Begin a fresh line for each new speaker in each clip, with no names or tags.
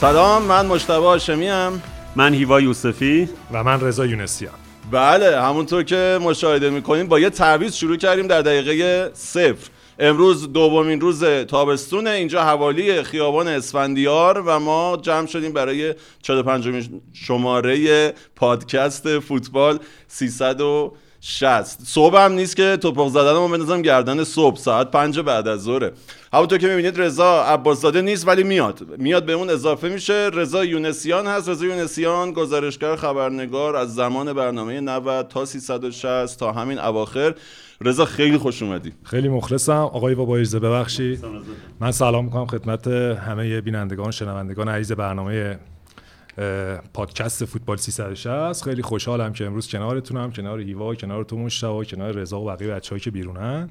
سلام من مشتبه هاشمی ام.
من هیوا یوسفی.
و من رضا یونسیان
بله همونطور که مشاهده می‌کنیم با یه تعویض شروع کردیم در دقیقه صفر. امروز دومین روز تابستون اینجا حوالی خیابان اسفندیار و ما جمع شدیم برای 45 شماره پادکست فوتبال 360 صبح هم نیست که توپق زدن ما بندازم گردن صبح. ساعت 5 بعد از ظهره. همونطور که می‌بینید رضا عباسزاده نیست ولی میاد. میاد به اون اضافه میشه. رضا یونسیان هست. رضا یونسیان گزارشگر خبرنگار از زمان برنامه 90 تا 360 تا همین اواخر. رضا خیلی خوش اومدی.
خیلی مخلصم. آقای با بایزه ببخشید. من سلام می‌کنم خدمت همه بینندگان شنوندگان عزیز برنامه پادکست فوتبال 360 خیلی خوشحالم که امروز کنارتونم کنار هیوا کنار تو مشتاق کنار رضا و بقیه بچه‌هایی که بیرونن.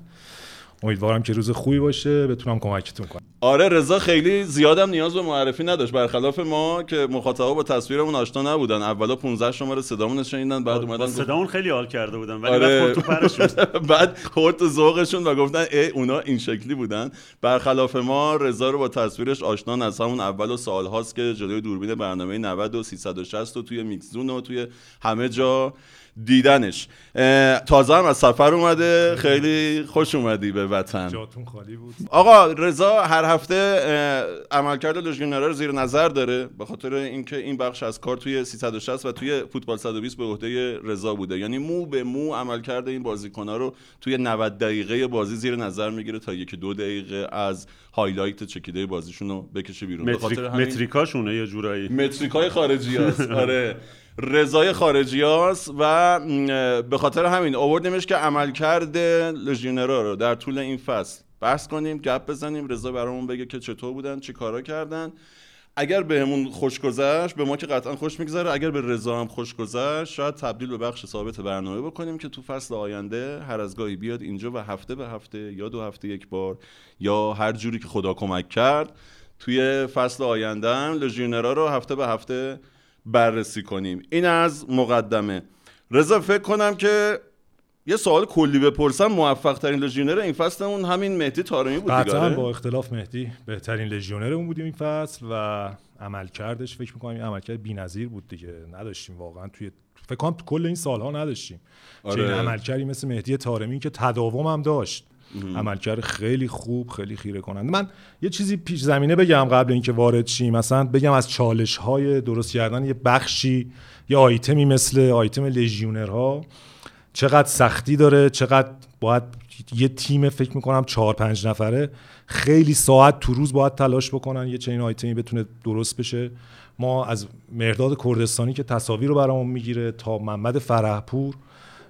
امیدوارم که روز خوبی باشه. بتونم کمکتون کنم.
آره رضا خیلی زیادم نیاز به معرفی نداشت. برخلاف ما که مخاطبا با تصویرمون آشنا نبودن. اولا 15 شماره صدامون شنیدن بعد اومدن
صدامون خیلی حال کرده بودن ولی آره. بعد
بعد خورد ذوقشون و گفتن ای اونا این شکلی بودن. برخلاف ما رضا رو با تصویرش آشنا از همون اول و سال هاست که جلوی دوربین برنامه 90 و 360 و توی میکزون و توی همه جا دیدنش. تازه هم از سفر اومده. خیلی خوش اومدی به وطن.
جاتون خالی بود.
آقا رضا هر هفته عملکرد لژیونرها رو زیر نظر داره. به خاطر اینکه این بخش از کار توی 360 و توی فوتبال 120 به عهده رضا بوده. یعنی مو به مو عملکرد این بازیکن‌ها رو توی 90 دقیقه بازی زیر نظر می‌گیره تا یکی دو دقیقه از highlight چکیده بازیشون رو بکشه بیرون.
metric... metric اشونه یه جورایی؟
metric های خارجی هست. آره. رضای خارجی هاست و به خاطر همین آوردیمش که عملکرد لژیونرا رو در طول این فصل بحث کنیم گپ بزنیم رضا برامون بگه که چطور بودن چی کارا کردن. اگر بهمون خوش گذشت به ما که قطعا خوش میگذره اگر به رضا هم خوش گذشت شاید تبدیل به بخش ثابت برنامه بکنیم که تو فصل آینده هر از گاهی بیاد اینجا و هفته به هفته یا دو هفته یک بار یا هر جوری که خدا کمک کرد توی فصل آینده هم رو هفته به هفته بررسی کنیم. این از مقدمه. رضا فکر کنم که یه سوال کلی بپرسم. موفق ترین لژیونر این فصل اون همین مهدی تارمی بود
قطعا با اختلاف مهدی بهترین لژیونر اون بودیم این فصل و عمل کردش فکر می‌کنم این عملکرد بی‌نظیر بود دیگه. نداشتیم واقعا توی فکر کنم کل این سالها نداشتیم. آره. چه عملکردی مثل مهدی تارمی که تداوم هم داشت. عملکرد خیلی خوب خیلی خیره کننده. من یه چیزی پیش زمینه بگم قبل اینکه وارد شیم. مثلا بگم از چالش های درست کردن یه بخشی یه آیتمی مثل آیتم لژیونرها. چقدر سختی داره چقدر باید یه تیم فکر می‌کنم چهار پنج نفره خیلی ساعت تو روز باید تلاش بکنن یه چنین آیتمی بتونه درست بشه. ما از مرداد کردستانی که تصاویر رو برامون می‌گیره تا محمد فرهپور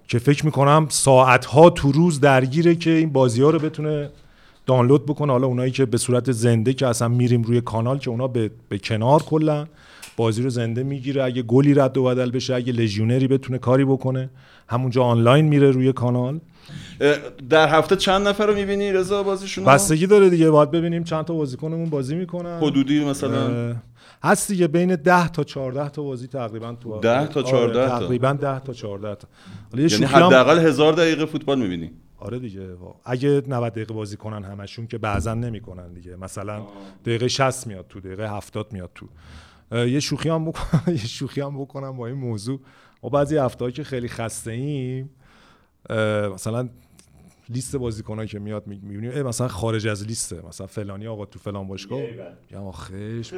که فکر می‌کنم ساعتها تو روز درگیره که این بازی ها رو بتونه دانلود بکنه. حالا اونایی که به صورت زنده که اصلا میریم روی کانال که اونا به, به کنار کلا بازی رو زنده می‌گیره. اگه گلی رد و بدل بشه اگه لژیونری بتونه کاری بکنه همونجا آنلاین میره روی کانال.
در هفته چند نفر رو می‌بینی رضا بازیشون
بستگی داره دیگه باید ببینیم چند تا بازیکنمون بازی می‌کنن.
حدودی مثلا؟
هست دیگه بین 10 تا 14 تا بازی تقریبا تو
10 تا 14
آره، تا. تقریبا 10 تا 14 تا.
یعنی حداقل هزار دقیقه فوتبال می‌بینی.
آره دیگه اگه 90 دقیقه بازی کنن همشون که بعضا نمی‌کنن دیگه. مثلا دقیقه 60 میاد تو دقیقه 70 میاد تو. یه شوخی هم بکنم یه شوخی هم بکنم با این موضوع. ما بعضی هفته که خیلی خسته ایم مثلا لیست بازیکنایی که میاد می‌بینیم مثلا خارج از لیسته مثلا فلانی آقا تو فلان باشگاه. یا آخش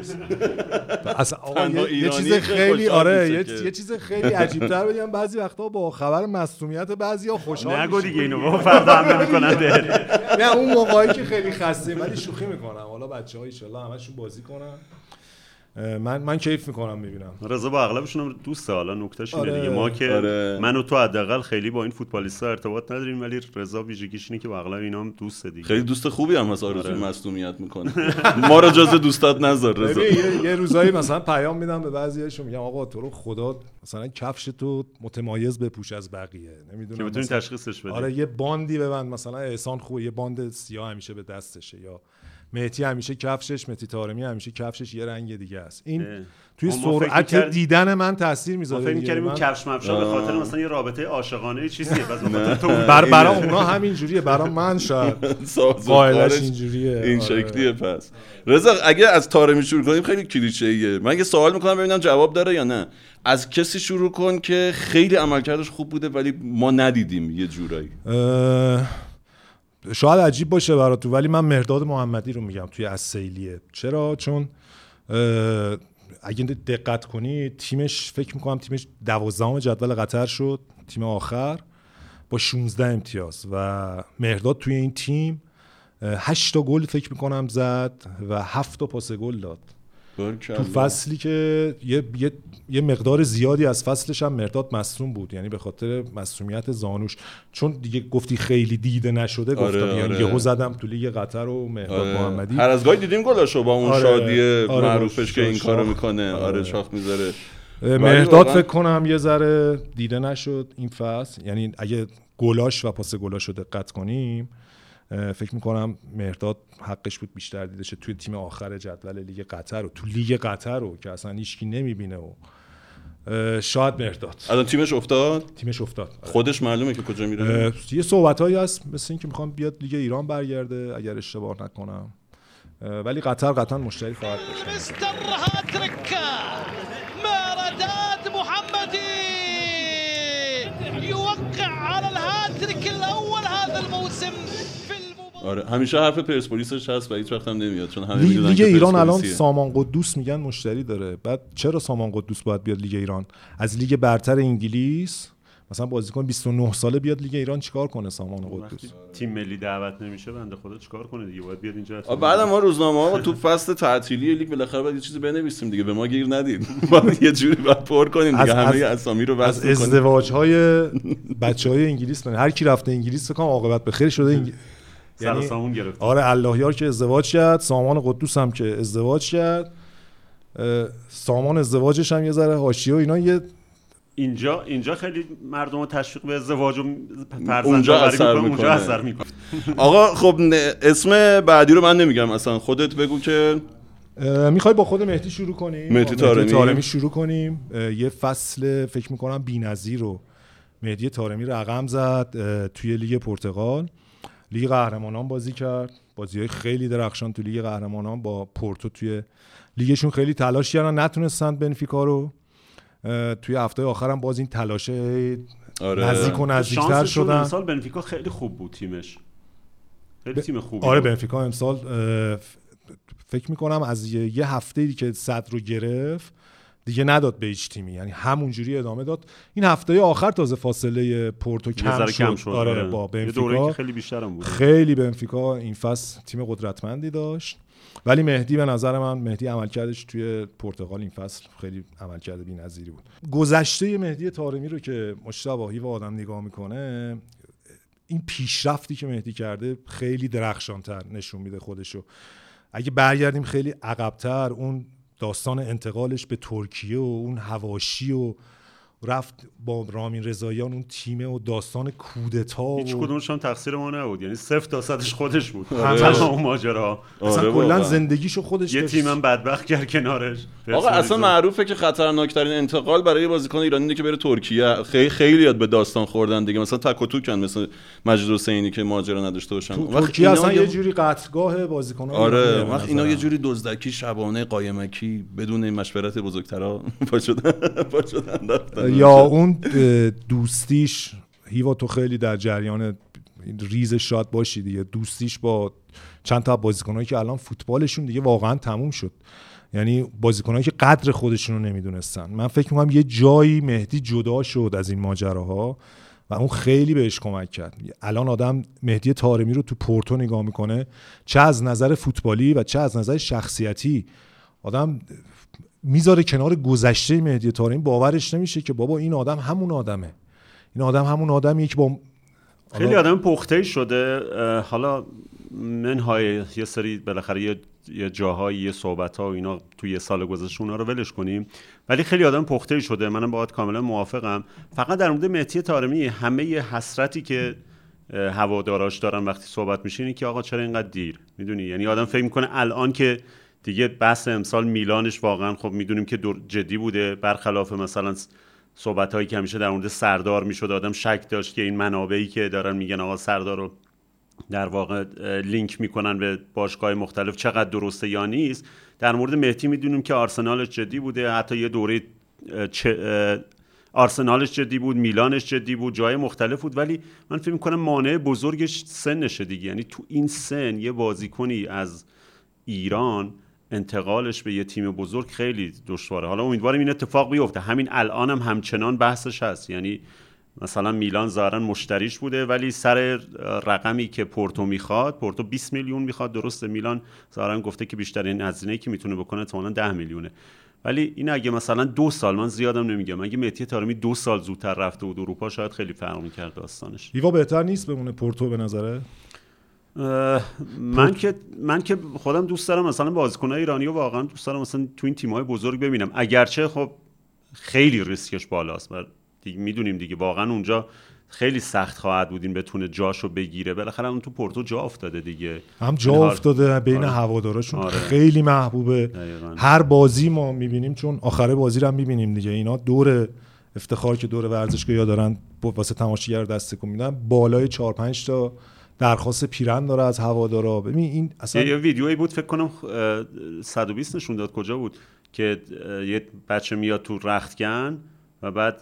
اصلا آقا یه, چیز خیلی آره یه, چیز خیلی عجیب تر بگم بعضی وقتا با خبر مصونیت بعضیا خوشحال
نگو دیگه اینو با فردا هم نمی‌کنن.
نه اون موقعی که خیلی خسته ولی شوخی می‌کنم. حالا بچه‌ها ان شاء همشون بازی کنن. من من کیف می‌کنم می‌بینم.
رضا با اغلبشون دوست حالا نکتهش اینه آره. دیگه. ما که آره. من و تو حداقل خیلی با این فوتبالیستا ارتباط نداریم ولی رضا ویژگیش اینه که با اغلب اینا هم دوست دیگه.
خیلی دوست خوبی هم مثلا آره. مصونیت می‌کنه. ما رو جز دوستات نذار رضا.
یه, یه روزایی مثلا پیام میدم به بعضیاشون. میگم آقا تو رو خدا مثلا کفش تو متمایز بپوش از بقیه.
نمی‌دونم که بتونی تشخیصش بدی.
آره یه باندی ببند مثلا احسان خوب یه باند سیاه همیشه به دستشه یا مهتی همیشه کفشش مهتی تارمی همیشه کفشش یه رنگ دیگه است. این توی سرعت دیدن من تاثیر می‌ذاره
فکر می‌کردیم اون کفش مفشا به خاطر مثلا یه رابطه عاشقانه چیزیه.
بس تو بر برای اونا همین جوریه برای من شاید. قائلش اینجوریه.
این آره. شکلیه پس. رضا اگه از تارمی شروع کنیم خیلی کلیشه ایه من یه سوال می‌کنم ببینم جواب داره یا نه. از کسی شروع کن که خیلی عملکردش خوب بوده ولی ما ندیدیم یه جورایی.
شاید عجیب باشه برات ولی من مرداد محمدی رو میگم توی از سیلیه چرا؟ چون اگه دقت کنی تیمش فکر می‌کنم تیمش دوازدهم جدول قطر شد تیم آخر با 16 امتیاز. و مهرداد توی این تیم 8 تا گل فکر می‌کنم زد و 7 تا پاس گل داد. تو فصلی که یه, یه،, یه مقدار زیادی از فصلش هم مرداد مصوم بود یعنی به خاطر مصومیت زانوش. چون دیگه گفتی خیلی دیده نشده آره گفتم یعنی آره. یهو زدم تو لیگ قطر و مرداد آره. محمدی.
هر از گاهی دیدیم گلاشو با اون آره. شادی آره معروفش که این کارو می‌کنه. آره, آره شاخ می‌ذاره.
مرداد فکر کنم یه ذره دیده نشد این فصل. یعنی اگه گلاش و پاس گلاش رو دقت کنیم فکر می‌کنم مهرداد حقش بود بیشتر دیده شه توی تیم آخر جدول لیگ قطر رو تو لیگ قطر رو که اصلا هیچکی نمی‌بینه و شاید مهرداد
الان تیمش افتاد؟
تیمش افتاد.
خودش معلومه که کجا میره.
یه صحبت هایی هست مثل اینکه می‌خواد بیاد لیگ ایران برگرده اگر اشتباه نکنم. ولی قطر قطعا مشتری خواهد داشت.
آره همیشه حرف پرسپولیسش هست و هیچ وقت هم نمیاد چون همه
لیگ, لیگ ایران الان سامان قدوس میگن مشتری داره. بعد چرا سامان قدوس باید بیاد لیگ ایران؟ از لیگ برتر انگلیس مثلا بازیکن 29 ساله بیاد لیگ ایران چیکار کنه سامان قدوس؟
تیم ملی دعوت نمیشه بنده خدا چیکار کنه دیگه؟ باید بیاد اینجا
بعد ما روزنامه ها تو فصل تعطیلی لیگ بالاخره باید یه چیزی بنویسیم دیگه. به ما گیر ندید ما یه جوری باید پر کنیم دیگه. همه از اسامی رو
از ازدواج های بچه های انگلیس هر کی رفته انگلیس فکر عاقبت به خیر شده
یعنی سامون گرفت
آره الله یار که ازدواج کرد سامان قدوس هم که ازدواج کرد. سامان ازدواجش هم یه ذره حاشیه و اینا یه
اینجا اینجا خیلی مردم رو تشویق به ازدواج و
اونجا اثر می‌کنه اونجا اثر می‌کنه آقا خب اسم بعدی رو من نمیگم اصلا. خودت بگو که
می‌خوای با خود مهدی شروع کنیم؟
مهدی تارمی,
تارمی شروع کنیم. یه فصل فکر می‌کنم بی‌نظیر رو. مهدی تارمی رقم زد توی لیگ پرتغال. لیگ قهرمانان بازی کرد. بازی های خیلی درخشان تو لیگ قهرمانان با پورتو توی لیگشون خیلی تلاش کردن نتونستند بنفیکا رو. توی هفته آخرم باز این تلاش آره. نزدیک و نزدیکتر شدن.
امسال بنفیکا خیلی خوب بود تیمش. خیلی تیم خوبی
آره بنفیکا امسال فکر می‌کنم از یه هفته ای که صد رو گرفت دیگه نداد به هیچ تیمی. یعنی همونجوری ادامه داد. این هفته آخر تازه فاصله پورتو کم شد, کم شد. آره, آره. با بنفیکا.
خیلی بیشتر هم بود.
خیلی بنفیکا این فصل تیم قدرتمندی داشت. ولی مهدی به نظر من مهدی عملکردش توی پرتغال این فصل خیلی عملکرد بی‌نظیری بود. گذشته مهدی طارمی رو که مشتباهی و آدم نگاه می‌کنه این پیشرفتی که مهدی کرده خیلی درخشانتر نشون میده خودشو. اگه برگردیم خیلی عقبتر اون داستان انتقالش به ترکیه و اون هواشی و رفت با رامین رضاییان اون تیمه و داستان کودتا
هیچ کدومش هم تقصیر ما نبود. یعنی صفر تا صدش خودش بود. آره. اون ماجرا
اصلا آره کلا زندگیشو خودش
یه تیمم بدبخت کرد کنارش.
آقا اصلا معروفه که خطرناکترین انتقال برای بازیکن ایرانی اینه که بره ترکیه. خیلی خیلی یاد به داستان خوردن دیگه. مثلا تک و توکن مثل مجید حسینی که ماجرا نداشته باشن
ترکیه اصلا یه جوری قتلگاه بازیکن‌ها
آره وقت اینا یه جوری دزدکی شبانه قایمکی بدون مشورت بزرگترا پا شدن
یا اون دوستیش هیوا تو خیلی در جریان ریز شاد باشی دیگه. دوستیش با چند تا بازیکنایی که الان فوتبالشون دیگه واقعا تموم شد. یعنی بازیکنایی که قدر خودشون رو نمی‌دونستن. من فکر می‌کنم یه جایی مهدی جدا شد از این ماجراها و اون خیلی بهش کمک کرد. الان آدم مهدی تارمی رو تو پورتو نگاه می‌کنه چه از نظر فوتبالی و چه از نظر شخصیتی. آدم می‌ذاره کنار گذشته مهدی تارمی باورش نمیشه که بابا این آدم همون آدمه. این آدم همون آدمیه که با
خیلی آدم پخته شده. حالا منهای یه سری بالاخره یه جاهایی یه صحبت ها و اینا توی یه سال گذشته اونا رو ولش کنیم. ولی خیلی آدم پخته شده. منم باید کاملا موافقم. فقط در مورد مهدی تارمی همه یه حسرتی که هواداراش دارن وقتی صحبت میشین که آقا چرا اینقدر دیر؟ می‌دونی؟ یعنی آدم فکر می‌کنه الان که دیگه بحث امسال میلانش واقعا خب می‌دونیم که جدی بوده. برخلاف مثلا صحبت هایی که همیشه در مورد سردار می‌شد آدم شک داشت که این منابعی که دارن میگن آقا سردار رو در واقع لینک می‌کنن به باشگاه مختلف چقدر درسته یا نیست. در مورد مهدی می‌دونیم که آرسنالش جدی بوده. حتی یه دوره آرسنالش جدی بود میلانش جدی بود جای مختلف بود. ولی من فکر می‌کنم مانع بزرگش سنشه دیگه. یعنی تو این سن یه بازیکنی از ایران انتقالش به یه تیم بزرگ خیلی دشواره. حالا امیدوارم این اتفاق بیفته. همین الانم هم همچنان بحثش هست. یعنی مثلا میلان ظاهرا مشتریش بوده ولی سر رقمی که پورتو می‌خواد پورتو 20 میلیون می‌خواد. درسته میلان ظاهرا گفته که بیشترین هزینه‌ای که می‌تونه بکنه احتمالاً 10 میلیونه. ولی این اگه مثلا دو سال من زیادم نمیگم. اگه مهدی تارمی دو سال زودتر رفته بود اروپا شاید خیلی فرق می‌کرد داستانش.
ایوا بهتر نیست بمونه پورتو به نظره؟
من که من که خودم دوست دارم مثلا بازیکنای ایرانی رو واقعا دوست دارم مثلا تو این تیم‌های بزرگ ببینم. اگرچه خب خیلی ریسکش بالاست و دیگه می‌دونیم دیگه واقعا اونجا خیلی سخت خواهد بود این بتونه جاشو بگیره. بالاخره اون تو پورتو جا افتاده دیگه.
هم جا افتاده بین آره. هواداراشون. آره. خیلی محبوبه. دقیقا. هر بازی ما می‌بینیم چون آخره بازی رو هم می‌بینیم دیگه. اینا دور افتخار که دور ورزشگاه یا دارن واسه تماشاگر دست میدن. بالای 4 5 تا درخواست پیرن داره از هوادارا. ببین این
اصلا یه ویدیویی بود فکر کنم 120 نشون داد کجا بود که یه بچه میاد تو رختکن و بعد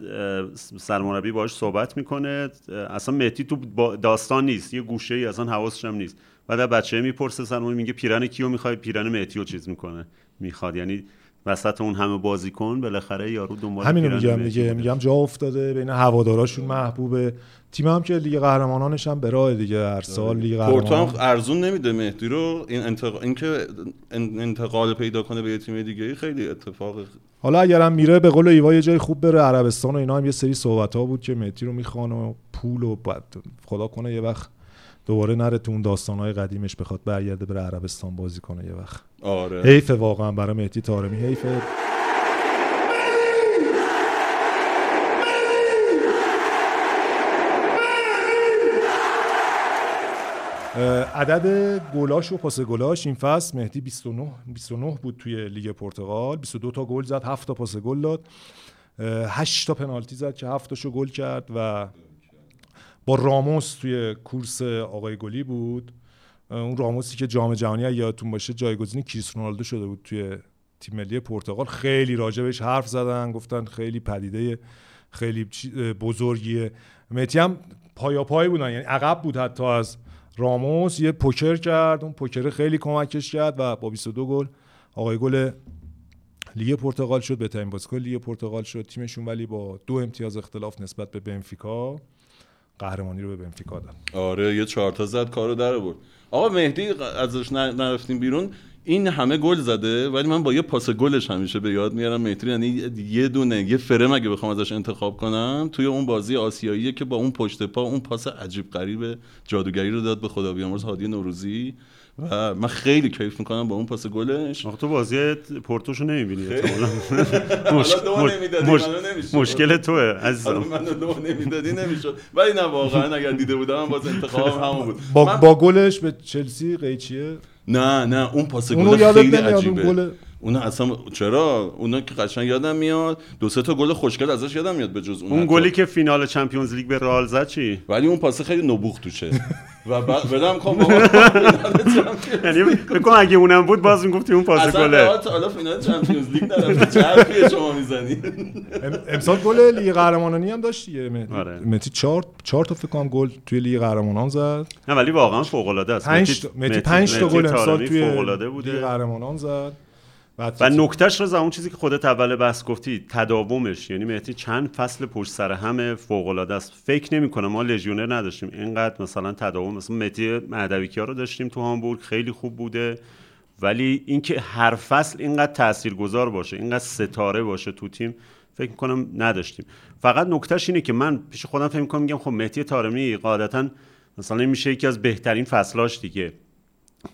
سرمربی باش صحبت می‌کنه. اصلا مهدی تو داستان نیست یه گوشه ای اصلا حواسش هم نیست. بعد بچه می‌پرسه سرمربی میگه پیرن کیو می‌خوای؟ پیرن مهدی چیز می‌کنه می‌خواد. یعنی وسط اون همه بازیکن بالاخره یارو دنبال
همینو میگم دیگه میگم جا افتاده بین هواداراشون محبوبه. تیم هم که لیگ قهرمانانش هم به راه دیگه هر سال لیگ قهرمانان.
پورتو ارزون نمیده مهدی رو. این انتقال اینکه انتقال پیدا کنه به یه تیم دیگه خیلی اتفاق
حالا اگرم میره به قول ایوا یه جای خوب بره عربستان و اینا هم یه سری صحبت ها بود که مهدی رو می‌خوان و پول و خدا کنه یه وقت دوباره نره تو اون داستانهای قدیمش بخواد برگرده بره عربستان بازی کنه یه وقت.
آره.
حیف واقعا برای مهدی تارمی حیفه عدد گلاش و پاس گلاش این فصل. مهدی 29 29 بود توی لیگ پرتغال. 22 تا گل زد 7 تا پاس گل داد. 8 تا پنالتی زد که 7 تاشو گل کرد و با راموس توی کورس آقای گلی بود. اون راموسی که جام جهانی یادتون باشه جایگزین کریس رونالدو شده بود توی تیم ملی پرتغال. خیلی راجبش حرف زدن گفتن خیلی پدیده خیلی بزرگیه. مهدی هم پایا پای بودن یعنی عقب بود حتی از راموس. یه پوکر کرد اون پوکر خیلی کمکش کرد و با 22 گل آقای گل لیگ پرتغال شد بهترین بازیکن لیگ پرتغال شد تیمشون ولی با دو امتیاز اختلاف نسبت به بنفیکا. قهرمانی رو به بنفیکا داد.
آره یه چهار تا زد کارو در بود آقا مهدی ازش نرفتیم بیرون. این همه گل زده ولی من با یه پاس گلش همیشه به یاد میارم. مهدی یعنی یه دونه یه فرم اگه بخوام ازش انتخاب کنم توی اون بازی آسیایی که با اون پشت پا اون پاس عجیب غریب جادوگری رو داد به خدا بیامرز هادی نوروزی. و من خیلی کیف می‌کنم با اون پاس گلش.
تو بازی پورتوشو نمی‌بینی مشکل توه عزیزم.
من دو نمی‌دادی نمی‌شد. ولی نه واقعا اگر دیده بودم باز انتخابم همون بود.
با گلش به چلسی قیچیه؟
نه نه اون پاس گل خیلی عجیبه. اون اصلا چرا؟ اونا که قشنگ یادم میاد دو سه تا گل خوشگل ازش یادم میاد به جز
اون اون گلی که فینال چمپیونز لیگ به رئال زد چی؟
ولی اون پاس خیلی نبوخ توشه. و ولم کن بابا.
یعنی بگم اگه اونم بود باز می‌گفتی اون پاس گله.
اصلا حالا فینال Champions League داره چه شما می‌زنی؟
امسال گل لیگ قهرمانانی هم داشت دیگه. مهدی 4 4 تا فکر کنم گل توی لیگ قهرمانان زد.
نه ولی واقعا فوق العاده است
مهدی 5 تا گل امسال توی لیگ قهرمانان زد.
و نکتهش رو اون چیزی که خودت اول بحث گفتی تداومش. یعنی مهدی چند فصل پشت سر همه فوق العاده است. فکر نمی کنم ما لژیونر نداشتیم. اینقدر مثلا تداوم مثلا مهدی مهدویکیا رو داشتیم تو هامبورگ. خیلی خوب بوده. ولی اینکه هر فصل اینقدر تاثیرگذار باشه اینقدر ستاره باشه تو تیم فکر کنم نداشتیم. فقط نکتهش اینه که من پیش خودم فکر کنم میگم خب مهدی تارمی قاعدتا مثلا میشه یکی از بهترین فصلاش دیگه.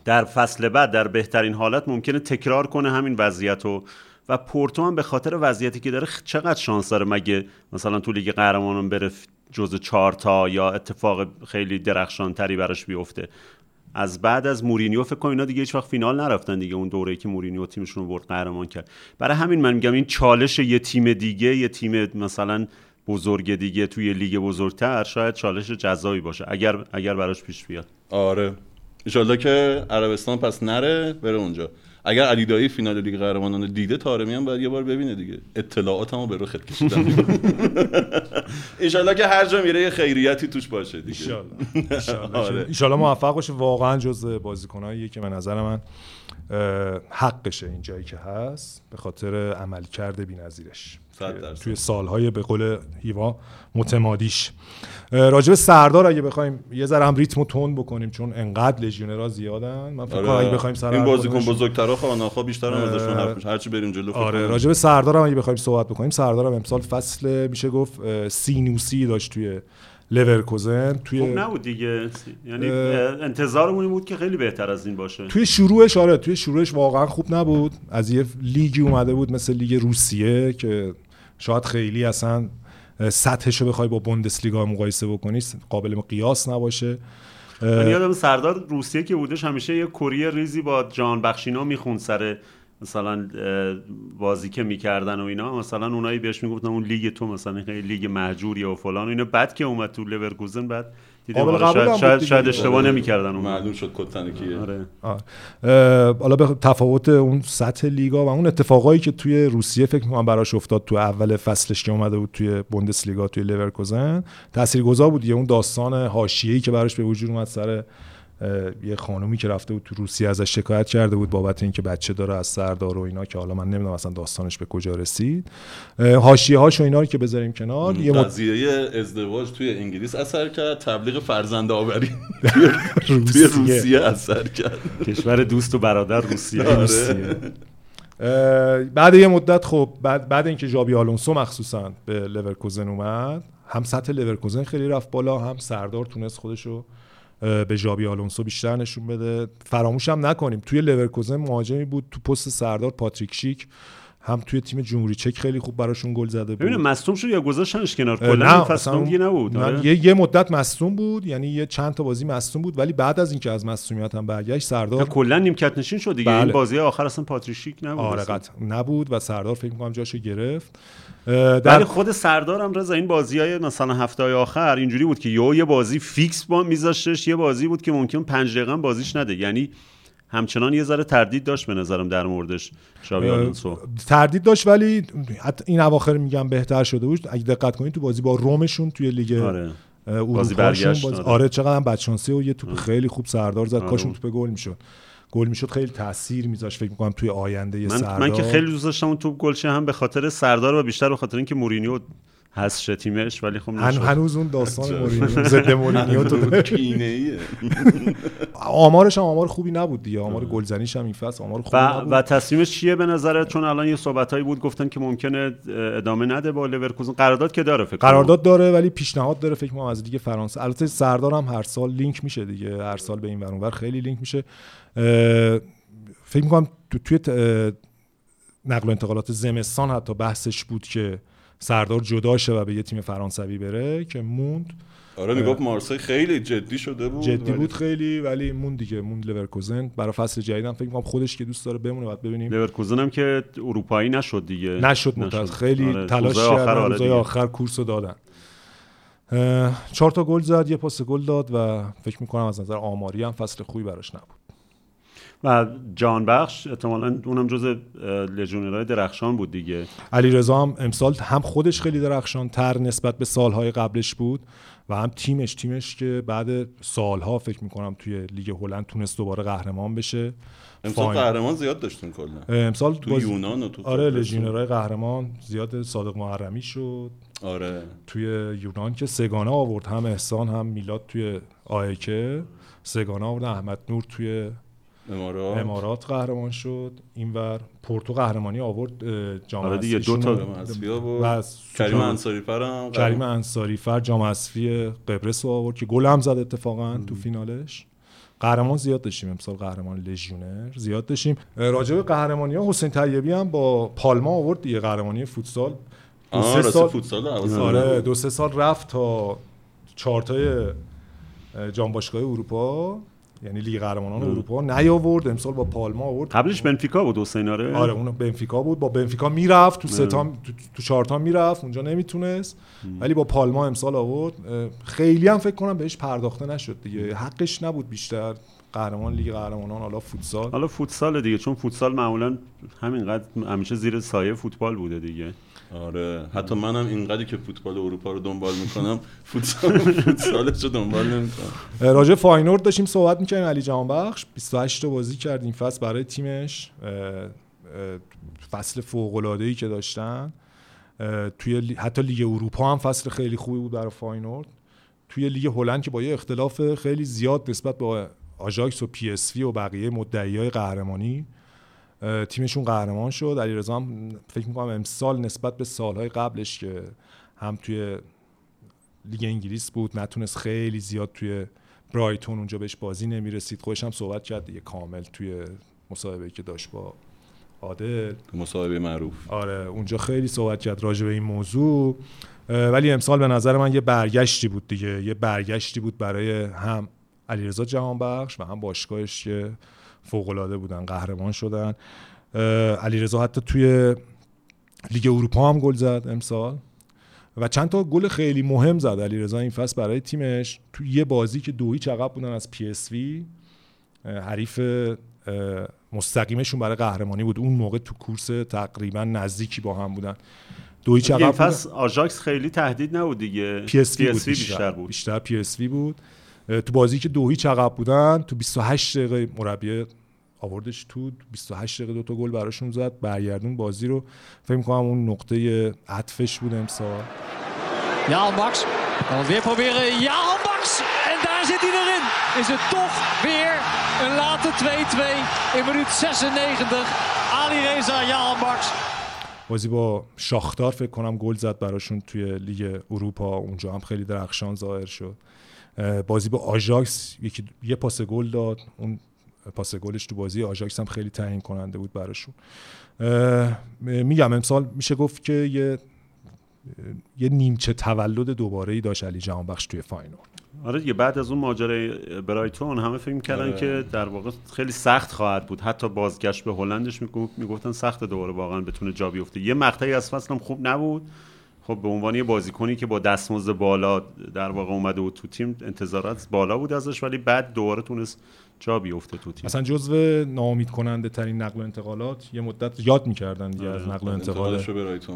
در فصل بعد در بهترین حالت ممکنه تکرار کنه همین وضعیت رو و پورتو هم به خاطر وضعیتی که داره چقدر شانس داره مگه مثلا تو لیگ قهرمانان بره جز چهارتا یا اتفاق خیلی درخشان تری براش بیفته؟ از بعد از مورینیو فکر کنم اینا دیگه هیچ وقت فینال نرفتن دیگه اون دوره‌ای که مورینیو تیمشون رو برد قهرمان کرد. برای همین من میگم این چالش یه تیم دیگه یه تیم مثلا بزرگ دیگه توی لیگ بزرگتر شاید چالش جذابی باشه اگر اگر براش پیش بیاد.
آره. ان‌شاءالله که عربستان پس نره بره اونجا. اگر علی دایی فینال لیگ قهرمانان دیده طارمی هم باید یه بار ببینه دیگه. اطلاعاتمو به رخت کشیدم ان‌شاءالله که هر جا میره یه خیریتی توش باشه دیگه.
ان آره. موفق باشه. واقعا جز بازیکناییه که به نظر من حقشه این جایی که هست به خاطر عملکرد بی‌نظیرش. توی سالهای به قول هیوا متمادیش. راجب سردار اگه بخوایم یه ذره هم ریتمو تون بکنیم چون انقدر لژیونرها زیادن. من فکر
آره. اگه بخوایم سر این بازیکن بزرگترا خاناخا بیشتر هم ازشون حرف هرچی بریم جلو
آره راجب سردار هم اگه بخوایم صحبت بکنیم سردار هم امسال فصل میشه گفت سینوسی داشت توی لورکوزن توی
خوب نبود دیگه. یعنی انتظارمون بود که خیلی بهتر از این باشه.
توی شروعش آره توی شروعش واقعا خوب نبود. از یه لیگی اومده بود مثل لیگ روسیه که شاید خیلی اصلا سطحش رو بخوای با بوندسلیگا مقایسه بکنی قابل قیاس نباشه.
من یادم سردار روسیه که بودش همیشه یه کری ریزی با جهانبخش اینا می‌خوند سر مثلا بازی که می‌کردن و اینا. مثلا اونایی بهش می‌گفتن اون لیگ تو مثلا لیگ مهجوری و فلان و اینا. بعد که اومد تو لورکوزن بعد
دیدم
شاید, شاید, شاید اشتباه آره. نمی‌کردن
معلوم شد کتن کیه
آره. حالا به تفاوت اون سطح لیگا و اون اتفاقایی که توی روسیه فکر می‌کنم براش افتاد تو اول فصلش که اومده بود توی بوندسلیگا توی لورکوزن تاثیرگذار بود یه اون داستان حاشیه‌ای که براش به وجود اومد سر یه خانومی که رفته بود تو روسیه ازش شکایت کرده بود بابت اینکه بچه داره از سردار و اینا که حالا من نمی‌دونم اصلا داستانش به کجا رسید. حاشیه هاش و اینا رو که بذاریم کنار
یه قضیه ازدواج توی انگلیس اثر کرد تبلیغ فرزند آوری توی روسیه. اثر کرد.
کشور دوست و برادر روسیه.
آره. بعد یه مدت خب بعد بعد اینکه ژابی آلونسو مخصوصا به لورکوزن اومد هم سطح لورکوزن خیلی رفت بالا هم سردار تونست خودشو به ژابی آلونسو بیشتر نشون بده. فراموش هم نکنیم. توی لورکوزن مهاجمی بود تو پست سردار پاتریک شیک. هم توی تیم جمهوری چک خیلی خوب براشون گل زده بود.
ببین مصدوم شد یا گذاشتنش کنار؟ کلا فصل نبود.
آره. یه،, یه مدت مصدوم بود یعنی یه چند تا بازی مصدوم بود ولی بعد از اینکه از مصدومیت هم برگشت سردار
کلا نیمکت نشین شد دیگه. بله. این بازی آخر اصلا پاتریشیک نبود
آره نبود و سردار فکر می‌کنم جاشو گرفت.
در خود سردارم رضا این بازی های مثلا هفته های آخر اینجوری بود که یه بازی فیکس با میذاشتش یه بازی بود که ممکن پنج دقیقه بازیش نده. یعنی همچنان یه ذره تردید داشت به نظرم در موردش ژابی آلونسو
تردید داشت ولی این اواخر میگم بهتر شده بود اگه دقت کنید تو بازی با رمشون توی لیگ آره.
بازی برگشت
بازی... آره. آره چقدر بدشانسی و یه توپ آره. خیلی خوب سردار زد آره. کاش اون توپ گل می‌شد گل می‌شد خیلی تاثیر میذاشت فکر می‌کنم توی آینده
من,
سردار
من که خیلی دوست داشتم اون توپ گل هم به خاطر سردار و بیشتر به خاطر اینکه مورینیو هست تیمش ولی خب
هن هنوز اون داستان مورینیو ضد مورینیو تو کینه آمارش هم آمار خوبی نبود دیگه. آمار گلزنیش هم این فصل آمار خوبی و, نبود.
و تصمیمش چیه به نظرت؟ چون الان یه صحبتایی بود گفتن که ممکنه ادامه نده با لورکوزن قرارداد که داره فکر
قرارداد داره ولی پیشنهاد داره فکر کنم از دیگه فرانسه. البته سردارم هر سال لینک میشه دیگه هر سال به این ور خیلی لینک میشه. فکر می‌کنم تو توی نقل و انتقالات زمستان حتی بحثش بود که سردار جدا شه و به یه تیم فرانسوی بره که موند
آره می‌گفت مارسی خیلی جدی شده بود
جدی بود خیلی ولی موند دیگه موند لورکوزن. برای فصل جدیدم فکر می‌کنم خودش که دوست داره بمونه بعد ببینیم.
لورکوزن هم که اروپایی نشد دیگه.
نشد, نشد. خیلی آره. تلاش کردن آره آخر کورسو دادن. چهار تا گل زد یه پاس گل داد و فکر می‌کنم از نظر آماری هم فصل خوبی براش نبود.
و جان بخش احتمالا اونم جز لژیونرهای درخشان بود دیگه.
علی رضا هم امسال هم خودش خیلی درخشان تر نسبت به سالهای قبلش بود و هم تیمش تیمش که بعد سالها فکر می‌کنم توی لیگ هلند تونست دوباره قهرمان بشه.
امسال قهرمان زیاد داشتون کلا.
امسال
تو یونان و تو
آره لژیونرهای قهرمان زیاد صادق محرمی شد.
آره.
توی یونان که سگانه آورد هم احسان هم میلاد توی آیکه. سگانه آورد احمد نور توی
امارات.
امارات قهرمان شد. اینور پورتو قهرمانی آورد جام
آره دیگه دو تا
و کریم انصاری فر
کریم انصاری فر جام حذفی قبرس رو آورد که گل هم زد اتفاقا تو فینالش. قهرمان زیاد داشتیم امسال قهرمان لژیونر زیاد داشتیم. راجع به قهرمانی ها حسین طیبی هم با پالما آورد دیگه قهرمانی فوتسال.
دو سه سال فوتسال
آره دو سه سال رفت تا چارتای جام باشگاه اروپا. یعنی لیگ قهرمانان اروپا نیاورد. امسال با پالما آورد.
قبلش بنفیکا بود حسین آره
آره اون بنفیکا بود. با بنفیکا می‌رفت تو ستام تو, تو چهارتا می‌رفت اونجا نمی‌تونست. ولی با پالما امسال آورد. خیلی هم فکر کنم بهش پرداخته نشد دیگه. حقش نبود بیشتر. قهرمان لیگ قهرمانان حالا فوتسال.
حالا فوتسال دیگه چون فوتسال معمولا همینقدر همیشه زیر سایه فوتبال بوده دیگه.
آره. حتی منم اینقدری که فوتبال اروپا رو دنبال می‌کنم فوتسال فوتسالش رو دنبال نمی‌کنم.
راجع فاینورد داشتیم صحبت می‌کنیم علی جهانبخش 28 تا بازی کرد این فصل برای تیمش. فصل فوق العاده ای که داشتن. توی حتی لیگ اروپا هم فصل خیلی خوبی بود برای فاینورد. توی لیگ هلند که با یه اختلاف خیلی زیاد نسبت با آژاکس و پی اس وی و بقیه مدعی های قهرمانی تیمشون قهرمان شد. علیرضا هم فکر می‌کنم امسال نسبت به سالهای قبلش که هم توی لیگ انگلیس بود نتونست خیلی زیاد توی برایتون اونجا بهش بازی نمی‌رسید. خودش هم صحبت کرد دیگه کامل توی مصاحبه که داشت با عادل.
مصاحبه معروف.
آره اونجا خیلی صحبت کرد راجع به این موضوع. ولی امسال به نظر من یه برگشتی بود دیگه. یه برگشتی بود برای هم علیرضا جهانبخش و هم باشگاهش که فوق العاده بودن قهرمان شدن. علیرضا حتی توی لیگ اروپا هم گل زد امسال. و چند تا گل خیلی مهم زد علیرضا این فصل برای تیمش. تو یه بازی که دو یک عقب بودن از پی اس وی حریف مستقیمشون برای قهرمانی بود. اون موقع تو کورس تقریبا نزدیکی با هم بودن.
دوی عقب فصل آژاکس خیلی تهدید نبود دیگه.
پی اس وی, بیشتر, بیشتر بود. بیشتر پی اس وی بود. تو بازی که دو هیچ عقب بودن تو 28 دقیقه مربی آوردش تو 28 دقیقه دو تا گل براشون زد برگردون بازی رو فکر کنم اون نقطه عطفش بود امسال
Ja, Max. Dan weer proberen. Jahanbakhsh. En daar zit hij erin. Is het toch weer een late 2-2 in minuut 96. Alireza Jahanbakhsh.
بازی با شاختار فکر کنم گل زد براشون توی لیگ اروپا اونجا هم خیلی درخشان ظاهر شد بازی با آژاکس یکی یه پاس گل داد. اون پاس گلش تو بازی آژاکس هم خیلی تعیین کننده بود براشون. میگم امسال میشه گفت که یه یه نیمچه تولد دوباره ای داشت علی جهانبخش توی فاینال.
آره دیگه بعد از اون ماجرای برایتون همه فکر می‌کردن آره. که در واقع خیلی سخت خواهد بود. حتی بازگشت به هلندش می‌گفتن سخت دوباره واقعا بتونه جا بیفته. یه مقطعی از فصل هم خوب نبود. خب به عنوان یه بازیکنی که با دستمزد بالا در واقع اومده بود تو تیم انتظارات بالا بود ازش ولی بعد دوباره تونست جا بیفته تو تیم.
اصلا جزو ناامید کننده ترین نقل و انتقالات یه مدت یاد می‌کردن دیگه از آره، نقل و انتقال.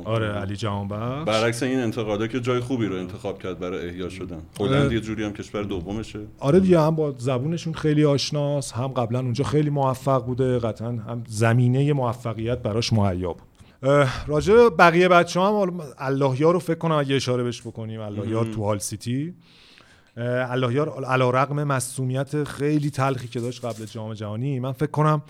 آره علی جهانبخش.
برعکس این انتقادا که جای خوبی رو انتخاب کرد برای احیا شدن. هلند یه جوری هم کشور دومشه.
آره دیگه هم با زبونشون خیلی آشناس هم قبلا اونجا خیلی موفق بوده قطعا هم زمینه موفقیت براش مهیا بود. راجع بقیه بچه هم اللهیار رو فکر کنم اگه اشاره بهش بکنیم اللهیار تو هال سیتی. اللهیار علا رقم مسئولیت خیلی تلخی که داشت قبل جام جهانی من فکر کنم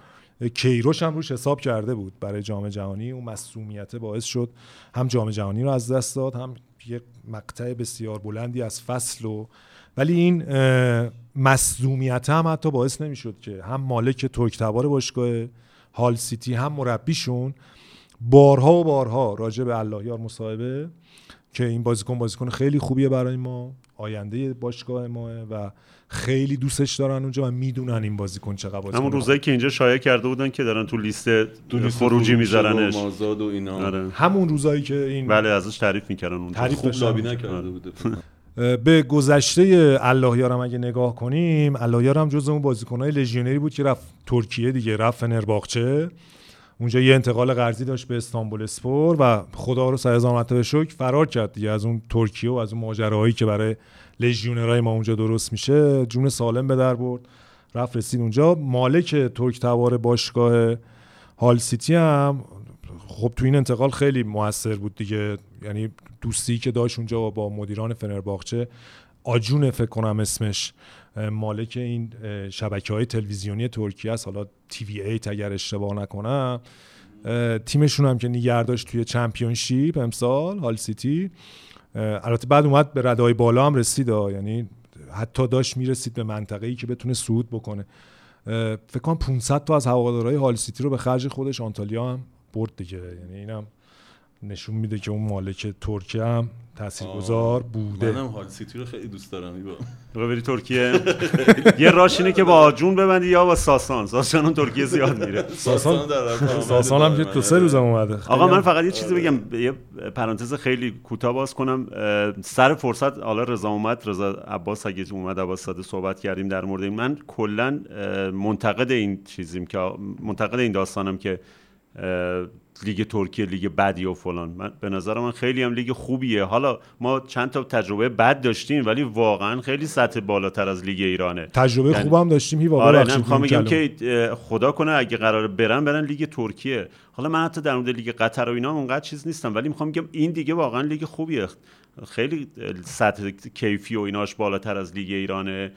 کیروش هم روش حساب کرده بود برای جام جهانی. اون مسئولیت باعث شد هم جام جهانی رو از دست داد هم یک مقطع بسیار بلندی از فصل و ولی این مسئولیت هم حتی باعث نمی‌شد که هم مالک ترک تبار باشگاه هال سیتی هم مربیشون بارها و بارها راجع به اللهیار مصاحبه که این بازیکن بازیکن خیلی خوبیه برای ما آینده باشگاه ما و خیلی دوستش دارن اونجا و می‌دونن این بازیکن چقدر بازیکن
همون روزایی که اینجا شایع کرده بودن که دارن تو لیست خروجی میذارنش.
و اینا.
آره. همون روزایی که این
بله ازش تعریف می‌کردن اون
تعریف خوب لابی نکرده بوده.
به گذشته اللهیارم اگه نگاه کنیم اللهیارم جز اون بازیکنهای لژیونری بود که رفت ترکیه دیگه رفت فنرباغچه اونجا یه انتقال قرضی داشت به استانبول اسپور و خدا رو سر مرتبه شکر فرار کرد دیگه از اون ترکیه و از اون ماجراهایی که برای لژیونرای ما اونجا درست میشه. جون سالم به در برد. رفت رسید اونجا. مالک ترک تبار باشگاه هال سیتی هم خب تو این انتقال خیلی موثر بود دیگه. یعنی دوستی که داشت اونجا با مدیران فنرباغچه آجون فکر کنم اسمش. مالک این شبکه های تلویزیونی ترکیه است. حالا تی وی ایت اگر اشتباه نکنم. تیمشون هم که نگه داشت توی چمپیونشیپ امسال هال سیتی. البته بعد اومد به ردای بالا هم رسید یعنی حتی داشت می‌رسید به منطقه ای که بتونه صعود بکنه. فکر کنم 500 تا از هوادارهای هال سیتی رو به خرج خودش آنتالیا هم برد دیگه. یعنی اینم نشون میده که اون مالک ترکیه هم تاثیرگذار بوده.
منم هال سیتی رو خیلی دوست دارم ایبا
بری ترکیه. یه راش اینه که با جون ببندی یا با ساسان. ساسان اون ترکیه زیاد میره.
ساسان ساسان هم. تو سه روزم اومده.
آقا من فقط یه چیزی بگم. یه پرانتز خیلی کوتاه باز کنم. سر فرصت حالا رضا اومد. رضا عباس اگه اومد عباس ساده صحبت کردیم در مورد این. من کلا منتقد این چیزیم که منتقد این داستانم که لیگ ترکیه لیگ بدی و فلان. من به نظر من خیلی هم لیگ خوبیه. حالا ما چند تا تجربه بد داشتیم ولی واقعا خیلی سطح بالاتر از لیگ ایرانه.
تجربه
یعنی-
خوبم داشتیم هیوا
آره
ببخشید
نه می‌خوام بگم. که خدا کنه اگه قرار برن برن لیگ ترکیه. حالا من حتی در مورد لیگ قطر و اینا اونقدر چیز نیستم ولی می‌خوام بگم این دیگه واقعا لیگ خوبیه. خیلی سطح کیفی و ایناش بالاتر از لیگ ایرانه.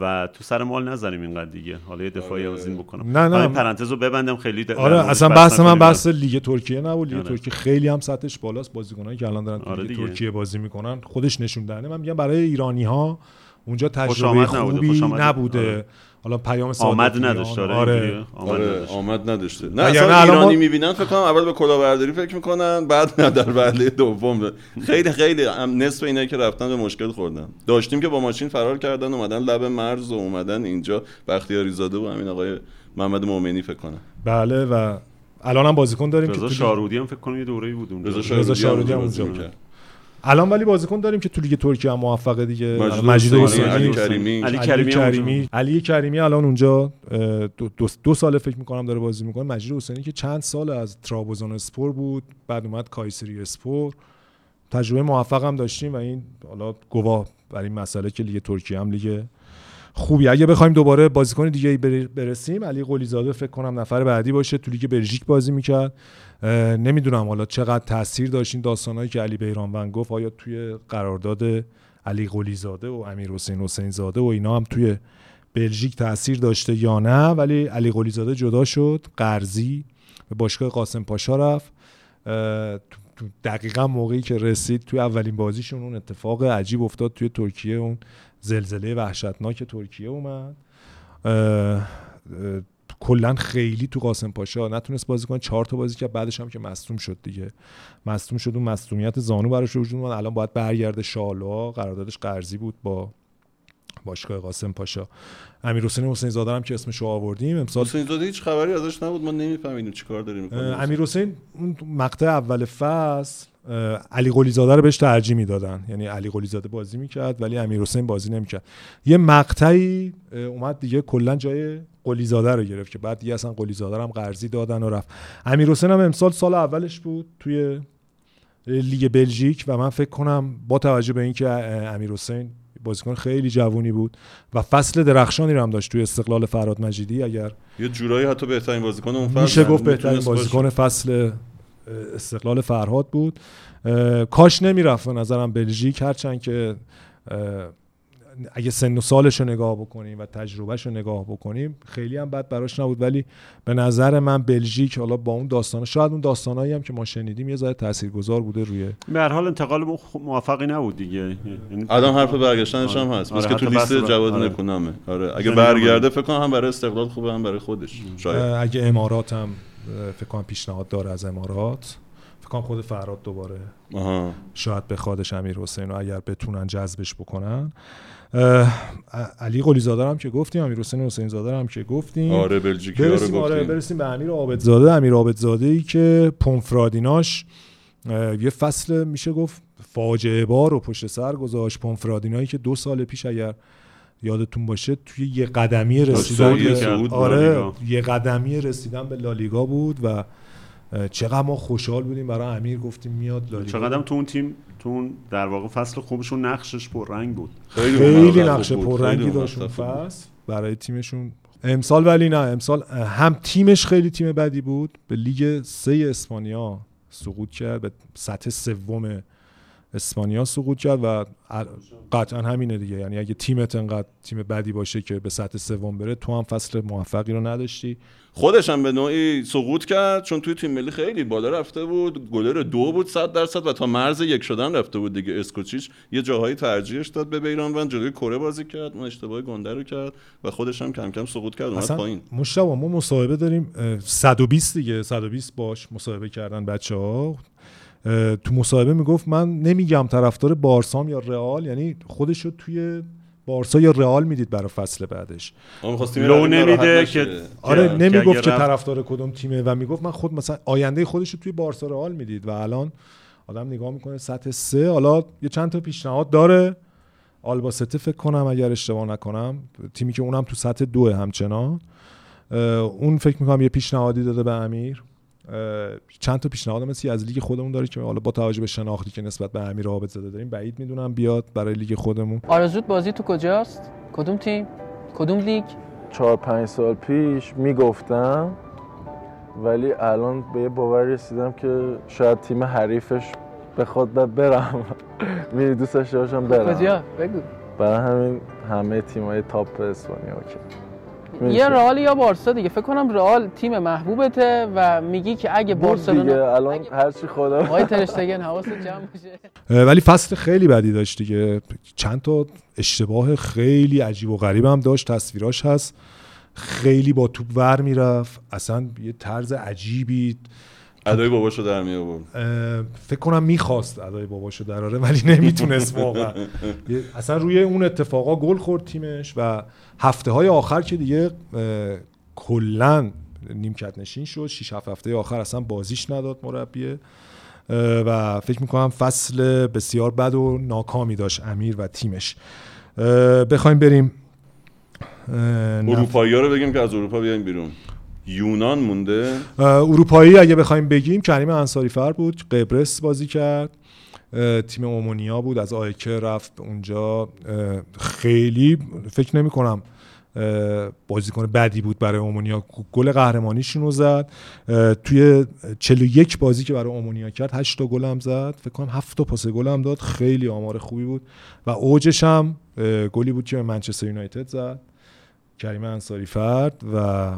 و تو سر مال نزنیم اینقدر دیگه حالا یه دفاعی از این بکنم
نه، نه.
من این پرانتز رو ببندم خیلی
آره اصلا
بحث
بحث من. بحث لیگ ترکیه نبود لیگ
آره.
ترکیه خیلی هم سطحش بالاست بازیکنایی که الان دارن
آره
لیگ
دیگه.
ترکیه بازی می‌کنن خودش نشون دهنده من میگم برای ایرانی ها اونجا تجربه خوبی
خوش آمد.
نبوده
آره.
حالا پیام
آمد
صادقیان،
نداشت آره,
آره
اینجوریه. آمد
آره
نداشت.
آمد نداشته. نه اصلا
الان
ایرانی
ما-
می‌بینن فکر کنم اول به کلاهبرداری فکر می‌کنن بعد نه در وهله دوم. خیلی خیلی نصف اینایی که رفتن به مشکل خوردن. داشتیم که با ماشین فرار کردن اومدن لب مرز و اومدن اینجا. بختیاری زاده و همین آقای محمد مومنی فکر کنم.
بله و الان هم بازیکن داریم که
رضا شارودی هم فکر کنم یه دوره‌ای بود اونجا.
رضا شارودی هم
اونجا. الان ولی بازیکن داریم که تو لیگ ترکیه هم موفقه دیگه.
مجید حسینی، علی کریمی.
علی
علی
کریمی.
علی کریمی الان اونجا دو, دو, دو سال فکر می‌کنم داره بازی می‌کنه. مجید حسینی که چند سال از ترابزون اسپور بود بعد اومد کایسری اسپور. تجربه موفق هم داشتیم و این حالا گواه بر این مسئله که لیگ ترکیه هم لیگ خوبی. اگه بخوایم دوباره بازیکن دیگه برسیم علی قلیزاده فکر کنم نفر بعدی باشه. تو لیگ بلژیک بازی می‌کرد. نمی‌دونم حالا چقدر تاثیر داشت این داستانهایی که علی بیرانوند گفت. آیا توی قرارداد علی قلیزاده و امیر حسین حسین زاده و اینا هم توی بلژیک تاثیر داشته یا نه؟ ولی علی قلیزاده جدا شد. قرضی به باشگاه قاسم پاشا رفت. دقیقا موقعی که رسید توی اولین بازیشون اون اتفاق عجیب افتاد توی ترکیه اون زلزله وحشتناک ترکیه اومد. کلا خیلی تو قاسم پاشا نتونست بازی کنه. چهار تا بازی کرد بعدش هم که مصدوم شد دیگه. مصدوم شد اون مصدومیت زانو براش وجود اومد. الان باید برگرده شالوا قراردادش قرضی بود با باشگاه قاسم پاشا. امیر حسین حسین زاده هم که اسمش رو آوردیم. امسال
حسین زاده هیچ خبری ازش نبود. ما نمیفهمیدیم چیکار داریم
امیر حسین اون مقطع اول فصل علی قلی زاده رو بهش ترجیح می‌دادن. یعنی علی قلی زاده بازی می‌کرد ولی امیر حسین بازی نمی‌کرد. یه مقطعی اومد دیگه کلا جای قلی زاده رو گرفت که بعد دیگه اصلا قلی زاده رو هم قرضی دادن و رفت. امیر حسین هم امسال سال اولش بود توی لیگ بلژیک و من فکر کنم با توجه به اینکه امیر حسین بازیکن خیلی جوونی بود و فصل درخشانی رو هم داشت توی استقلال فراد مجیدی اگر
یه جورایی حتی بهترین بازیکن اون فصل
میشه گفت بهترین. بازیکن فصل استقلال فرهاد بود. کاش نمی‌رفت به نظرم بلژیک هرچند که اگه سن و سالش رو نگاه بکنیم و تجربهش رو نگاه بکنیم خیلی هم بد براش نبود. ولی به نظر من بلژیک حالا با اون داستان شاید اون داستانایی هم که ما شنیدیم یه ذره تاثیرگذار بوده روی
به هر حال انتقال خب موفقی نبود دیگه. یعنی
الان حرف برگشتنش هم هست.
آره،
که تو لیست جواد
آره.
نکونامه. آره اگه برگرده فکر کنم هم برای استقلال خوبه هم برای خودش. شاید.
اگه امارات هم فکر کنم پیشنهاد داره از امارات. فکر کنم خود فراد دوباره
آها.
شاید بخوادش امیر حسین و اگر بتونن جذبش بکنن. علی قلی زاده هم که گفتیم امیر حسین حسین زاده هم که گفتیم.
آره بلژیکی رو
آره
گفتیم.
برسیم به امیر عابدزاده. امیر عابدزاده ای که پونفرادیناش اه، یه فصل میشه گفت فاجعه بار رو پشت سر گذاشت. پونفرادینایی که دو سال پیش اگر یادتون باشه توی یه قدمی رسیدن به آره. یه قدمی رسیدن به لالیگا بود و چقدر ما خوشحال بودیم برای امیر گفتیم میاد لالیگا
چقدر تو اون تیم تو اون در واقع فصل خوبشون نقشش پررنگ بود
خیلی
خیلی نقش. پررنگی داشت اون. فصل برای تیمشون امسال ولی نه امسال هم تیمش خیلی تیم بدی بود به لیگ سه اسپانیا سقوط کرد به سطح سوم اسپانیا سقوط کرد و قطعا همینه دیگه. یعنی اگه تیمت انقدر تیم بدی باشه که به سطح سوم بره تو هم فصل موفقی رو نداشتی.
خودش هم به نوعی سقوط کرد چون توی تیم ملی خیلی بالا رفته بود. گلر دو بود صد درصد و تا مرز یک شدن رفته بود دیگه. اسکوچیچ یه جاهایی ترجیحش داد به بیرانوند جلوی کره بازی کرد اون اشتباه گنده رو کرد و خودش هم کم کم سقوط کرد اومد پایین.
مشتبه ما مصاحبه داریم اه، 120 دیگه 120 باش مصاحبه کردن بچه ها تو مصاحبه می‌گفت من نمیگم طرفدار بارسام یا رئال یعنی خودش رو توی بارسا یا رئال می‌دید برای فصل بعدش.
لو نمیده که
آره نمی‌گفت که طرفدار کدوم تیمه و می‌گفت من خود مثلا آینده خودش رو توی بارسا رئال می‌دید. و الان آدم نگاه می‌کنه سطح سه. حالا یه چند تا پیشنهاد داره. آلباسته فکر کنم اگر اشتباه نکنم تیمی که اونم تو سطح دو همچنان. اون فکر می‌کنم یه پیشنهادی داده به امیر. چند تا پیشنهاد مثل از لیگ خودمون داره که حالا با توجه به شناختی که نسبت به امیر عابد زده داریم بعید می‌دونم بیاد برای لیگ خودمون.
آرزوت بازی تو کجاست؟ کدوم تیم؟ کدوم لیگ؟
چهار پنج سال پیش می‌گفتم ولی الان به یه باور رسیدم که شاید تیم حریفش بخواد برم. می دوست داشته باشم برم.
کجا؟ بگو.
برای همین همه تیمای تاپ اسپانیا اوکی.
یه رئال یا بارسا دیگه. فکر کنم رئال تیم محبوبته و میگی که اگه بارسلونا
دیگه. الان هر چی خدا
آقای ترشتگن حواست جمع بشه
ولی فصل خیلی بدی داشت دیگه. چند تا اشتباه خیلی عجیب و غریب هم داشت. تصویراش هست. خیلی با توپ ور می‌رفت. اصلا یه طرز عجیبی.
ادای باباشو در می آورد
فکر کنم می‌خواست ادای باباشو دراره ولی نمی‌تونست واقعا. اصلا روی اون اتفاقا گل خورد تیمش و هفته های آخر که دیگه کلا نیمکت نشین شد. 6 7 هفته آخر اصلا بازیش نداد مربیه. و فکر می‌کنم فصل بسیار بد و ناکامی داشت امیر و تیمش. بخوایم بریم.
اروپایی ها رو بگیم که از اروپا بیایم بیرون. یونان مونده؟
اروپایی اگه بخوایم بگیم کریم انصاری فر بود قبرس بازی کرد. تیم اومونیا بود از آیکه رفت اونجا. خیلی فکر نمی کنم بازیکن بدی بود برای اومونیا. گل قهرمانیشون رو زد. توی 41 بازی که برای اومونیا کرد 8 تا گل هم زد. فکر کنم 7 تا پاس گل هم داد. خیلی آمار خوبی بود. و اوجش هم گلی بود که منچستر یونایتد زد. کریم انصاری فرد و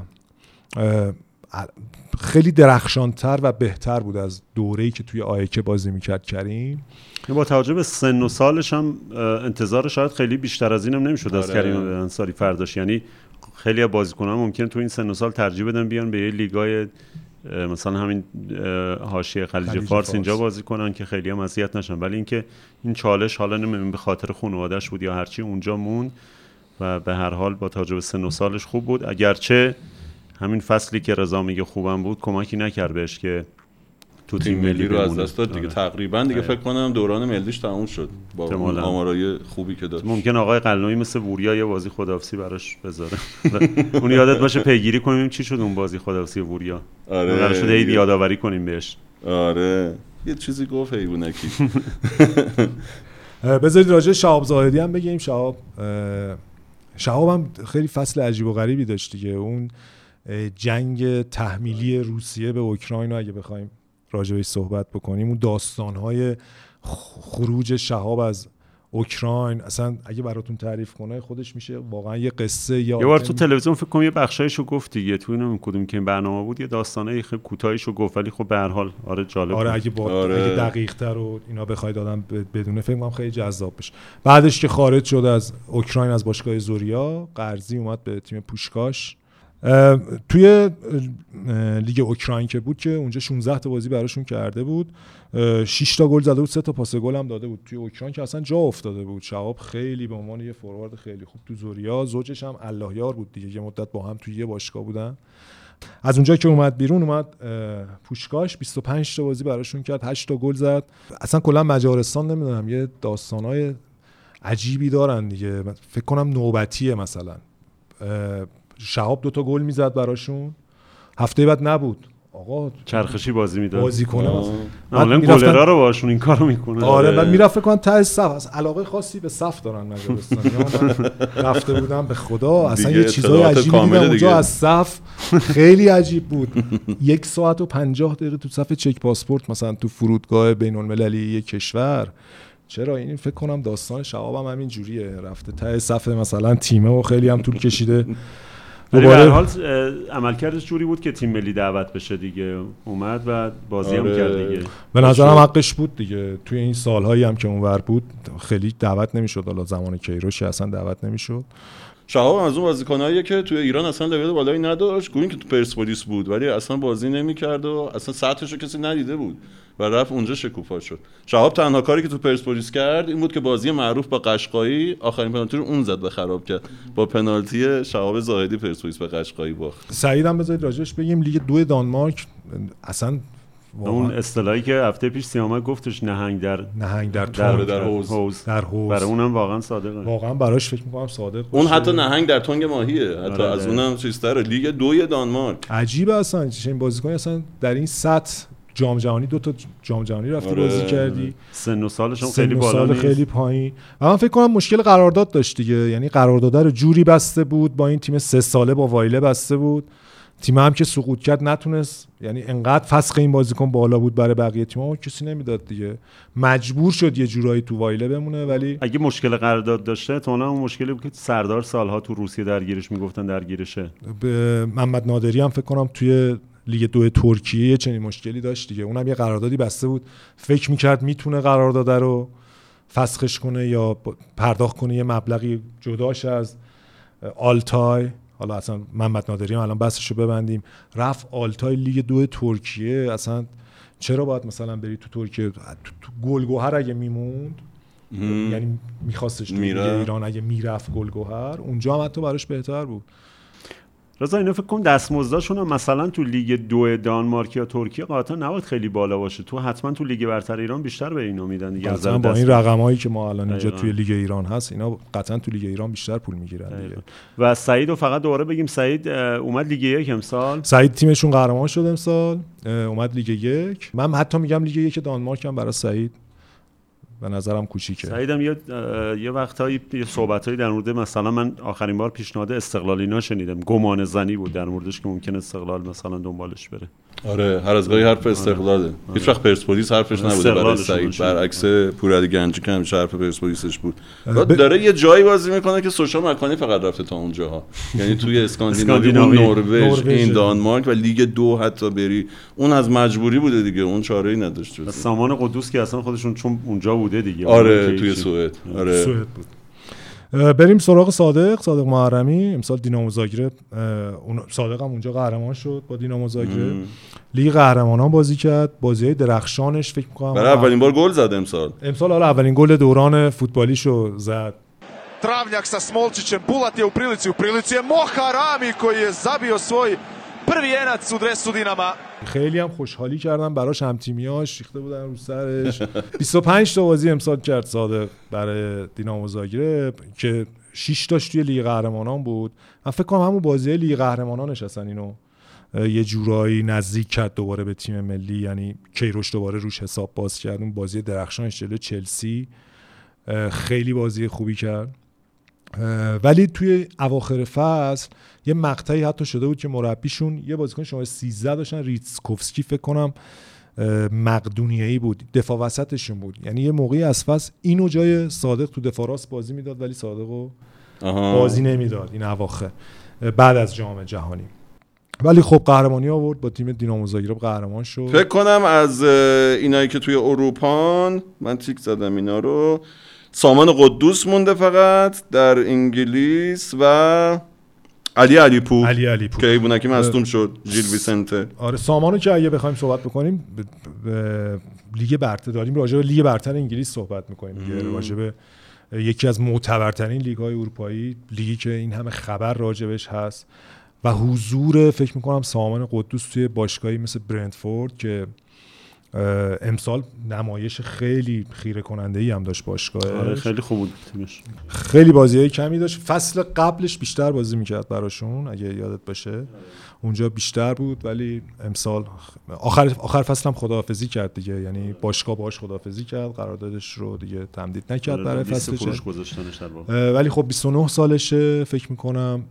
خیلی درخشانتر و بهتر بود از دوره‌ای که توی آیکه بازی می‌کرد کریم.
با توجه به سن و سالش هم انتظار شاید خیلی بیشتر از اینم نمی‌شد از کریم انصاری فرداش. یعنی خیلی از بازیکنان ممکن تو این سن و سال ترجیح بدن بیان به یه لیگای مثلا همین حاشیه خلیج, خلیج فارس, فارس. اینجا بازی کنن که خیلی هم اذیت نشن. ولی اینکه این چالش حالا نمی‌دونم به خاطر خانواده‌اش بود یا هرچی اونجا موند و به هر حال با توجه به سن و سالش خوب بود. اگرچه همین فصلی که رضا میگه خوبم بود کمکی نکرد بهش که
تو تیم ملی رو از دست داد دیگه. آره. تقریبا دیگه آره. فکر کنم دوران ملیش تموم شد با آمارای خوبی که داشت.
ممکن آقای قلنوی مثل وریا یه بازی خدافسی براش بذاره. اون یادت باشه پیگیری کنیم چی شد اون بازی خدافسی وریا؟
آره. قرار
شده یادآوری کنیم بهش.
آره. یه چیزی گفت حیوانکی.
بذارید راجع شهاب زاهدی هم بگیم. شهاب شهاب هم خیلی فصل عجیب و غریبی داشت دیگه. اون جنگ تحمیلی روسیه به اوکراین رو اگه بخوایم راجبش صحبت بکنیم اون داستانهای خروج شهاب از اوکراین اصلا اگه براتون تعریف کنه خودش میشه واقعا یه قصه یا
یه بار تو تلویزیون فکر کنم یه بخشایشو گفت دیگه تو اینو کدوم که این برنامه بود یه داستانه خیلی کوتاهیشو گفت ولی خب به هر حال آره جالب
آره اگه با آره. اگه دقیق تر و اینا بخواید دادم بدونه فکر کنم خیلی جذاب بشه. بعدش که خارج شد از اوکراین از باشگاه زوریا قرضی اومد به تیم پوشکاش. توی لیگ اوکراین که بود که اونجا 16 تا بازی براشون کرده بود 6 تا گل زده بود 3 تا پاس گل هم داده بود. توی اوکراین که اصلا جا افتاده بود. شهاب خیلی به عنوان یه فوروارد خیلی خوب تو زوریا زوجش هم الله یار بود دیگه یه مدت با هم توی یه باشگاه بودن. از اونجا که اومد بیرون اومد پوشکاش 25 تا بازی براشون کرد 8 تا گل زد. اصلا کلا مجارستان نمی‌دونم یه داستانای عجیبی دارن دیگه. فکر کنم نوبتیه مثلا. شهاب دوتا گل می‌زد براشون. هفته بعد نبود. آقا
چرخشی بازی می‌داد.
بازی کنه
مثلا گلرا رو باشون این کارو می‌کنه.
آره بعد می‌رفت کنم ته صف از علاقه خاصی به صف دارن مجارستان. رفته بودم به خدا. اصلا یه چیزای عجیبی دیدم اونجا از صف. خیلی عجیب بود. یک ساعت و پنجاه دقیقه تو صف چک پاسپورت مثلا تو فرودگاه بین المللی یک کشور. چرا این فکر کنم داستان شبابم همین جوریه. رفته ته صف مثلا تیمه و خیلی هم طول کشیده.
دوباره حال عملکردش جوری بود که تیم ملی دعوت بشه دیگه. اومد و بازی هم آره. کرد دیگه.
به نظرم حقش بود دیگه. توی این سالهایی هم که اونور بود خیلی دعوت نمی‌شد. حالا زمان کیروش اصلا دعوت نمی‌شد.
شهاب از اون بازیکناییه که توی ایران اصلا لول بالایی نداشت. گوین که تو پرسپولیس بود ولی اصلا بازی نمی‌کرد و اصلا سطحش رو کسی ندیده بود و رفت اونجا شکوفا شد. شهاب تنها کاری که تو پرسپولیس کرد این بود که بازی معروف با قشقایی آخرین پنالتی رو اون زد و خراب کرد. با پنالتی شهاب زاهدی پرسپولیس به قشقایی باخت.
سعید هم بذارید راجعش بگیم. لیگ دو دانمارک اصلا
اون اصطلاحی که هفته پیش سیامک گفتش نهنگ در
نهنگ در
در,
تنگ
در
حوز
حوز.
در حوز
برای اونم واقعا صادقه.
واقعا براش فکر می‌کنم صادق
اون. حتی نهنگ در تنگ ماهیه. حتی
آره.
از اونم چیزتره. لیگ دوی دانمارک.
عجیبه اصلا. چه بازیکن اصلا در این سطح جام جهانی دو تا جام جهانی رفتی
آره.
بازی کردی.
سن و سالش هم
سن
خیلی بالا
سال
نیست.
خیلی پایین. و من فکر کنم مشکل قرارداد داشت دیگه. یعنی قرارداد رو جوری بسته بود با این تیم سه ساله با وایله بسته بود. تیم هم که سقوط کرد نتونست. یعنی انقدر فسخ این بازیکن بالا بود برای بقیه تیم‌ها کسی نمی‌داد دیگه. مجبور شد یه جورایی تو وایله بمونه ولی
اگه مشکل قرارداد داشته تو اون مشکلی بود که سردار سالها تو روسیه درگیرش می‌گفتن درگیرشه.
به محمد نادری هم فکر کنم توی لیگ دو ترکیه یه چنین مشکلی داشت دیگه. اونم یه قراردادی بسته بود. فکر می‌کرد می‌تونه قرارداد رو فسخش کنه یا پرداخت کنه یه مبلغی جداش از آلتای. حالا اصلا محمد نادری هم الان بحثش رو ببندیم. رفت آلتای لیگ دو ترکیه. اصلا چرا باید مثلا بری تو ترکیه؟ تو, تو گلگوهر اگه میموند یعنی میخواستش تو. ایران اگه می‌رفت گلگوهر اونجا هم حتی براش بهتر بود.
رضا اینا فکر کنم دستمزدشون هم مثلا تو لیگ دو دانمارک یا ترکیه قاعدتا نباید خیلی بالا باشه. تو حتما تو لیگ برتر ایران بیشتر به اینا میدن دیگه نظر
با این رقمایی که ما الان اینجا. توی لیگ ایران هست اینا قطعا تو لیگ ایران بیشتر پول می‌گیرن دیگه.
و سعید رو فقط دوباره بگیم سعید اومد لیگ یک امسال.
سعید تیمشون قهرمان شد امسال اومد لیگ یک. من حتی میگم لیگ یک دانمارک هم برای سعید. به نظرم کوچیکه.
سعیدم یه یه وقتایی یه صحبتایی در مورد مثلا من آخرین بار پیشنهاد استقلال اینا شنیدم گمان زنی بود در موردش که ممکن استقلال مثلا دنبالش بره.
آره هر از گاهی حرف استقلاله. هیچ وقت پرسپولیس حرفش نبوده برای سعید. برعکس پورعلی گنجی که همیشه حرف پرسپولیسش بود.
ب-
بعد داره یه جایی بازی می‌کنه که سوشا مکانی فقط رفته تا اونجاها. یعنی توی اسکاندیناوی اون. نروژ. این دانمارک و لیگ دو حتی بری. اون از مجبوری بوده دیگه اون چاره ای نداشت.
سامان قدوس که اصلا خودشون چون اونجا بوده دیگه.
آره توی. سوئد. آره.
سوئد بود. بریم سراغ صادق. صادق محرمی. امسال دینامو زاگرب صادق هم اونجا قهرمان شد با دینامو زاگرب. لیگ قهرمانان بازی کرد. بازی های درخشانش فکر می‌کنم
برای اولین بار گل زد امسال.
امسال حالا اولین گل دوران فوتبالیشو زد.
Travnjak sa Smolčićem, Bulat je u prilici, u prilici je Moharami koji je zabio svoj prvi jenac u dresu.
خیلی هم خوشحالی کردن براش هم تیمیاش ریخته بودن رو سرش. 25 تا بازی امسال کرد صادق برای دینامو زاگرب که 6 تاش توی لیگ قهرمانان بود. من فکر کنم همون بازی لیگ قهرمانانش اصلا اینو. یه جورایی نزدیک کرد دوباره به تیم ملی یعنی کیروش دوباره روش حساب باز کرد. اون بازی درخشانش جلو چلسی. خیلی بازی خوبی کرد. ولی توی اواخر فصل یه مقطعی حتی شده بود که مربیشون یه بازیکن شما 13 داشتن ریتسکوفسکی فکر کنم مقدونیه ای بود دفاع وسطشون بود. یعنی یه موقعی از فصل اینو جای صادق تو دفاع راست بازی می‌داد ولی صادق رو. بازی نمی‌داد این اواخر بعد از جام جهانی. ولی خب قهرمانی آورد با تیم دینامو زاگرب قهرمان شد.
فکر کنم از اینایی که توی اروپان من تیک زدم اینا رو. سامان قدوس مونده فقط در انگلیس و علی علی پور
علی علی پور
که ایبونکی مصدوم شد جیل ویسنته.
آره سامانو که اگه بخوایم صحبت بکنیم ب- ب- لیگ برتر داریم. راجع به لیگ برتر انگلیس صحبت می‌کنیم راجع به یکی از معتبرترین لیگ های اروپایی لیگی که این همه خبر راجبش هست. و حضور فکر می‌کنم سامان قدوس توی باشگاهی مثل برنتفورد که امسال نمایش خیلی خیره کننده ای هم داشت باشگاهش.
آره خیلی خوب بود تیمش.
خیلی بازی های کمی داشت. فصل قبلش بیشتر بازی می‌کرد براشون اگه یادت باشه. اونجا بیشتر بود ولی امسال آخر آخر فصل هم خداحافظی کرد دیگه یعنی باشگاه باش خداحافظی کرد قراردادش رو دیگه تمدید نکرد برای
لیست
فصل ولی خب 29 سالشه فکر می‌کنم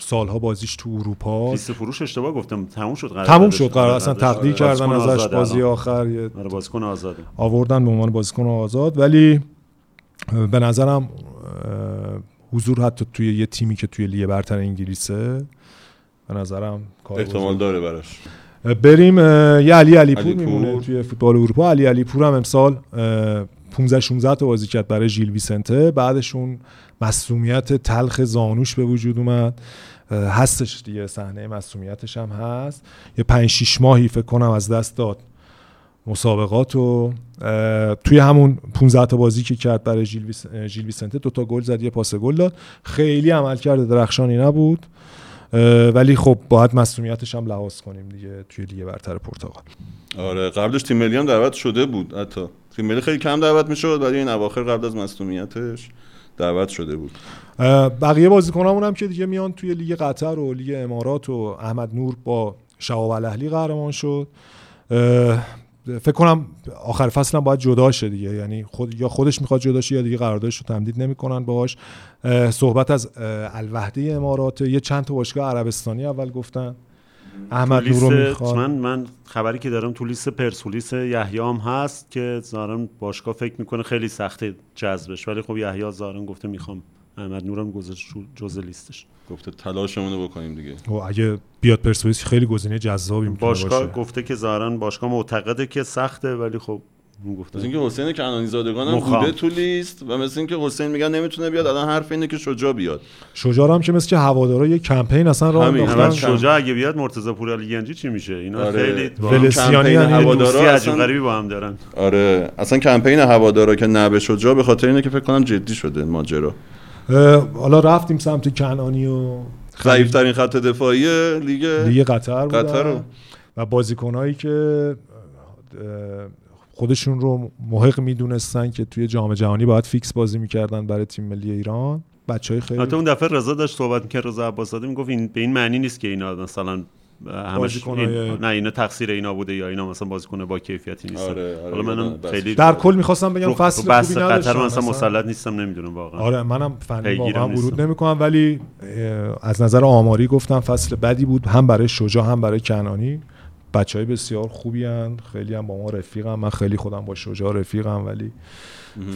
سالها بازیش تو اروپا
لیست فروش اشتباه گفتم تموم شد قراردادش.
تموم شد قرار اصلا. تقدیر
آره،
کردن ازش بازی. آخر یه
آره بازیکن آزاده
آوردن به عنوان بازیکن آزاد ولی به نظرم حضور حتی توی یه تیمی که توی لیگ برتر انگلیسه به نظرم کار
احتمال. داره براش.
بریم یه علی علی پور. میمونه توی فوتبال اروپا. علی علی پور هم امسال اه، 15 16 تا بازی کرد برای ژیل ویسنته. بعدش اون مصومیت تلخ زانوش به وجود اومد. هستش دیگه صحنه مصومیتش هم هست. یه 5 6 ماهی فکر کنم از دست داد مسابقات و توی همون 15 تا بازی که کرد برای ژیل ویسنته دو تا گل زد یه پاس گل داد. خیلی عمل کرده درخشانی نبود. ولی خب باید مسئولیتش هم لحاظ کنیم دیگه توی لیگ برتر پرتغال.
آره قبلش تیم ملی هم دعوت شده بود حتی. تیم ملی خیلی کم دعوت می‌شد ولی این اواخر قبل از مسئولیتش دعوت شده بود.
بقیه بازیکنامون هم که دیگه میان توی لیگ قطر و لیگ امارات و احمد نور با شهاب الاهلی قهرمان شد. فکر کنم آخر فصل هم باید جدا شه دیگه. یعنی خود یا خودش می‌خواد جدا شه یا دیگه قراردادش رو تمدید نمی‌کنن باهاش. صحبت از الوحده امارات یه چند تا باشگاه عربستانی اول گفتن. احمد نورو می‌خواد.
من من خبری که دارم تو لیست پرسولیس یحیام هست که زارن باشگاه فکر می‌کنه خیلی سخته جذبش. ولی خب یحیی زارن گفته می‌خوام احمد نورم گذاشت جزء لیستش.
گفته تلاشمون رو بکنیم دیگه.
و اگه بیاد پرسپولیس خیلی گزینه جذابی می‌تونه
باشگاه
باشه.
گفته که ظاهرا باشگاه معتقده که سخته ولی خب
مثل اینکه حسین کنانی زادگان هم بوده تو لیست و مثل اینکه حسین میگن نمی‌تونه بیاد الان حرف اینه که شجاع بیاد.
شجاع هم که مثل که هوادارا یه کمپین اصلا راه
انداختن. شجاع اگه بیاد مرتضی پورعلی گنجی چی میشه؟ اینا آره. خیلی
ولسیانی یعنی
هوادارا عجیب غریبی با هم دارن.
آره. اصلا کمپین هوادارا که نه به شجاع به خاطر اینه که فکر کنم جدی شده ماجرا.
حالا رفتیم سمت کنانی و
ضعیف ترین خط دفاعی لیگ
لیگ قطر بودن.
قطر
و بازیکنایی که خودشون رو محق می‌دونستن که توی جام جهانی باید فیکس بازی می‌کردن برای تیم ملی ایران. بچه های خیلی
حتی اون دفعه رضا داشت صحبت می‌کرد رضا عباسزاده می‌گفت این به این معنی نیست که اینا مثلا همش این... نه اینا تقصیر اینا بوده یا اینا مثلا بازیکن با کیفیتی نیستن.
آره، آره،
حالا منم خیلی
در کل می‌خواستم بگم فصل خوبی نداشتم
قطر مثلا. مسلط نیستم نمی‌دونم واقعا.
آره منم فنی واقعا ورود نمی‌کنم ولی از نظر آماری گفتم فصل بدی بود هم برای شجاع هم برای کنانی بچه های بسیار خوبی هن. خیلی هم با ما رفیقم من خیلی خودم با شجاع رفیقم ولی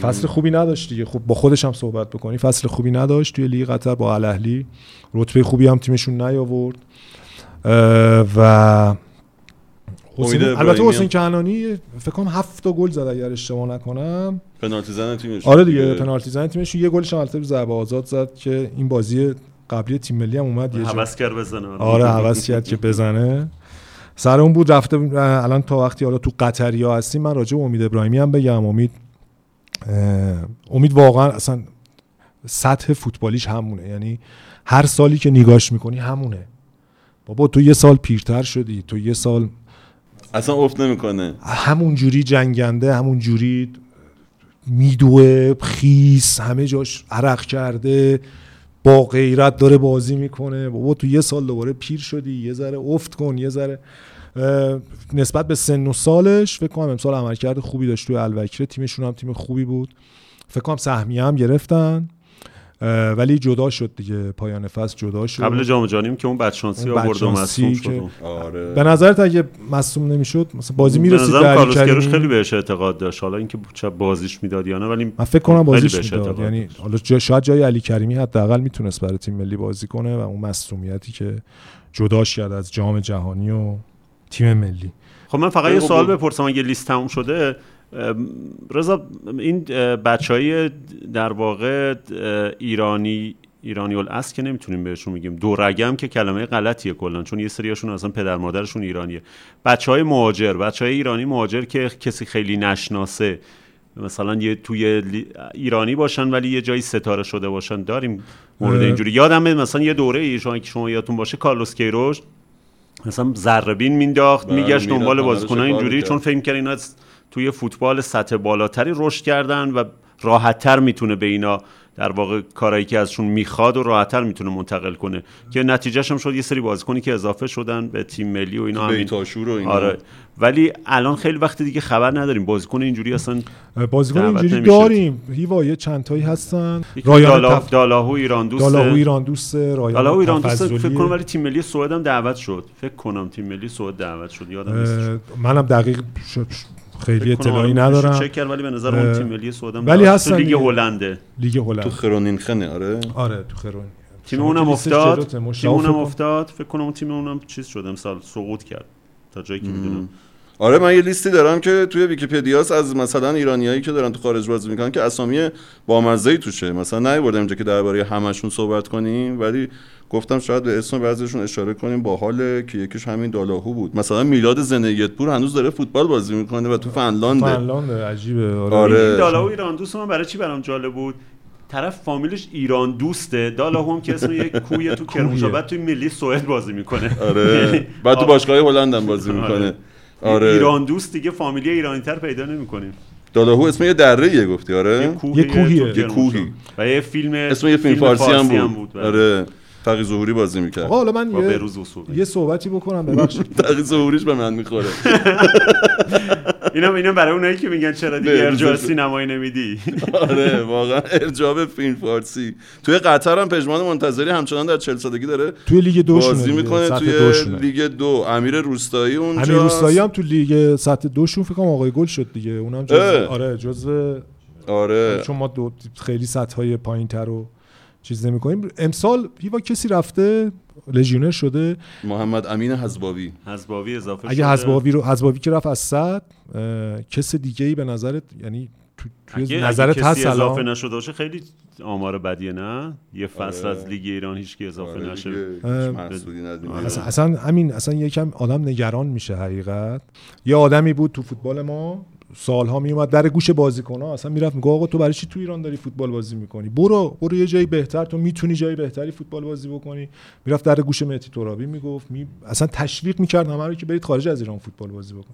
فصل خوبی نداشت دیگه. خب با خودش هم صحبت بکنی فصل خوبی نداشت توی لیگ قطر با الاهلی. رتبه خوبی هم تیمشون نیاورد. و حسین البته حسین کنانی فکر کنم هفت تا گل زد اگر اشتباه نکنم.
پنالتی زن تیمش.
آره دیگه پنالتی زن تیمش. یه گلش هم البته ضربه آزاد زد که این بازی قبلی تیم ملی هم اومد یه
حواس کرد بزنه.
آره حواس کرد که بزنه. سر اون بود رفته الان تا وقتی حالا تو قطریا هستیم من راجع به امید ابراهیمی هم بگم. امید امید واقعا اصلا سطح فوتبالیش همونه. یعنی هر سالی که نگاش می‌کنی همونه. بابا تو یه سال پیرتر شدی تو یه سال
اصلا افت نمی‌کنه.
همون جوری جنگنده همون جوری میدوه خیس همه جاش عرق کرده با غیرت داره بازی می‌کنه. بابا تو یه سال دوباره پیر شدی یه ذره افت کن یه ذره نسبت به سن و سالش فکر کنم امسال عملکرد خوبی داشت توی الوکره تیمشون هم تیم خوبی بود. فکر کنم سهمیه هم گرفتن. ولی جدا شد دیگه پایان فصل جدا شد.
قبل جام جهانی که اون بدشانسی آورد و مصدوم شد
آره.
به نظرت اگه مصدوم نمی‌شد مثلا بازی می‌رسید
به کارلوس کروش خیلی بهش اعتقاد داشت. حالا اینکه چه بازیش می‌داد یا نه ولی
من فکر کنم بازیش می‌داد. یعنی حالا جا شاید جای علی کریمی حداقل می‌تونست برای تیم ملی بازی کنه و اون مصدومیتی که جداش کرد از جام جهانی و تیم ملی.
خب من فقط یه سوال بپرسم اگه لیست تموم شده رضا این بچه های در واقع ایرانی ایرانی الاصل که نمی‌تونیم بهشون میگیم دو رگم که کلمه غلطیه کلا چون یه سریاشون اصلا پدر مادرشون ایرانیه. بچه های مهاجر بچه های ایرانی مهاجر که کسی خیلی نشناسه. مثلا یه توی ایرانی باشن ولی یه جایی ستاره شده باشن. داریم مورد اینجوری. یادم مثلا یه دوره ای شما که شما یادتون باشه کارلوس کیروش مثلا ذربین مینداخت میگشت دنبال بازیکن‌ها اینجوری چون فکر کرد اینا توی فوتبال سطح بالاتری رشد کردن و راحتتر می‌تونه به اینا در واقع کارایی که ازشون می‌خواد و راحتتر می‌تونه منتقل کنه. که نتیجهش هم شد یه سری بازیکنی که اضافه شدن به تیم ملی و اینا همین.
و اینا.
آره. ولی الان خیلی وقت دیگه خبر نداریم. بازیکن اینجوری اصلا
بازیکن اینجوری داریم. هیوا یه چند تایی هستن.
رایان دالا... تف... دالاهو ایران دوست
دالاهو ایران دوست رایان
دالاهو ایران دوست فکر کنم ولی تیم ملی سوئد هم دعوت شد. فکر کنم تیم ملی سوئد دعوت شد. یادم نیست.
منم دقیق خیلی اطلاعی ندارم.
چک کرد ولی به نظر اون تیم ملی سوئد
ولی هستن
لیگ هلنده
لیگ هلند.
تو خرونینخنه آره.
آره تو خرون
تیم اونم افتاد. تیم اونم افتاد. فکر کنم اون تیم اونم چیز شد امسال سقوط کرد. تا جایی که می‌دونم.
آره من یه لیستی دارم که توی ویکی‌پدیاس از مثلا ایرانیایی که دارن تو خارج بازی می‌کنن که اسامی بامزه‌ای توشه. مثلا نیوردم اینجا که درباره همشون صحبت کنیم ولی گفتم شاید به اسم بعضیشون اشاره کنیم. با حال که یکیش همین دالاهو بود. مثلا میلاد زنیت پور هنوز داره فوتبال بازی می‌کنه و تو فنلانده
فنلاند عجیبه. آره,
آره.
این دالاو ایران دوست من برای چی برام جالب بود؟ طرف فامیلش ایران دوسته. دالاهو هم که اسم یک کوی تو کرمانشاه بعد توی ملی سوئد بازی می‌کنه.
آره. بعد تو باشگاه هلند هم بازی می‌کنه. آره
ایران دوست دیگه فامیلی ایرانی تر پیدا نمی‌کنیم
دالاهو اسم یه دره یه گفتی آره
یه کوهیه.
تو
یه کوهی.
و یه فیلم
اسم یه فیلم فارسی هم بود
بله.
آره تقی ظهوری بازی می‌کرد.
آقا حالا من یه, یه صحبتی بکنم ببخشید.
تقی ظهوریش به من می‌خوره.
اینا اینا برای اونایی که میگن چرا دیگه ارجاع. سینمایی نمیدی؟
آره واقعا ارجاع فیلم فارسی. توی قطر هم پژمان منتظری همچنان در 40 سالگی داره
توی لیگ دوشونه
بازی می‌کنه. توی. لیگ دو. امیر روستایی اونجا
امیر روستایی هم تو لیگ سطح دوشون فکر کنم آقای گل شد دیگه. اونم جز. آره جز
آره.
چون ما دو خیلی سطح های پایین تر رو چیز نمی کنیم امسال هیوا کسی رفته لژیونر شده
محمد امین حزباوی
حزباوی اضافه
اگه
شده.
حزباوی رو حزباوی که رفت از صد کس دیگه ای به نظرت یعنی تو توی
اگه
نظرت
اگه
هست
کسی اضافه
الان
نشده باشه خیلی آمار بدیه نه یه فصل
آره.
از لیگ ایران هیچ کی اضافه
آره
نشه. آره.
اصلا, اصلا همین اصلا یکم آدم نگران میشه حقیقت یه آدمی بود تو فوتبال ما سالها میومد در گوش بازیکن ها. اصلا می‌رفت میگه آقا تو برای چی تو ایران داری فوتبال بازی می‌کنی؟ برو برو یه جایی بهتر. تو می‌تونی جایی بهتری فوتبال بازی بکنی. می‌رفت در گوش مهدی ترابی می‌گفت. می... اصلا تشویق می‌کرد همه رو که برید خارج از ایران فوتبال بازی بکن.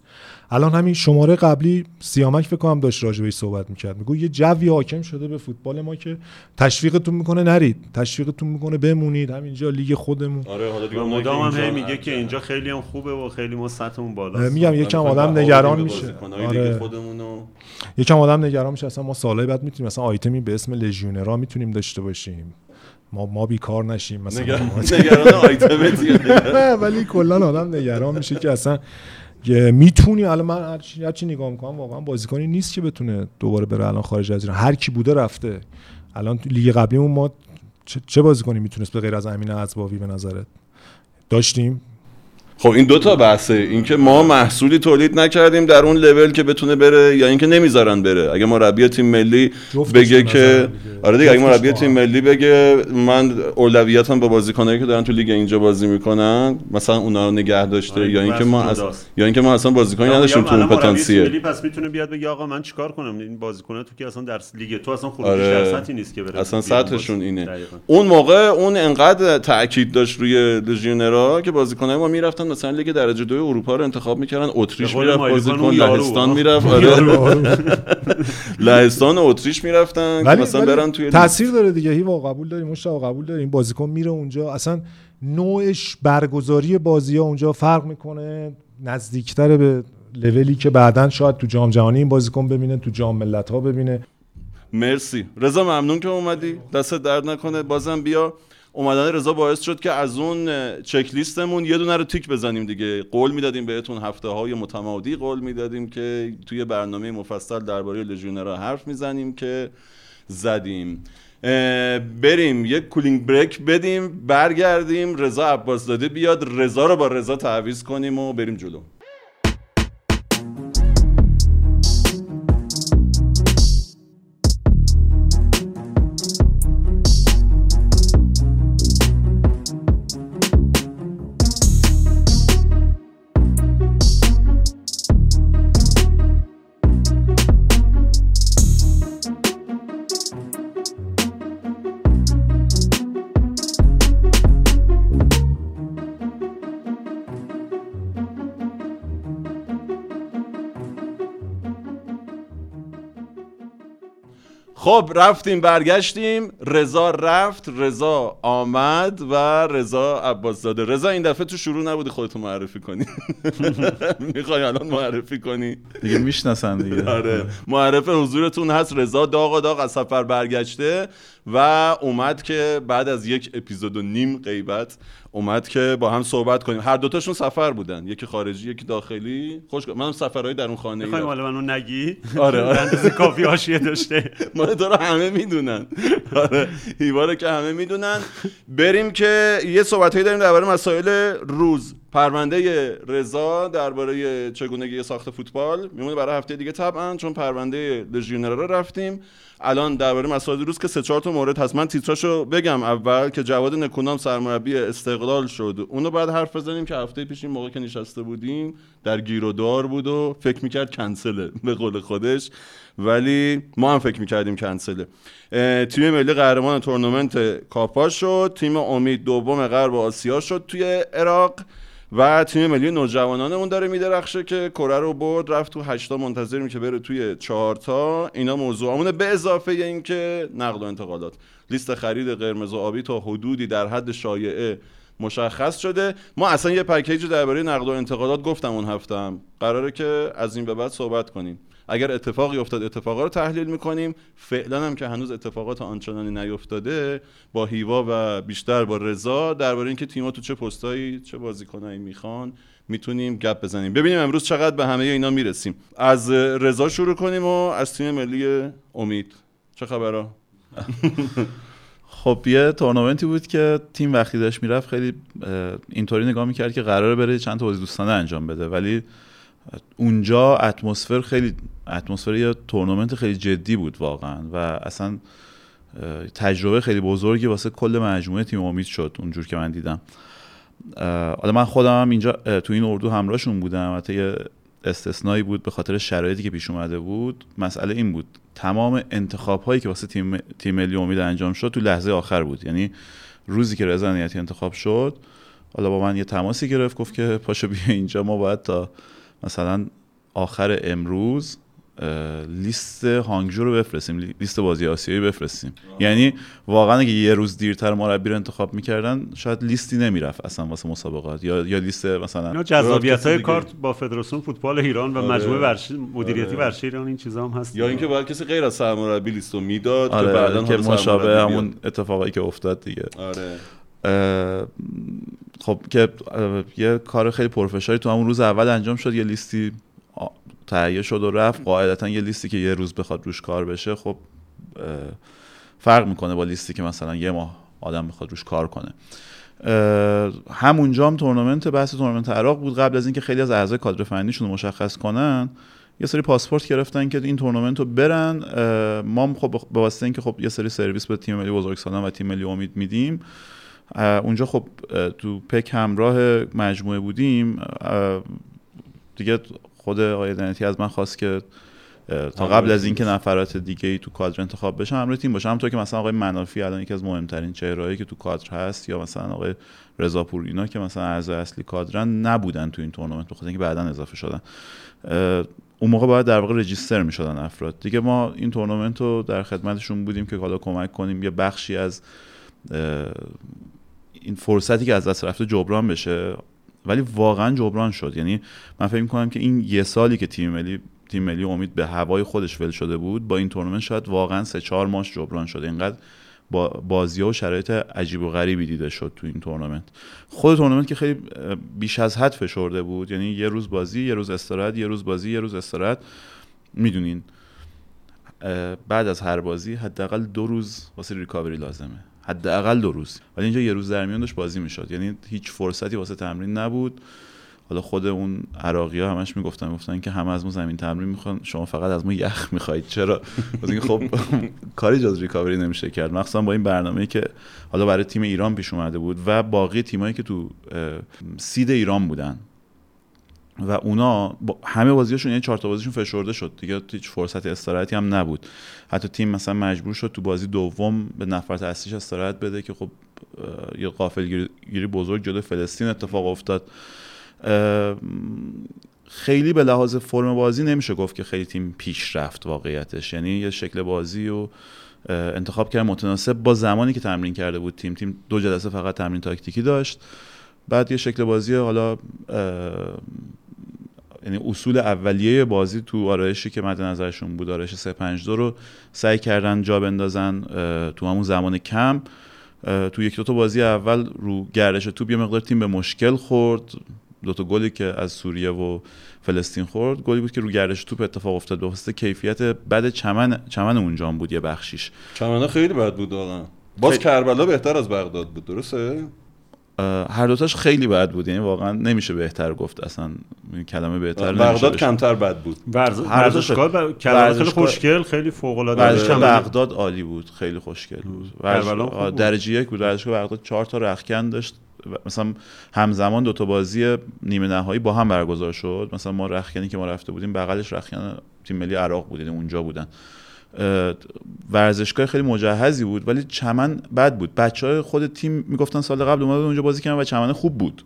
الان همین شماره قبلی سیامک فکر کنم داشت راجع بهش صحبت می‌کرد. میگه یه جوی حاکم شده به فوتبال ما که تشویقتون می‌کنه نرید. تشویقتون می‌کنه بمونید. همینجا لیگ خودمون.
آره حالا دیگه که
مدام هم
اینجا
میگه که اینجا خیلی هم خوبه و خیلی ما سطحمون بالاست.
میگم یکم
می‌خوایم
آدم نگران میشه.
بازیکن‌های خودمونو.
یکم آدم نگران میشه اصلا ما سالهای بعد می‌تونیم مثلا آیتمی به اسم لژیونرا می‌تونیم داشته باشیم. ما ما بیکار نشیم مثلا
نگران آیتمتیه
ولی کلا آدم نگران میشه که اصلا یه می‌تونی الان من هرچی, هرچی نگاه می‌کنم واقعا بازیکنی نیست که بتونه دوباره بره الان خارج از ایران. هر کی بوده رفته. الان لیگ قبلیمون ما چه, چه بازیکنی می‌تونست به غیر از امین ازباوی به نظرت؟ داشتیم.
خب این دو تا بحثه اینکه ما محصولی تولید نکردیم در اون لول که بتونه بره یا اینکه نمی‌ذارن بره اگه مربی تیم ملی بگه که. آره دیگه اگه مربی تیم. ملی بگه من اولویتم به بازیکنایی که دارن تو لیگ اینجا بازی می‌کنن مثلا اونا رو نگه داشته
آره،
یا اینکه ما از. یا اینکه ما اصلا بازیکنی نداشتیم تو اون پتانسیل
ملی پس می‌تونه بیاد بگه آقا من چیکار کنم این بازیکن تو که اصلا در لیگ تو اصلا خروجیش
آره.
در سطحی نیست که بره
اصلا سطحشون. اینه
دقیقاً.
اون موقع اون انقدر تاکید داشت روی لژیونرا که بازیکنای ما می‌رفتن مثلا لیگ درجه دوی اروپا رو انتخاب می‌کردن اتریش می‌رفت بازیکن لهستان. می‌رفت. آره. لهستان و اتریش می‌رفتن که مثلا
ولی
برن توی.
تاثیر داره دیگه. هیوا قبول داریم مشتاق قبول داریم. بازیکن میره اونجا. اصلا نوعش برگزاری بازی ها اونجا فرق می‌کنه. نزدیکتر به لولی که بعدا شاید تو جام جهانی این بازیکن ببینه تو جام ملت ها ببینه.
مرسی. رضا ممنون که اومدی. دست درد نکنه. بازم بیا. اومدن رضا باعث شد که از اون چک لیستمون یه دونه رو تیک بزنیم دیگه. قول می‌دادیم بهتون هفته های متمادی قول می‌دادیم که توی برنامه مفصل درباره لژیونرها حرف می‌زنیم که زدیم. بریم یک کولینگ بریک بدیم برگردیم. رضا عباس داده بیاد رضا رو با رضا تعویض کنیم و بریم جلو. خب رفتیم برگشتیم. رضا رفت رضا آمد و رضا عباس زاده رضا این دفعه تو شروع نبودی خودتو معرفی کنی. می‌خوای الان معرفی کنی.
دیگه می‌شناسن دیگه.
آره. معرف حضورتون هست. رضا داغ و داغ از سفر برگشته. و اومد که بعد از یک اپیزود و نیم غیبت اومد که با هم صحبت کنیم. هر دوتاشون سفر بودن. یکی خارجی یکی داخلی. خوش منم سفرهای در اون خانه
می‌خوای مال منو نگی؟
آره، آره.
کافی حاشیه داشته.
ما تو رو همه می‌دونن. آره. هیوا رو که همه می‌دونن. بریم که یه صحبتایی داریم درباره مسائل روز. پرونده رضا درباره چگونگی ساخت فوتبال. میمونه برای هفته دیگه طبعا چون پرونده لژیونرا رو رفتیم. الان درباره مسائل روز که سه چهار تا مورد هست. من تیتراشو بگم اول که جواد نکونام سرمربی استقلال شد. اونو بعد حرف بزنیم که هفته پیش این موقع که نشسته بودیم در گیر و دار بود و فکر می‌کرد کنسله به قول خودش. ولی ما هم فکر می‌کردیم کنسله. تیم ملی قهرمان تورنمنت کاپا شد. تیم امید دوم غرب آسیا شد توی عراق. و تیم ملی نوجوانانمون داره میدرخشه که کره رو برد رفت تو هشتا منتظریم که بره توی چهارتا. اینا موضوعمونه به اضافه اینکه نقل و انتقالات. لیست خرید قرمز و آبی تا حدودی در حد شایعه مشخص شده. ما اصلا یه پکیج درباره نقل و انتقالات گفتم اون هفتم. قراره که از این به بعد صحبت کنیم. اگر اتفاقی افتاد اتفاقا رو تحلیل می‌کنیم. فعلا هم که هنوز اتفاقات آنچنانی نیفتاده با هیوا و بیشتر با رضا درباره اینکه تیم‌ها تو چه پستایی چه بازیکنایی می‌خوان می‌تونیم گپ بزنیم. ببینیم امروز چقدر به همه اینا می‌رسیم. از رضا شروع کنیم و از تیم ملی امید. چه خبرها؟
خب یه تورنمنتی بود که تیم وقتی داشت می‌رفت خیلی اینطوری نگاه می‌کرد که قراره بره چند تا بازی دوستانه انجام بده. ولی اونجا اتمسفر خیلی اتمسفر یه تورنمنت خیلی جدی بود واقعا و اصلا تجربه خیلی بزرگی واسه کل مجموعه تیم امید شد اونجور که من دیدم. حالا من خودم هم اینجا تو این اردو همراهشون بودم. حتی یه استثنایی بود به خاطر شرایطی که پیش اومده بود. مسئله این بود تمام انتخاب هایی که واسه تیم تیم ملی امید انجام شد تو لحظه آخر بود. یعنی روزی که رضا انتخاب شد حالا با من یه تماسی گرفت گفت که پاشو بیا اینجا ما باید تا مثلا آخر امروز لیست هانگجو رو بفرستیم لیست بازی آسیایی بفرستیم یعنی واقعا اگه یه روز دیرتر مربی رو انتخاب می‌کردن شاید لیستی نمی‌رفت اصلا واسه مسابقات یا یا لیست مثلا
جذابیت های کارت با فدراسیون فوتبال ایران و آره. مجموعه ورشی مدیریتی آره. ورشی ایران این چیزا هم هست
یا اینکه باید کسی غیر از سرمربی لیستو می‌داد
آره. که بعدا که مشابه همون اتفاقی که افتاد دیگه
آره
خب که یه کار خیلی پرفشاری تو همون روز اول انجام شد یه لیستی تهیه شد و رفت. قاعدتا یه لیستی که یه روز بخواد روش کار بشه خب فرق می‌کنه با لیستی که مثلا یه ماه آدم بخواد روش کار کنه. همونجا هم تورنمنت بحث تورنمنت عراق بود. قبل از اینکه خیلی از اعضای کادر فنیشون مشخص کنن یه سری پاسپورت گرفتن که این تورنمنت رو برن. ما خب به واسطه اینکه خب یه سری سرویس به تیم ملی بزرگسالان و تیم ملی امید میدیم اونجا خب تو پک همراه مجموعه بودیم. دیگه خود آقای دنیتی از من خواست که تا قبل از اینکه نفرات دیگه ای تو کادر انتخاب بشن همراه تیم باشم. همونطور که مثلا آقای منافی الان یکی از مهمترین چهرهایی که تو کادر هست یا مثلا آقای رضا پور اینا که مثلا اعضای اصلی کادرن نبودن تو این تورنمنت بخاطر اینکه بعدا اضافه شدن. اون موقع باید در واقع register می‌شدن افراد. دیگه ما این تورنمنت رو در خدمتشون بودیم که حالا کمک کنیم یه بخشی از این فرصتی که از دست رفته جبران بشه. ولی واقعا جبران شد. یعنی من فکر می‌کنم که این یه سالی که تیم ملی تیم ملی امید به هوای خودش ول شده بود با این تورنمنت شاید واقعا سه چهار ماش جبران شده اینقدر با بازی و شرایط عجیب و غریبی دیده شد تو این تورنمنت. خود تورنمنت که خیلی بیش از حد فشرده بود. یعنی یه روز بازی یه روز استراحت یه روز بازی یه روز استراحت. می‌دونین بعد از هر بازی حداقل دو روز واسه ریکاوری لازمه. حداقل دو روز. ولی اینجا یه روز در میان داشت بازی می‌شد. یعنی هیچ فرصتی واسه تمرین نبود. حالا خود اون عراقی ها همش می‌گفتن گفتن که همه از ما زمین تمرین می‌خوان شما فقط از ما یخ می‌خواید چرا؟ خب کاری جز ریکاوری نمیشه کرد. مخصوصا با این برنامه که حالا برای تیم ایران پیش اومده بود و باقی تیمایی که تو سید ایران بودن. و اونا همه بازیاشون یعنی چهار تا بازیشون فشرده شد. دیگه هیچ فرصت استراحتی هم نبود. حتی تیم مثلا مجبور شد تو بازی دوم به نفرت اصلیش استراحت بده که خب یه قافل گیری بزرگ جلو فلسطین اتفاق افتاد. خیلی به لحاظ فرم بازی نمیشه گفت که خیلی تیم پیش رفت واقعیتش. یعنی یه شکل بازی و انتخاب کرد متناسب با زمانی که تمرین کرده بود تیم. تیم دو جلسه فقط تمرین تاکتیکی داشت. بعد یه شکل بازی حالا یعنی اصول اولیه بازی تو آرایشی که مد نظرشون بود آرایش 352 رو سعی کردن جا بندازن تو همون زمان کم. تو یک دو تا بازی اول رو گردش توپ یه مقدار تیم به مشکل خورد. دو تا گلی که از سوریه و فلسطین خورد گلی بود که رو گردش توپ اتفاق افتاد. به واسطه کیفیت بد چمن چمن اونجا بود یه بخشیش.
چمنه خیلی بد بود واقعا. باز کربلا بهتر از بغداد بود درسته؟
هر دوتاش خیلی بد بود. یعنی واقعا نمیشه بهتر گفت. اصلا این کلمه بهتر نمیشه
بغداد. کمتر بد بود.
ورز...
هر دو
ورزشگاه
تا-
ب... خیلی خوشگل خیلی فوق العاده.
بغداد عالی بود. خیلی خوشگل بود. درجه یک بود. ورزشگاه بغداد چهار تا رخکن داشت. مثلا همزمان دو تا بازی نیمه نهایی با هم برگزار شد. مثلا ما رخکنی که ما رفته بودیم بغلش رخکن تیم ملی عراق بود. یعنی اونجا بودن. ورزشگاه خیلی مجهزی بود ولی چمن بد بود. بچه های خود تیم می‌گفتن سال قبل اومده اونجا بازی کردن و چمن خوب بود.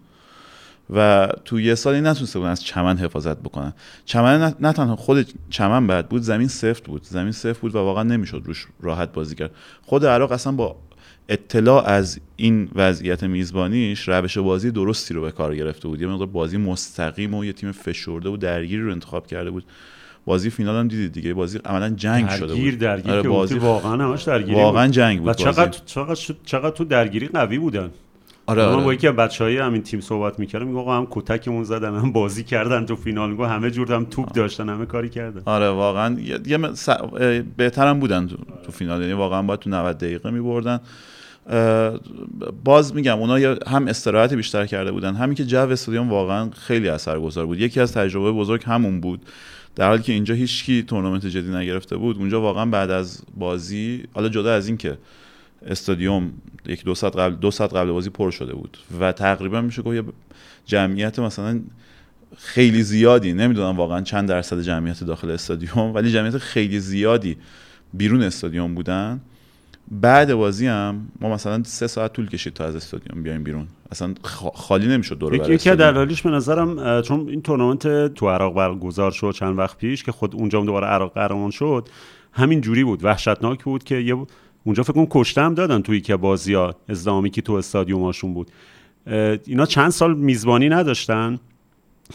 و تو یه سالی نتونسته بودن از چمن حفاظت بکنن. چمن نه تنها خود چمن بد بود زمین سفت بود. زمین سفت بود و واقعا نمی‌شد روش راحت بازی کرد. خود عراق اصلا با اطلاع از این وضعیت میزبانیش روش بازی درستی رو به کار گرفته بود. یه مقدار بازی مستقیم و یه تیم فشرده و درگیری رو انتخاب کرده بود. بازی فینال هم دیدید دیگه. بازی عملا جنگ شده
درگیر
بود.
درگیر
آره، بازی
واقعا همش درگیری
واقعا. جنگ بود
و چقدر
بازی.
چقدر شد- چقدر تو درگیری قوی بودن.
آره
من با
آره.
یکی از بچهای همین تیم صحبت می‌کردم میگه آقا هم کتکمون زدن هم بازی کردن تو فینال. میگه همه جور هم توپ داشتن همه کاری کردن.
آره واقعا. یه, س- بهترم بودن تو, تو فینال. یعنی واقعا باید تو 90 دقیقه میبردن. باز میگم اونا هم استراحت بیشتر کرده بودن. همین که جو استادیوم واقعا خیلی اثرگذار بود. یکی از تجربه بزرگ همون بود. در حالی که اینجا هیچکی تورنمنت جدی نگرفته بود اونجا واقعا بعد از بازی حالا جدا از این که استادیوم یک دو ساعت قبل دو ساعت قبل بازی پر شده بود و تقریبا میشه گفت جمعیت مثلا خیلی زیادی نمی‌دونم واقعا چند درصد جمعیت داخل استادیوم ولی جمعیت خیلی زیادی بیرون استادیوم بودن. بعد بازی هم ما مثلا سه ساعت طول کشید تا از استادیوم بیایم بیرون. اصلا خا- خالی نمی‌شد دور بر
یکی
استادیوم.
دلایلش به نظرم چون این تورنمنت تو عراق برگزار شد چند وقت پیش که خود اونجا هم دوباره عراق قهرمان شد همین جوری بود. وحشتناک بود که یه اونجا فکر کنم کشته هم دادن توی که بازی ها که تو استادیوماشون بود. اه، اینا چند سال میزبانی نداشتن.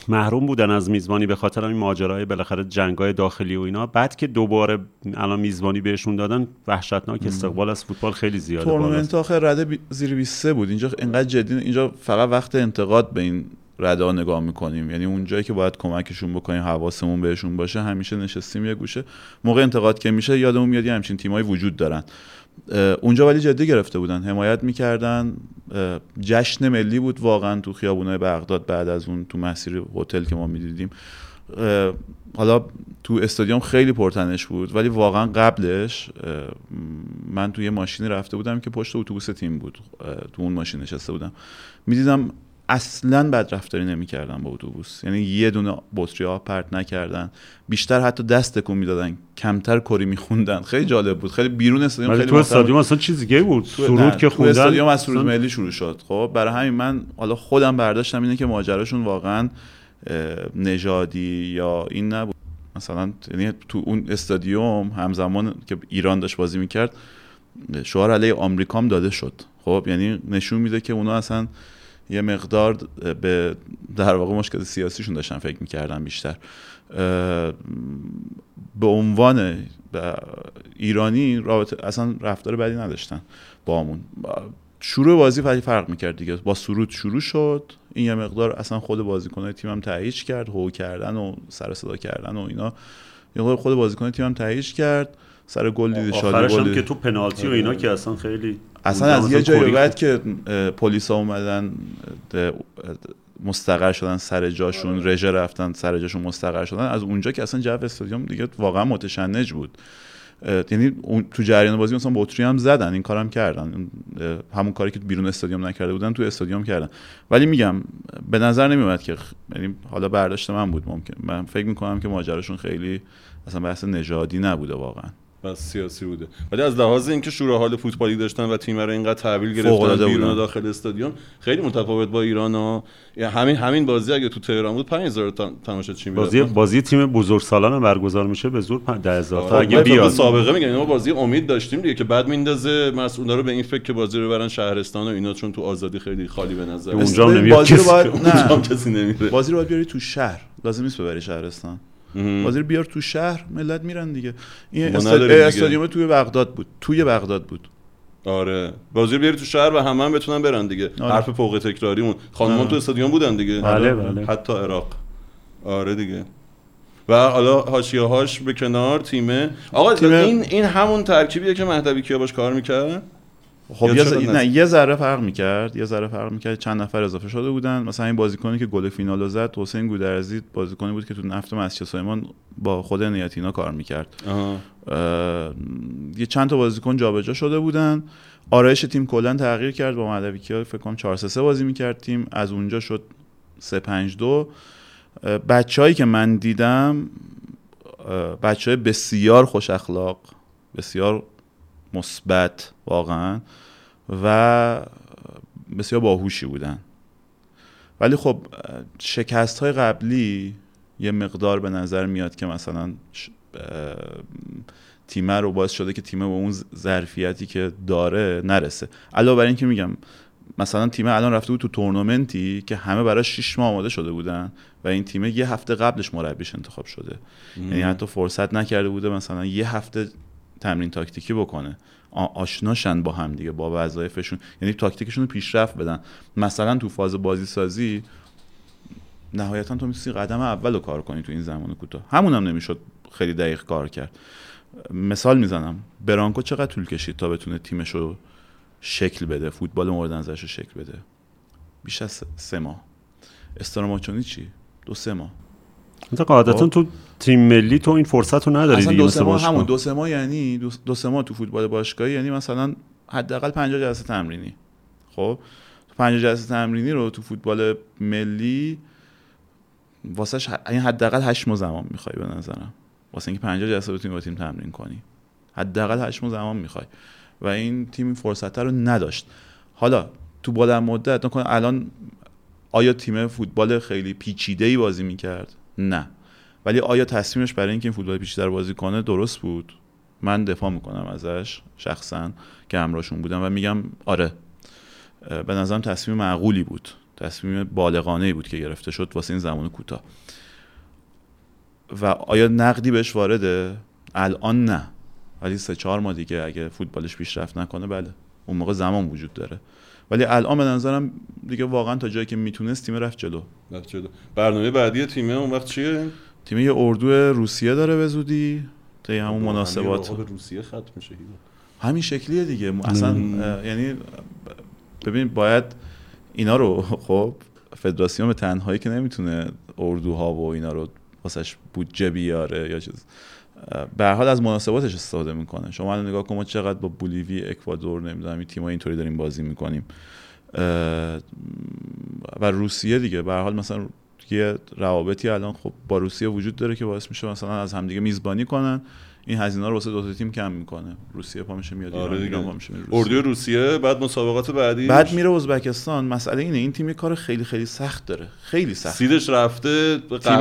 محروم بودن از میزبانی به خاطر این ماجرای بالاخره جنگای داخلی و اینا. بعد که دوباره الان میزبانی بهشون دادن وحشتناک استقبال از فوتبال خیلی زیاده بالاست.
تورنمنت آخر رده بی- زیر 23 بود. اینجا انقدر جدی اینجا فقط وقت انتقاد به این رده ها نگاه می‌کنیم. یعنی اون جایی که باید کمکشون بکنیم حواسمون بهشون باشه همیشه نشستیم یه گوشه. موقع انتقاد که میشه یادمون میاد همچین تیمایی وجود دارن. اونجا ولی جدی گرفته بودن. حمایت می‌کردن. جشن ملی بود واقعا تو خیابونای بغداد بعد از اون تو مسیر هتل که ما می‌دیدیم. حالا تو استادیوم خیلی پرتنش بود ولی واقعا قبلش من توی یه ماشینی رفته بودم که پشت اتوبوس تیم بود. تو اون ماشین نشسته بودم. می‌دیدم اصلا بد رفتاری نمی‌کردن با اتوبوس. یعنی یه دونه بطری آب پرت نکردن. بیشتر حتی دست تکون می‌دادن. کمتر کری میخوندن. خیلی جالب بود. خیلی بیرون استادیوم خیلی
تو استادیوم اصلا چیز دیگه بود. سرود که خوندن.
استادیوم از سرود ملی شروع شد. خب برای همین من حالا خودم برداشتم اینه که ماجراشون واقعا نژادی یا این نبود. مثلا یعنی تو اون استادیوم همزمان که ایران داشت بازی می‌کرد شعار علیه آمریکام داده شد. خب یعنی نشون میده که اونا اصلا یه مقدار به در واقع مشکل سیاسیشون داشتن فکر می‌کردن بیشتر. به عنوان ایرانی رابطه اصلا رفتار بدی نداشتن با همون. شروع بازی فرق می‌کرد دیگه. با سرود شروع شد. این یه مقدار اصلا خود بازیکنای تیمم تهیج کرد. هو کردن و سر صدا کردن و اینا. یه خود بازیکنای تیمم تهیج کرد. سر گل دیده شادی
آخرش
گل
هم
دیده.
که تو پنالتی و اینا که اصلا خیلی
اصلا از یه جایی بعد که اه، پلیس ها اومدن مستقر شدن سر جاشون رژه رفتن سر جاشون مستقر شدن از اونجا که اصلا جو استادیوم دیگه واقعا متشنج بود. یعنی اون- تو جریان بازی مثلا بطری هم زدن این کارم کردن. همون کاری که بیرون استادیوم نکرده بودن تو استادیوم کردن. ولی میگم به نظر نمیومد که یعنی حالا برداشت من بود ممکن. من فکر می‌کنم که ماجراشون خیلی اصلا بحث نژادی نبوده واقعا.
بس سیاسی بوده. ولی از لحاظ اینکه شور حال فوتبالی داشتن و تیم رو اینقدر تحویل گرفتن بیرون و
بودن.
داخل استادیوم خیلی متفاوت با ایران و یعنی همین همین بازی اگه تو تهران بود 5000 تا تماشاچی
بازی
می‌رفتن
بازی تیم بزرگسالان هم برگزار میشه به زور 10000 تا.
خب،
اگه
ما طبق
بیاد
سابقه میگم. ما بازی امید داشتیم دیگه که بعد میندازه. مسئولا رو به این فکر که بازی رو برن شهرستان و اینا چون تو آزادی خیلی خالی به نظر
اونجا نمیاد
بازی رو. باید نه.
کسی نمیره.
بازی رو باید بیاری تو شهر. لازم نیست ببری شهرستان. بازی رو بیار تو شهر ملت میرن دیگه. این. استادیوم توی بغداد بود. توی بغداد بود.
آره. بازی رو بیاری تو شهر و همه هم بتونن برن دیگه.
آره.
حرف فوق تکراریمون. خانمان تو استادیوم بودن دیگه.
بله، بله.
حتی عراق. آره دیگه. و حالا حاشیه هاش به کنار تیمه. آقا
تیم-
این این همون ترکیبیه که مهدوی کیا باش کار می‌کرد؟
خب یه,
چرا
ز...
نه؟
یه ذره فرق می‌کرد یه ذره فرق می‌کرد. چند نفر اضافه شده بودن. مثلا این بازیکنی که گل فینال رو زد حسین گودرزی بازیکنی بود که تو نفت مسجد سلیمان با خود نیاتینا کار می‌کرد. اه، یه چند تا بازیکن جابجا شده بودن. آرایش تیم کلا تغییر کرد. با مهدوی کیا فکر کنم 4 3 بازی می‌کرد تیم. از اونجا شد 3 5 2 بچه‌هایی که من دیدم بچه های بسیار خوش اخلاق بسیار مثبت واقعا و بسیار باهوشی بودن. ولی خب شکست های قبلی یه مقدار به نظر میاد که مثلا تیمه رو باعث شده که تیمه به اون ظرفیتی که داره نرسه. علاوه بر این که میگم مثلا تیمه الان رفته بود تو تورنمنتی که همه برای 6 ماه آماده شده بودن و این تیمه یه هفته قبلش مربیش انتخاب شده. یعنی حتی فرصت نکرده بوده مثلا یه هفته تمرین تاکتیکی بکنه. آشناشن با هم دیگه با وظایفشون. یعنی تاکتیکشون رو پیشرفت بدن. مثلا تو فاز بازی سازی نهایتا تو می‌تونی قدم اول رو کار کنی تو این زمان کوتاه. همون هم نمی‌شد خیلی دقیق کار کرد. مثال می‌زنم. برانکو چقدر طول کشید تا بتونه تیمش رو شکل بده فوتبال مورد نظرش رو شکل بده؟ بیش از سه ماه. استراماچونی چی؟ دو سه ماه.
مثلا قاعدتا
خب.
تو تیم ملی تو این فرصت رو نداری
اصلا
دیگه
دو سه ماه. همون دو سه ماه یعنی دو, سه ماه تو فوتبال باشگاهی یعنی مثلا حداقل 50 جلسه تمرینی. خب؟ تو 50 جلسه تمرینی رو تو فوتبال ملی واسش ح- این حداقل 8 ماه زمان می‌خوای به نظرم. واسه اینکه 50 جلسه بتونی با تیم تمرین کنی. حداقل 8 ماه زمان می‌خوای. و این تیم این فرصت رو نداشت. حالا تو بلند مدت نکنه الان آیا تیم فوتبال خیلی پیچیده ای بازی می‌کرد؟ نه. ولی آیا تصمیمش برای اینکه این فوتبال بیشتر بازی کنه درست بود؟ من دفاع می‌کنم ازش شخصا که همراهشون بودم و میگم آره. به نظرم تصمیم معقولی بود. تصمیم بالغانه بود که گرفته شد واسه این زمان کوتاه. و آیا نقدی بهش وارده؟ الان نه. ولی سه چهار ماه دیگه اگه فوتبالش پیشرفت نکنه بله. اون موقع زمان وجود داره. ولی الان به نظرم دیگه واقعا تا جایی که می‌تونست تیم رفت جلو.
رفت جلو. برنامه بعدی تیمه اون وقت چیه؟
تیم یه اردو روسیه داره به زودی طی همون
با
مناسبات.
به روسیه ختم میشه.
همین شکلیه دیگه. اصلا یعنی ببین باید اینا رو خب فدراسیون به تنهایی که نمی‌تونه اردوها و اینا رو واسش بودجه بیاره یا چیز. به حال از مناسباتش استفاده می‌کنه. شما الان نگاه کن ما چقدر با بولیوی اکوادور نمی‌دونم این تیم‌ها اینطوری داریم بازی می‌کنیم. و روسیه دیگه. به حال مثلا یه روابطی الان خب با روسیه وجود داره که باعث میشه مثلا از همدیگه میزبانی کنن. این هزینه رو واسه دو تیم کم می‌کنه. روسیه پا میشه میاد
آره
ایران پا میشه میره روسیه.
اردوی روسیه بعد مسابقات بعدی.
بعد میره ازبکستان. مسئله اینه این تیم یه کار خیلی خیلی سخت داره. خیلی سخت.
سیدش رفته به
تیم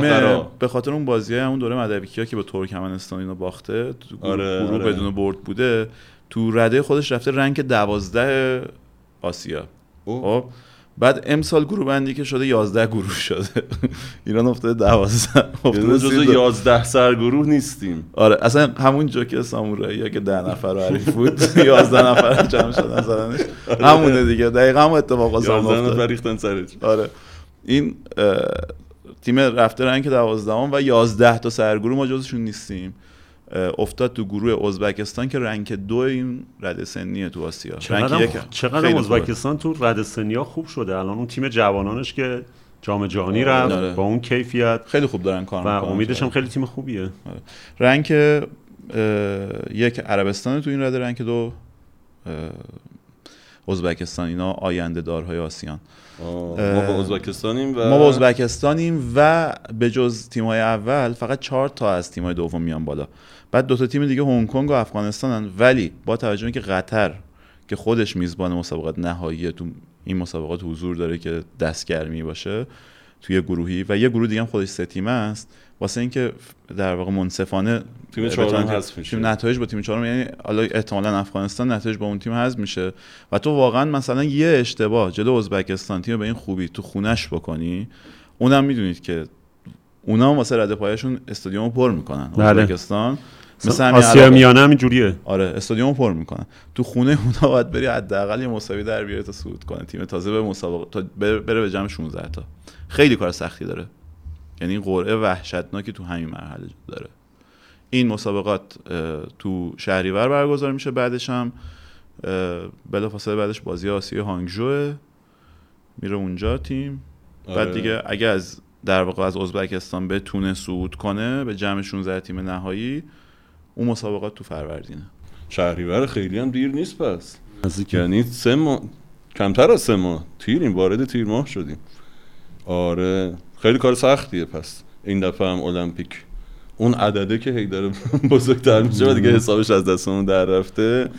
به خاطر اون بازی همون دوره مدویکیا که به ترکمنستان اینو باخته تو گروه,
آره،
گروه
آره.
بدون برد بوده تو رده خودش رفته رنگ دوازده آسیا. خب؟ بعد امسال گروه بندی که شده 11 گروه شده. ایران افتاده 12
یعنی
افتاده
جزو
13.
11 سرگروه نیستیم.
آره اصلا همون جوک سامورایی که ده نفر رو حریف بود 11 نفر جمع شدن زدنش همونه دیگه. دقیقا هم اتفاق هم
11
افتاد.
نفر ریختن سرش
آره. این تیم رفته رنگ دوازدهم و یازده تا سرگروه ما جزشون نیستیم. افتاد تو گروه ازبکستان که رنگ دو این رده سنیه تو آسیا. رنگ
چقدر
یک
چقدر
خیلی خوبه.
ازبکستان تو رد سنیا خوب شده. الان اون تیم جوانانش که جام جهانی رفت
آره.
با اون کیفیت.
خیلی خوب دارن کار
و
می‌کنن.
امیدش هم خیلی تیم خوبیه.
رنگ اه، یک عربستان تو این رده رنگ دو ازبکستان. اینا آینده دارهای آسیان.
آه، ما با ازبکستانیم و
ما با ازبکستانیم و به جز تیم‌های اول فقط چهار تا از تیم‌های دوم میان بالا. بعد دو تا تیم دیگه هنگ کنگ و افغانستانن ولی با توجه به اینکه قطر که خودش میزبان مسابقات نهایی تو این مسابقات حضور داره که دستگرمی باشه توی گروهی و یه گروه دیگه هم خودش سه تیمه است واسه اینکه در واقع منصفانه
تیم چهارم
که-
حذف میشه.
تیم نتایج با تیم چهارم یعنی حالا احتمالا افغانستان نتایج با اون تیم حذف میشه و تو واقعا مثلا یه اشتباه جلو ازبکستان تیم به این خوبی تو خونش بکنی اونم می‌دونید که اونا هم واسه رده پایشون استادیوم پر می‌کنن
بله.
ازبکستان مثل همین
آسیا. میانه همین جوریه.
آره استادیوم پر می‌کنن تو خونه اونا باید بری حداقل یه مساوی در بیاره تا صعود کنه. تیم تازه به مسابقه تا بره به جمع 16 تا. خیلی کار سختی داره. یعنی قرعه وحشتناکی تو همین مرحله داره. این مسابقات تو شهریور برگزار میشه بعدش هم بلافاصله بعدش بازی آسیای هانگژو میره اونجا تیم.
آره.
بعد دیگه اگه از در واقع از ازبکستان بتونه صعود کنه به جمع 16 تیم نهایی اون مسابقات تو فروردینه.
شهریور خیلی هم دیر نیست پس.
نزدیک
یعنی سه ماه کمتر از سه ماه. تیریم وارد تیر ماه شدیم. آره خیلی کار سختیه پس. این دفعه هم المپیک. اون عدده که هی داره بزرگتر میشه و دیگه حسابش از دستمون در رفته.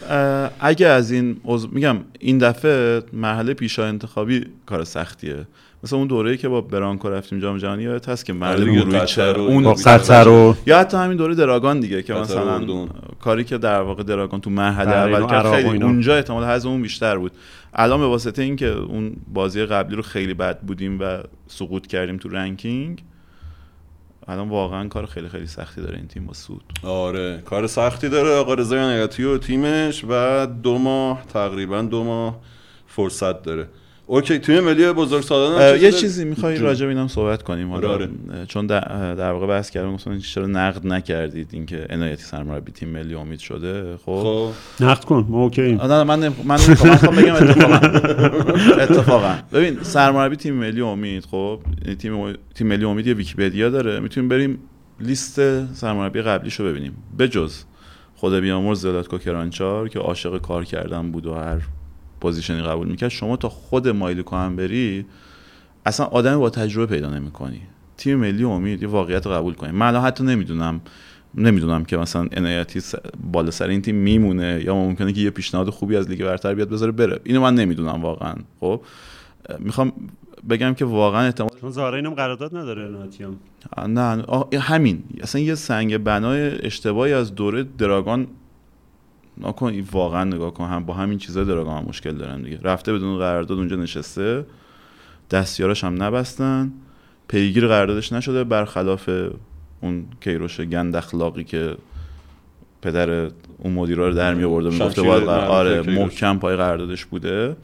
اگه از این میگم این دفعه مرحله پیشا انتخابی کار سختیه. مثل اون دوره‌ای که با برانکو رفتیم جام جهانی یادت هست که
آره و-
اون
قطر و
یا حتی همین دوره دراگان دیگه که مثلا. کاری که در واقع دراگان تو مرحله اول کرد خیلی
اینا.
اونجا احتمال حذف اون بیشتر بود الان به واسطه اینکه اون بازی قبلی رو خیلی بد بودیم و سقوط کردیم تو ranking الان واقعا کار خیلی خیلی سختی داره این تیم تا صعود
آره کار سختی داره آقا رضا عنایتی و تیمش و دو ماه تقریبا دو ماه فرصت داره OK تیم ملی بزرگ سالان
یه چیزی می‌خوای راجع به اینم صحبت کنیم. حالا
آره،
اه، چون در, در واقع بحث کردم مثلا چرا نقد نکردید اینکه عنایتی سرمربی تیم ملی امید شده. خب.
خب.
نقد کن ما اوکی
نه من نمی- من نمی‌خوام من می‌خوام بگم اتفاقا. اتفاقا. ببین سرمربی تیم ملی امید خب یعنی تیم تیم ملی امید یه ویکی‌پدیا داره. می‌تونیم بریم لیست سرمربی قبلیشو ببینیم. بجز خدا بیامرز زلاتکو کرانچار که عاشق کار کردن بود و هر position ی قبول می‌کرد شما تا خود مایلی کهن بری اصلا آدم با تجربه پیدا نمی‌کنی. تیم ملی امید یه واقعیت رو قبول کنیم من الان حتی نمی‌دونم نمی‌دونم که مثلا عنایتی س- بالا سر این تیم میمونه یا ممکنه که یه پیشنهاد خوبی از لیگ برتر بیاد بذاره بره. اینو من نمی‌دونم واقعا. خب می‌خوام بگم که واقعا احتمال
چون اینم قرارداد نداره ناتی هم
نه همین. اصلا یه سنگ بنای اشتباهی از دوره دراگان نکن این واقعا نگاه کن. هم با همین چیزا دراگان هم مشکل دارن دیگه. رفته بدون قرارداد اونجا نشسته. دستیاراش هم نبستن. پیگیر قراردادش نشده برخلاف اون کیروش گند اخلاقی که پدر اون مدیرا رو در می آورده می‌گفته باید آره. محکم پای قراردادش بوده.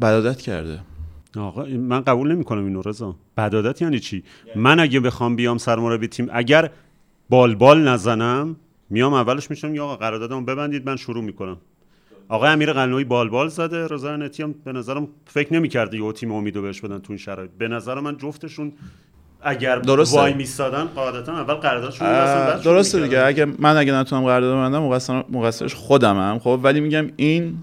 بدادت کرده.
آقا من قبول نمی‌کنم اینو رضا. بدادت یعنی چی؟ من اگه بخوام بیام سرمربی تیم اگر بال بال نزنم میام اولش میشم یا آقا قراردادمو ببندید من شروع می‌کنم آقا امیر قلنوی بال بال زده رضا نتی هم به نظرم فکر نمی‌کرده یه تیم امیدو بهش بدن تو این شرایط به نظر من جفتشون اگر
درسته.
وای میستادن قاعدتا اول قراردادشون
درسته دیگه. اگه من اگه نتونم قرارداد ببندم مقصر مقصرش خودمم خب ولی میگم این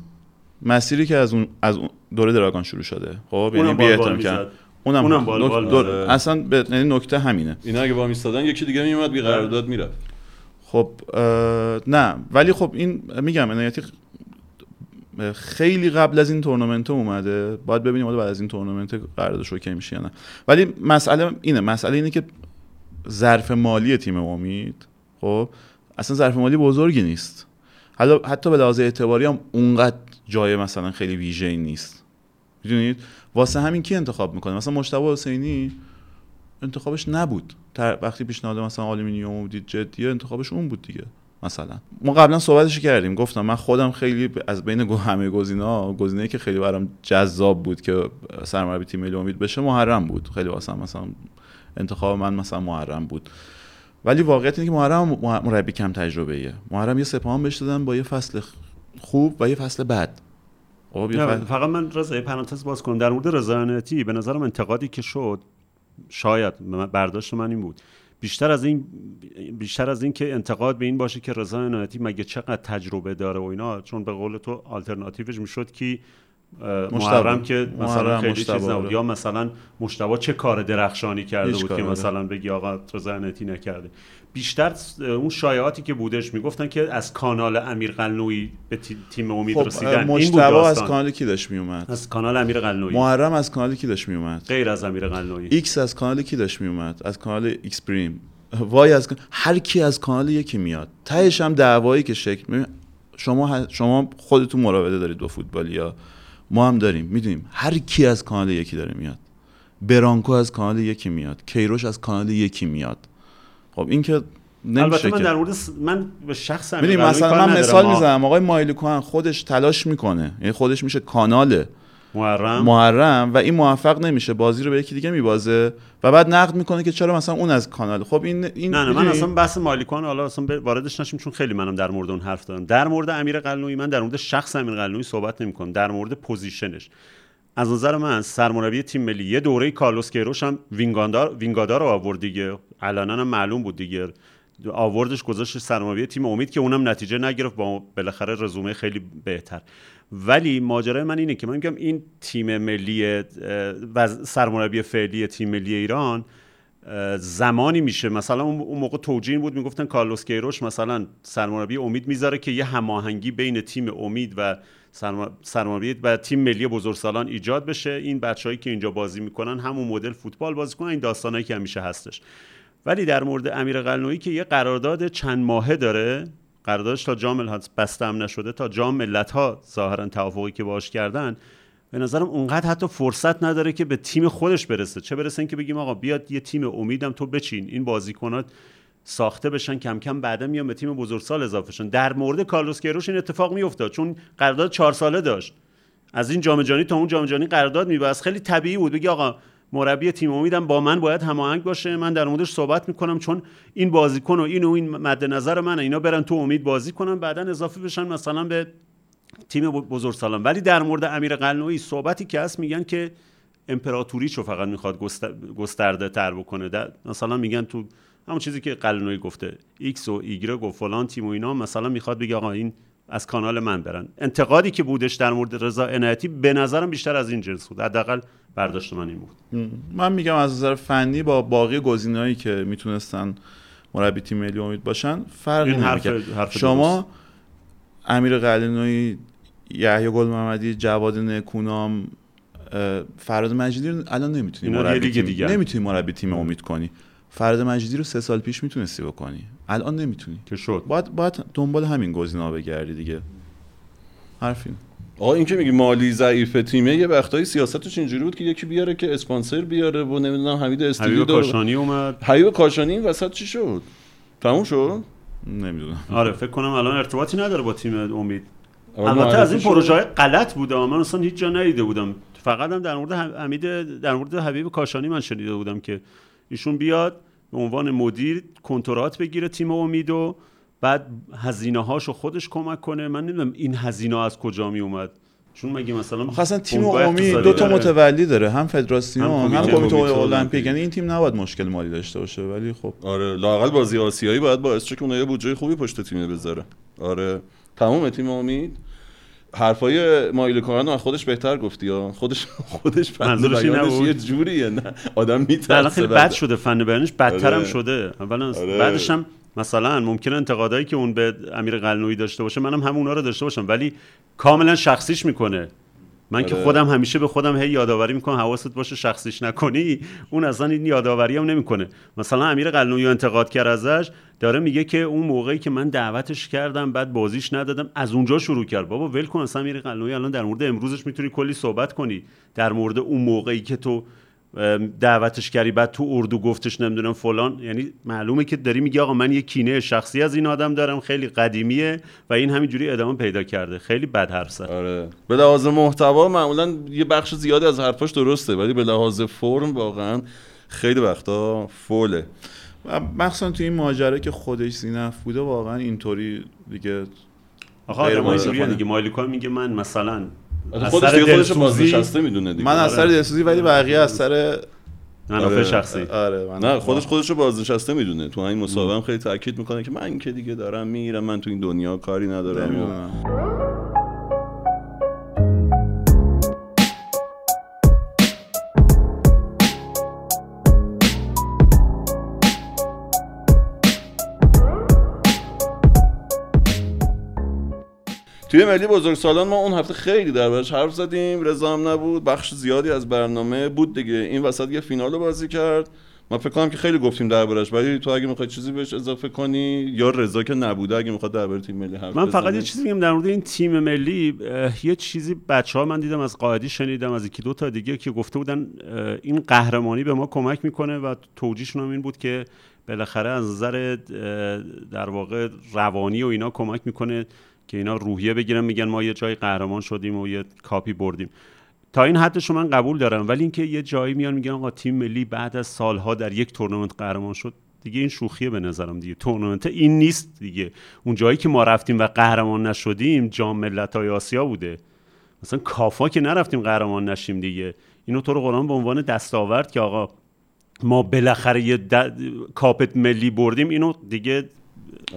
مسیری که از اون از اون دوره دراگان شروع شده خب یعنی بی احترام
می‌زد.
اونم,
اونم بال
نک-
بال
دور-. اصلا به یعنی نکته همینه
اینا اگه با میستادن یکی دیگه میومد بی قرارداد می‌رفت
خب نه ولی خب این میگم عنایتی خیلی قبل از این تورنمنت اومده. باید ببینیم بعد از این تورنمنت قراردادش OK میشه یا نه. ولی مسئله اینه مسئله اینه که ظرف مالی تیم امید خب اصلا ظرف مالی بزرگی نیست. حالا حتی به لحاظ اعتباری هم اونقدر جای مثلا خیلی ویژه‌ای نیست. می‌دونید؟ واسه همین کی انتخاب می‌کنه؟ مثلا مجتبی حسینی انتخابش نبود. تر وقتی پیشنهاد مثلا آلومینیوم دید جدیه انتخابش اون بود دیگه مثلا. ما قبلا صحبتش کردیم گفتم من خودم خیلی از بین همه گزینا گزینه‌ای که خیلی برام جذاب بود که سرمربی تیم ملی امید بشه محرم بود. خیلی واسم مثلا انتخاب من مثلا محرم بود. ولی واقعیت اینه که محرم مربی کم تجربه ایه محرم یه سپاهان بهش دادن با یه فصل خوب و یه فصل بد. خب
فقط من رضا پرانتز باز کنم. در مورد رضا به نظرم انتقادی که شد شاید برداشت من این بود بیشتر از این بیشتر از این که انتقاد به این باشه که رضا عنایتی مگه چقدر تجربه داره و اینا چون به قول تو آلترناتیوش می‌شد که. محرم که مثلا
محرم،
خیلی
مجتبی،
چیز نبود
آره.
یا مثلا مجتبی چه کار درخشانی کرده بود که
آره.
مثلا بگی آقا رضا عنایتی نکرده بیشتر اون شایعاتی که بودش می‌گفتن که از کانال امیر قلعه‌نویی به تی- تیم امید
خب
رسیدن این بود
از. کانال کی داشت میومد؟
از کانال امیر قلعه‌نویی
محرم از کانال کی داشت میومد؟
غیر از امیر قلعه‌نویی
ایکس از کانال کی داشت میومد؟ از کانال ایکس پریم وای از هر کی از کانال یکی میاد. تهش هم دعوایی که شکل شما ه- شما خودتون مراوده دارید با فوتبالیا ما هم داریم. می‌دونیم. هر کی از کانال یکی داره میاد. برانکو از کانال یکی میاد. کیروش از کانال یکی میاد. خب این که نمیشه
البته من در مورد س- من به شخص امیر
مثلا من. مثال می‌زنم. آقای مایلی کوهن خودش تلاش می‌کنه. یعنی خودش میشه کانال
محرم.
محرم و این موفق نمیشه. بازی رو به یکی دیگه میبازه و بعد نقد می‌کنه که چرا مثلا اون از کانال. خب این این
نه نه من؟ اصلا بحث مالیکان حالا اصلا واردش نشیم چون خیلی منم در مورد اون حرف دارم. در مورد امیر قلعه‌نویی من در مورد شخص امیر قلعه‌نویی صحبت نمی‌کنم. در مورد position ش. از نظر من سرمربی تیم ملی یه دوره کارلوس کیروش هم وینگاندار وینگادا رو آورد دیگه. علنا هم معلوم بود دیگه. آوردش گذاشت سرمربی تیم. امید که اونم نتیجه نگرفت با بالاخره رزومه خیلی بهتر. ولی ماجرای من اینه که من میگم این تیم ملی و سرمربی فعلی تیم ملی ایران زمانی میشه. مثلا اون موقع توجیه بود می‌گفتن کارلوس کیروش مثلا سرمربی امید می‌ذاره که یه هماهنگی بین تیم امید و سرم- سرمربی و تیم ملی بزرگسالان ایجاد بشه. این بچههایی که اینجا بازی می‌کنن همون مدل فوتبال بازی کنن. این داستانایی که همیشه هستش. ولی در مورد امیر قلنویی که یه قرارداد چند ماهه داره قراردادش تا جام ملت بسته هم نشده تا جام ملت ها ظاهرا توافقی که باش کردن به نظرم اونقدر حتی فرصت نداره که به تیم خودش برسه. چه برسه اینکه بگیم آقا بیاد یه تیم امیدم تو بچین این بازیکنات ساخته بشن کم کم بعدا میان به تیم بزرگسال اضافه شن. در مورد کارلوس کیروش این اتفاق میافتاد چون قرارداد چهار ساله داشت. از این جام جهانی تا اون جام جهانی قرارداد میبست. خیلی طبیعی بود بگی آقا مربی تیم امیدم با من باید هماهنگ باشه. من در موردش صحبت می‌کنم چون این بازیکن و این و این مد نظر منه. اینا برن تو امید بازی کنن بعدا اضافه بشن مثلا به تیم بزرگسالان. ولی در مورد امیر قلنویی صحبتی که هست میگن که امپراتوریشو فقط می‌خواد گسترده تر بکنه. مثلا میگن تو همون چیزی که قلعه‌نویی گفته ایکس و ایگرگ و فلان تیم و اینا مثلا می‌خواد بگه آقا این از کانال من برن انتقادی که بودش در مورد رضا عنایتی به نظرم بیشتر از این جنس بود حداقل برداشت من این بود
من میگم از نظر فنی با باقی گزینه‌هایی که می‌تونستن مربی تیم ملی امید باشن فرقی
این حرف-. حرف
شما. امیر قلعه‌نویی یحیی گل محمدی جواد نکونام فراد مجیدی الان نمی‌تونی مربی تیم
دیگه.
نمی‌تونی مربی تیم امید کنی فراد مجیدی رو سه سال پیش می‌تونستی بکنی. الان نمی‌تونی.
که شد.
باید باید دنبال همین گزینه‌ها بگردی دیگه. حرفین
آقا این که میگی مالی ضعیف تیمه یه وقتایی سیاستش اینجوری بود که یکی بیاره که اسپانسر بیاره و نمی‌دونم حمید استودیو
حبیب کاشانی اومد.
حبیب کاشانی این وسط چی شد؟ تموم شد؟
نمی‌دونم.
آره فکر کنم الان ارتباطی نداره با تیم امید.
آقا
البته از این. پروژه های غلط بوده. من اصلا هیچ جا ندیده بودم. فقط هم در مورد حمید در مورد حبیب کاشانی من شنیده بودم که ایشون بیاد به عنوان مدیر کنترات بگیره تیم امید و بعد هزینه هاشو خودش کمک کنه. من نمی‌دونم این هزینه از کجا می اومد چون مگه مثلا
اصلا تیم امید دو تا. متولی داره هم فدراسیون
هم
هم
کمیته
المپیک.
یعنی این تیم نباید مشکل مالی داشته باشه ولی خب.
آره لاقل بازی آسیایی باید باعث شه که اونها یه بودجه خوبی پشت تیم بذاره. آره تموم تیم امید. حرفای مایل کارن از خودش بهتر گفتی ها خودش خودش
منظورش؟
یه جوریه نه آدم میترسه
خیلی بد شده فن بیانش بدتر هم
آره.
شده اولا
آره.
بعدش هم مثلا ممکنه انتقادایی که اون به امیر قلنویی داشته باشه منم هم اونا رو داشته باشم ولی کاملا شخصیش می‌کنه من که
آره.
خودم همیشه به خودم هی یادآوری می‌کنم حواست باشه شخصیش نکنی اون اصلا این یادآوری هم نمی‌کنه. مثلا امیر قلنویی رو انتقاد کرد ازش داره میگه که اون موقعی که من دعوتش کردم بعد بازیش ندادم از اونجا شروع کرد. بابا ول کن اصلا امیر قلنویی الان در مورد امروزش می‌تونی کلی صحبت کنی. در مورد اون موقعی که تو دعوتش کردی بعد تو اردو گفتش نمی‌دونم فلان. یعنی معلومه که داری میگی آقا من یه کینه شخصی از این آدم دارم خیلی قدیمیه و این همینجوری ادامه پیدا کرده. خیلی بد حرف زد.
آره. به لحاظ محتوا معمولا یه بخش زیادی از حرفاش درسته ولی به لحاظ فرم واقعا خیلی وقتا فوله.
و مخصوصا تو این ماجرا که خودش زینف بوده واقعا اینطوری دیگه
آقا
غیر
آدم اینجوریه
منصفانه.
دیگه. مایلیکا میگه من مثلا
خودش دیگه خودش بازنشسته می‌دونه دیگه.
من از سر دلسوزی ولی بقیه از سر
منافع
آره.
شخصی.
آره من
نه خودش خودش رو بازنشسته می‌دونه. تو این مصاحبه هم خیلی تاکید می‌کنه که من که دیگه دارم میرم من تو این دنیا کاری ندارم. توی ملی بزرگسالان ما اون هفته خیلی دربارش حرف زدیم. رضا هم نبود. بخش زیادی از برنامه بود دیگه. این وسط یه فینال رو بازی کرد. من فکر کنم که خیلی گفتیم دربارش ولی تو اگه می‌خوای چیزی بهش اضافه کنی یا رضا که نبوده اگه می‌خواد درباره تیم ملی حرف
من فقط. یه چیزی میگم در مورد این تیم ملی. یه چیزی بچه ها من دیدم از قائدی شنیدم از یکی دو تا دیگه که گفته بودن این قهرمانی به ما کمک می‌کنه و توجیهشون هم این بود که بالاخره از نظر در واقع روانی و اینا کمک می‌کنه که اینا روحیه بگیرن میگن ما یه جای قهرمان شدیم و یه کاپی بردیم. تا این حدش من قبول دارم ولی اینکه یه جایی میان میگن آقا تیم ملی بعد از سالها در یک تورنمنت قهرمان شد دیگه این شوخیه به نظرم دیگه. تورنمنت این نیست دیگه. اون جایی که ما رفتیم و قهرمان نشدیم جام ملت‌های آسیا بوده. مثلا کافا که نرفتیم قهرمان نشیم دیگه. اینو تو رو قرآن به عنوان دستاورد که آقا ما بالاخره یه. کاپت ملی بردیم اینو دیگه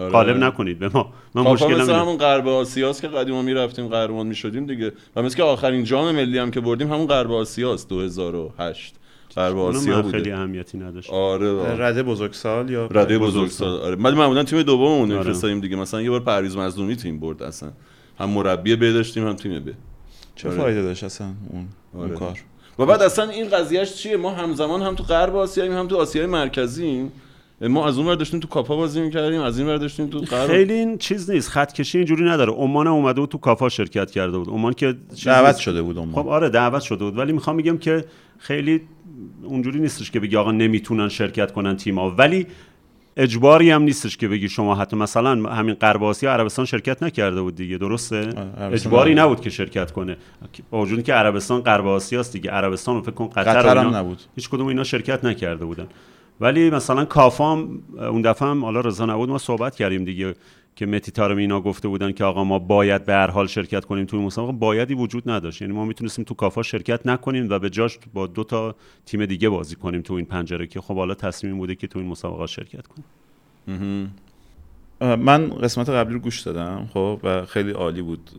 آره.
غالب نکنید به ما. من
کافا
مشکلم
مثل. همون غرب آسیاست که قدیما می‌رفتیم قهرمان می‌شدیم دیگه. و مثل که آخرین جام ملی هم که بردیم همون غرب آسیاست 2008 غرب آسیا
من خیلی
بوده
اهمیتی نداشت.
آره واقعا.
رده بزرگسال یا
رده بزرگسال آره. ما معمولا تیم دوممون
آره.
میفرستیم دیگه. مثلا یه بار پرویز مظلومی تیم برد اصلا. هم مربی ب داشتیم هم تیم ب.
چه
آره.
فایده داشت اصلا اون اون
آره.
کار؟
و بعد اصلا این قضیهش چیه؟ ما همزمان هم تو غرب آسیاییم هم تو آسیای مرکزیم. ما از اون ور داشتیم تو کاپا بازی می‌کردیم از این ور داشتیم تو غرب
خیلی این چیز نیست خط کشی اینجوری نداره. عمان اومده بود تو کافا شرکت کرده بود. عمان که
دعوت
نیست.
شده بود اون
خب آره دعوت شده بود. ولی می‌خوام میگم که خیلی اونجوری نیستش که بگی آقا نمی‌تونن شرکت کنن تیم‌ها. ولی اجباری هم نیستش که بگی شما حتی مثلا همین غرب آسیا عربستان شرکت نکرده بود دیگه. درسته؟ اجباری
نبود.
نبود که شرکت کنه. با وجودی که عربستان غرب آسیاست دیگه. عربستان رو فکر کن قطر,
قطر هم
اینا
نبود.
هیچ کدوم اینا شرکت نکرده بودن. ولی مثلا کافام اون دفعه هم حالا رضا نبود ما صحبت کردیم دیگه که متی تارمی اینا گفته بودن که آقا ما باید به هر حال شرکت کنیم توی مسابقه بایدی وجود نداشت. یعنی ما می‌تونستیم تو کافا شرکت نکنیم و به جاش با دو تا تیم دیگه بازی کنیم تو این پنجره که خب حالا تصمیم بوده که تو این مسابقه شرکت کنیم.
من قسمت قبلی رو گوش دادم خب و خیلی عالی بود.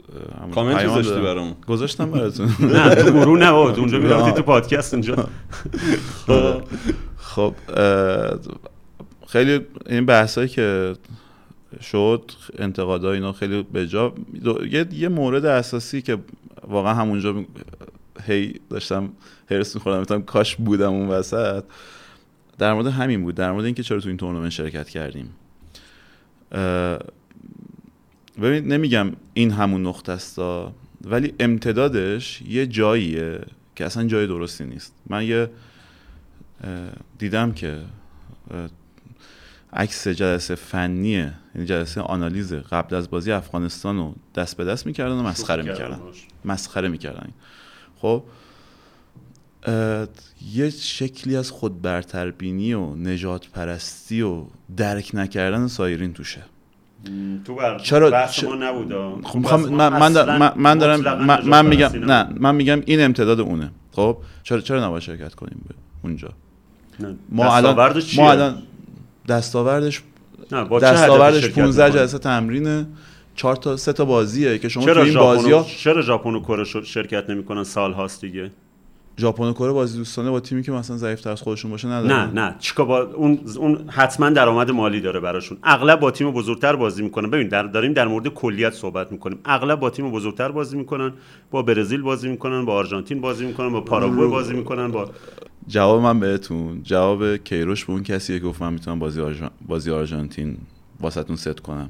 کامنت گذاشتی. برام
گذاشتم براتون.
نه تو گروه نبود. اونجا می‌رفتی تو پادکست اونجا
خب خیلی این بحثایی که شد انتقادها اینا خیلی به جا یه, یه مورد اساسی که واقعا همونجا هی داشتم هرس میخوردم گفتم کاش بودم اون وسط. در مورد همین بود در مورد اینکه چرا تو این تورنمنت شرکت کردیم. ببین نمیگم این همون نقطه است ولی امتدادش یه جاییه که اصلا جای درستی نیست. من یه دیدم که عکس جلسه فنی یعنی جلسه آنالیز قبل از بازی افغانستان رو دست به دست می‌کردن و مسخره می‌کردن. مسخره می‌کردن. خب یه شکلی از خود برتربینی و نجات پرستی و درک نکردن سایرین توشه.
تو بر...
چرا-
بحث ما نبوده.
خب من, من, در- من, من دارم من, من میگم نه من میگم این امتداد اونه. خب چرا چرا نباید شرکت کنیم به اونجا؟ ما الان ما الان دستاوردش دستاوردش
شرکت
15
می‌کنی؟
جلسه تمرینه. چهار تا سه تا بازیه که شما تو
چرا
این بازی
چرا ژاپن و کره شرکت نمی‌کنن؟ سال هاست دیگه.
ژاپن و کره بازی دوستانه با تیمی که مثلا ضعیف از خودشون باشه ندارن.
نه نه. چیکار با اون اون حتما درآمد مالی داره براشون. اغلب با تیم بزرگتر بازی می‌کنن. ببین در داریم در مورد کلیت صحبت می‌کنیم. اغلب با تیم بزرگتر بازی می‌کنن با برزیل بازی می‌کنن با آرژانتین بازی می‌کنن با پاراگوئه بازی می‌کنن با
جواب من بهتون. جواب کیروش به اون کسیه که گفت من می‌تونم بازی آرژان... بازی آرژانتین واسهتون ست کنم.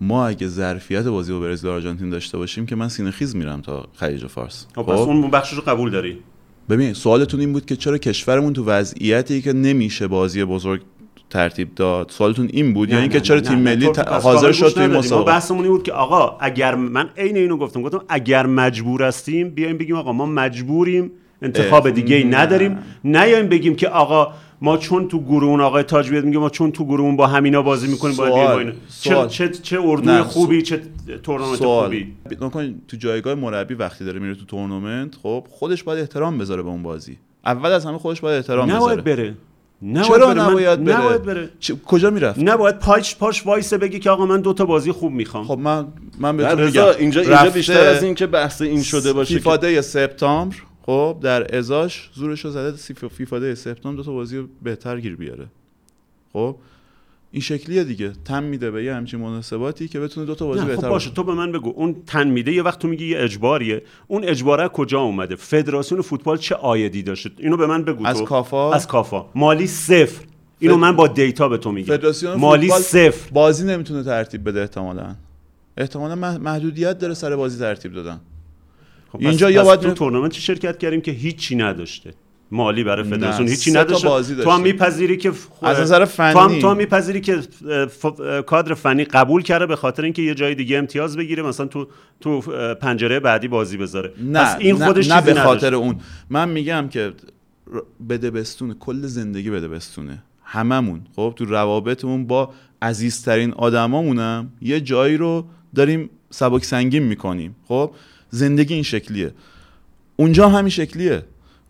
ما اگه ظرفیت بازی با برزیل آرژانتین داشته باشیم که من سینه خیز میرم تا خلیج فارس.
خب پس اون بخشش رو قبول داری؟
ببین سوالتون این بود که چرا کشورمون تو وضعیتی که نمیشه بازی بزرگ ترتیب داد؟ سوالتون این بود؟ یا
نه،
اینکه چرا تیم ملی حاضر شد توی مسابقه؟
بحثمون این بود که آقا اگر من عین اینو گفتم گفتم اگر مجبور هستیم بیایم بگیم آقا ما مجبوریم انتخاب دیگه ای. نداریم. نیایم بگیم که آقا ما چون تو گروه اون آقای تاج بیاد میگه ما چون تو گروه اون با همینا بازی می‌کنیم باید با
سوال،
اینا. چه چه چه اردوی خوبی چه تورنمنت خوبی؟
نکن تو جایگاه مربی وقتی داره میره تو تورنمنت خب خودش باید احترام بذاره به اون بازی. اول از همه خودش باید احترام
نباید
بذاره.
بره. نباید
چرا
بره.
نباید بره,
نباید بره.
چه- کجا می‌رفت؟
نباید پاش پاش وایسه بگه که آقا من دو تا بازی خوب می‌خوام.
خب من من بهتون میگم.
اینجا اینجا بیشتر از این که بحث این شده باشه که-
فیفا دی سپتامبر خب در ازاش زورش رو زده سی- فیفا دی سپتامبر دو تا بازی بهتر گیر بیاره. خب این شکلیه دیگه. تن میده به یه همچین مناسباتی که بتونه دو تا بازی
نه
بهتر
خب باشه. تو به من بگو اون تن میده یه وقت تو میگی یه اجباریه. اون اجباره کجا اومده؟ فدراسیون فوتبال چه آیدی داشته؟ اینو به من بگو
از
تو.
کافا؟
از کافا. مالی صفر. اینو
فد-
من با دیتا به تو میگم.
فدراسیون
مالی
فوتبال
صفر.
بازی نمی‌تونه ترتیب بده احتمالا. احتمالا مح- محدودیت داره سر بازی ترتیب دادن.
خب
اینجا یا باید
تو تورنمنتی شرکت کردیم که هیچی نداشته. مالی برای فدراسیون
نه،
هیچی نداشته.
بازی
تو هم. میپذیری که خ-
از نظر
تو هم
فنی.
تو هم میپذیری که ف- کادر فنی قبول کرده به خاطر اینکه یه جای دیگه امتیاز بگیره مثلا تو تو پنجره بعدی بازی بذاره.
نه
پس این
نه-
خودش
نه
چیزی
به خاطر
نداشته.
اون. من میگم که بده بستونه کل زندگی بده بستونه. هممون. خب تو روابطمون با عزیزترین آدمامونم یه جایی رو داریم سبک سنگین می‌کنیم. خب زندگی این شکلیه اونجا هم همین شکلیه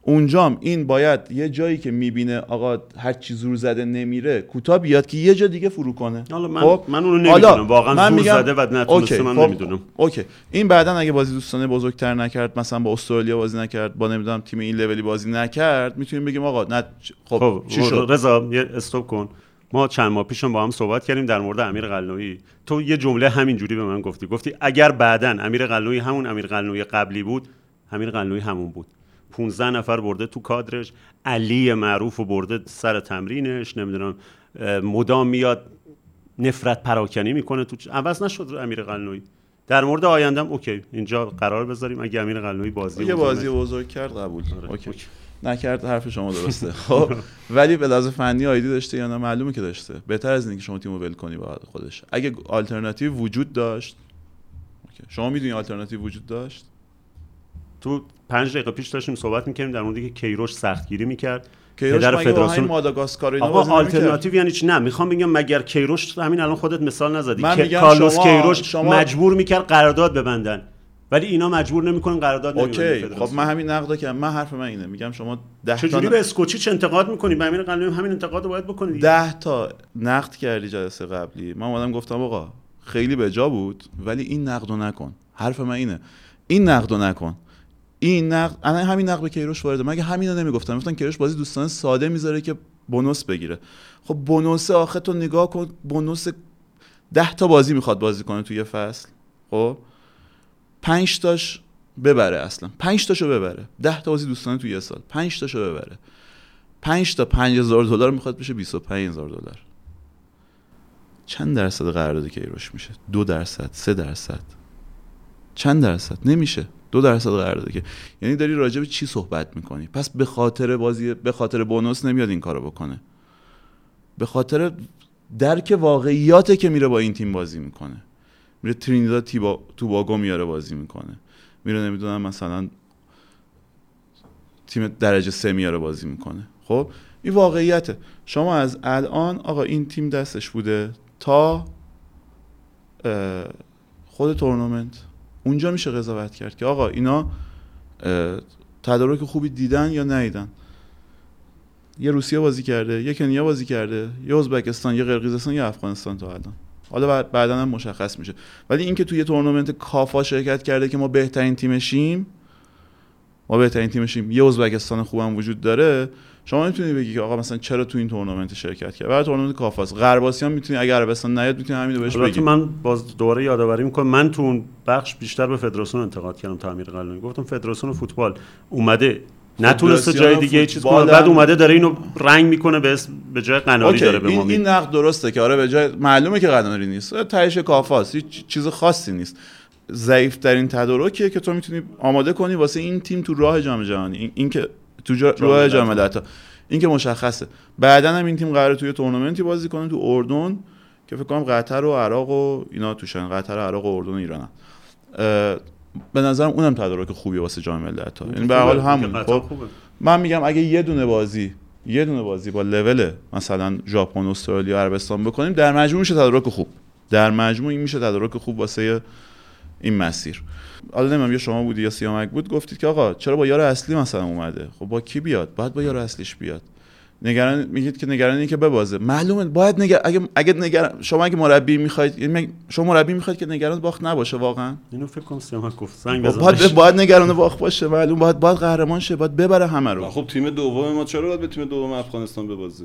اونجام این باید یه جایی که می‌بینه آقا هر چی زور زده نمیره کوتاه بیاد که یه جا دیگه فرو کنه
حالا من-
خب؟
من اونو نمی‌دونم. واقعا
من
زور
میگم-
زده و نتونسته
اوکی،
من
خب،
نمی‌دونم.
اوکی این بعدا اگه بازی دوستانه بزرگتر نکرد مثلا با استرالیا بازی نکرد با نمی‌دونم تیم این لولی بازی نکرد می‌تونیم بگیم آقا نه خب,
خب
چی شد
رضا یه stop کن ما چند ماه پیشم با هم صحبت کردیم در مورد امیر قلعه‌نویی تو یه جمله همینجوری به من گفتی گفتی اگر بعدا امیر قلعه‌نویی همون امیر قلعه‌نویی قبلی بود امیر قلعه‌نویی همون بود 15 نفر برده تو کادرش علی معروف رو برده سر تمرینش نمی‌دونم مدام میاد نفرت پراکنی می‌کنه تو عوض نشد امیر قلعه‌نویی در مورد آیندهم OK اینجا قرار بذاریم اگه امیر قلعه‌نویی بازی
یه بازی. بزرگ کرد قبول
آره،
OK.
OK.
نکرد حرف شما درسته. خب ولی به لحاظ فنی آیدی داشته یا نه معلومه که داشته. بهتر از اینکه شما تیمو ول کنی با خودش. اگه آلترناتیو وجود داشت. شما می‌دونی آلترناتیو وجود داشت؟
تو پنج دقیقه پیش داشتیم صحبت می‌کردیم در مورد که کیروش سختگیری می‌کرد. پدر فدراسیون
ماداگاسکار اینا
آقا؟ آلترناتیو یعنی چی؟ نه می‌خوام بگم مگر کیروش همین الان خودت مثال نزدی که کارلوس کیروش
شما-
مجبور می‌کرد قرارداد ببندن. ولی اینا مجبور نمی‌کنن قرارداد
اوکی. خب من همین نقد کردم. من حرف من اینه. میگم شما ده تا
چجوری به اسکوچیچ انتقاد می‌کنی؟ به امیر قلعه‌ای همین انتقاد رو باید بکنی دیگه.
ده تا نقد کردی جلسه قبلی. من اومدم گفتم آقا خیلی به جا بود ولی این نقد رو نکن. حرف من اینه. این نقد رو نکن. این نقد الان همین نقد به کیروش وارده. مگه همینا نمی‌گفتم؟ گفتن کیروش بازی دوستانه ساده می‌ذاره که بونوس بگیره. خب بونوس آخه تو نگاه کن بونوس ده تا بازی می‌خواد بازی کنه توی یه فصل. خب؟ پنج تاش ببره اصلا. پنج تاشو ببره. ده تا بازی دوستانه توی یه سال. پنج تاشو ببره. پنج تا پنج هزار دلار می‌خواد بشه 25 هزار دلار. چند درصد قرارداد کیروش میشه؟ دو درصد سه درصد. چند درصد؟ نمیشه. دو درصد قرارداد که یعنی داری راجع به چی صحبت می‌کنی؟ پس به خاطر بازی به خاطر بونوس نمیاد این کارو بکنه. به خاطر درک واقعیاته که میره با این تیم بازی می‌کنه. میره ترینیداد تیبا... توباگو میاره بازی می‌کنه. میره نمی‌دونم مثلا تیم درجه سه میاره بازی می‌کنه. خب؟ این واقعیته. شما از الان آقا این تیم دستش بوده تا خود تورنمنت. اونجا میشه قضاوت کرد که آقا اینا تدارک خوبی دیدن یا ندیدن؟ یه روسیه بازی کرده یه کنیا بازی کرده یه ازبکستان یه قرقیزستان یه افغانستان تا الان. حالا بعد بعدا هم مشخص میشه. ولی اینکه توی تورنمنت کافا شرکت کرده که ما بهترین تیمشیم ما بهترین تیمشیم یه ازبکستان خوبم وجود داره شما می‌تونی بگی که آقا مثلا چرا تو این تورنمنت شرکت کرد؟ برای تورنمنت غرب آسیا می‌تونی اگر عربستان نیاد می‌تونی همین رو بهش بگی.
من باز دوباره یادآوری می‌کنم. من تو اون بخش بیشتر به فدراسیون انتقاد کردم تا امیر قلعه‌ای گفتم فدراسیون فوتبال اومده نتونسته جای دیگه چیز کنه. بعد اومده داره اینو رنگ می‌کنه به اسم به جای قناری داره به ما
این, نقد درسته که آره به جای معلومه که قناری نیست. تهش کافاست. هیچ چیز خاصی نیست. ضعیف ترین تدارکیه که تو می‌تونی آماده کنی واسه این تیم تو راه جام جهانی. این, این که تو جا... راه جام ملت‌ها این که مشخصه. بعدا هم این تیم قراره توی تورنمنتی بازی کنه تو اردن که فکر کنم قطر و عراق و اینا توشن. قطر و عراق و اردن و ایرانن. اه، به نظرم اونم تدارک خوبی واسه جام ملت‌ها. یعنی به حال همون. خب. من میگم اگه یه دونه بازی یه دونه بازی با لول مثلا ژاپن استرالیا عربستان بکنیم در مجموع میشه تدارک خوب. در مجموع این میشه تدارک خوب واسه این مسیر. حالا نمی‌دونم یا شما بودی یا سیامک بود گفتید که آقا چرا با یار اصلی مثلا اومده؟ خب با کی بیاد؟ باید با یار اصلیش بیاد. نگران میگید که نگرانی که ببازه. معلومه باید نگر... اگه اگه نگران شما اگه مربی می‌خواید یعنی شما مربی می‌خواید که نگران باخت نباشه واقعا؟
اینو فکر کنم سیامک گفت. زنگ
خب باید باید نگران باخت باشه معلوم باید باید قهرمان شه باید ببره همه رو.
خب تیم دوم ما چرا باید به تیم دوم افغانستان ببازه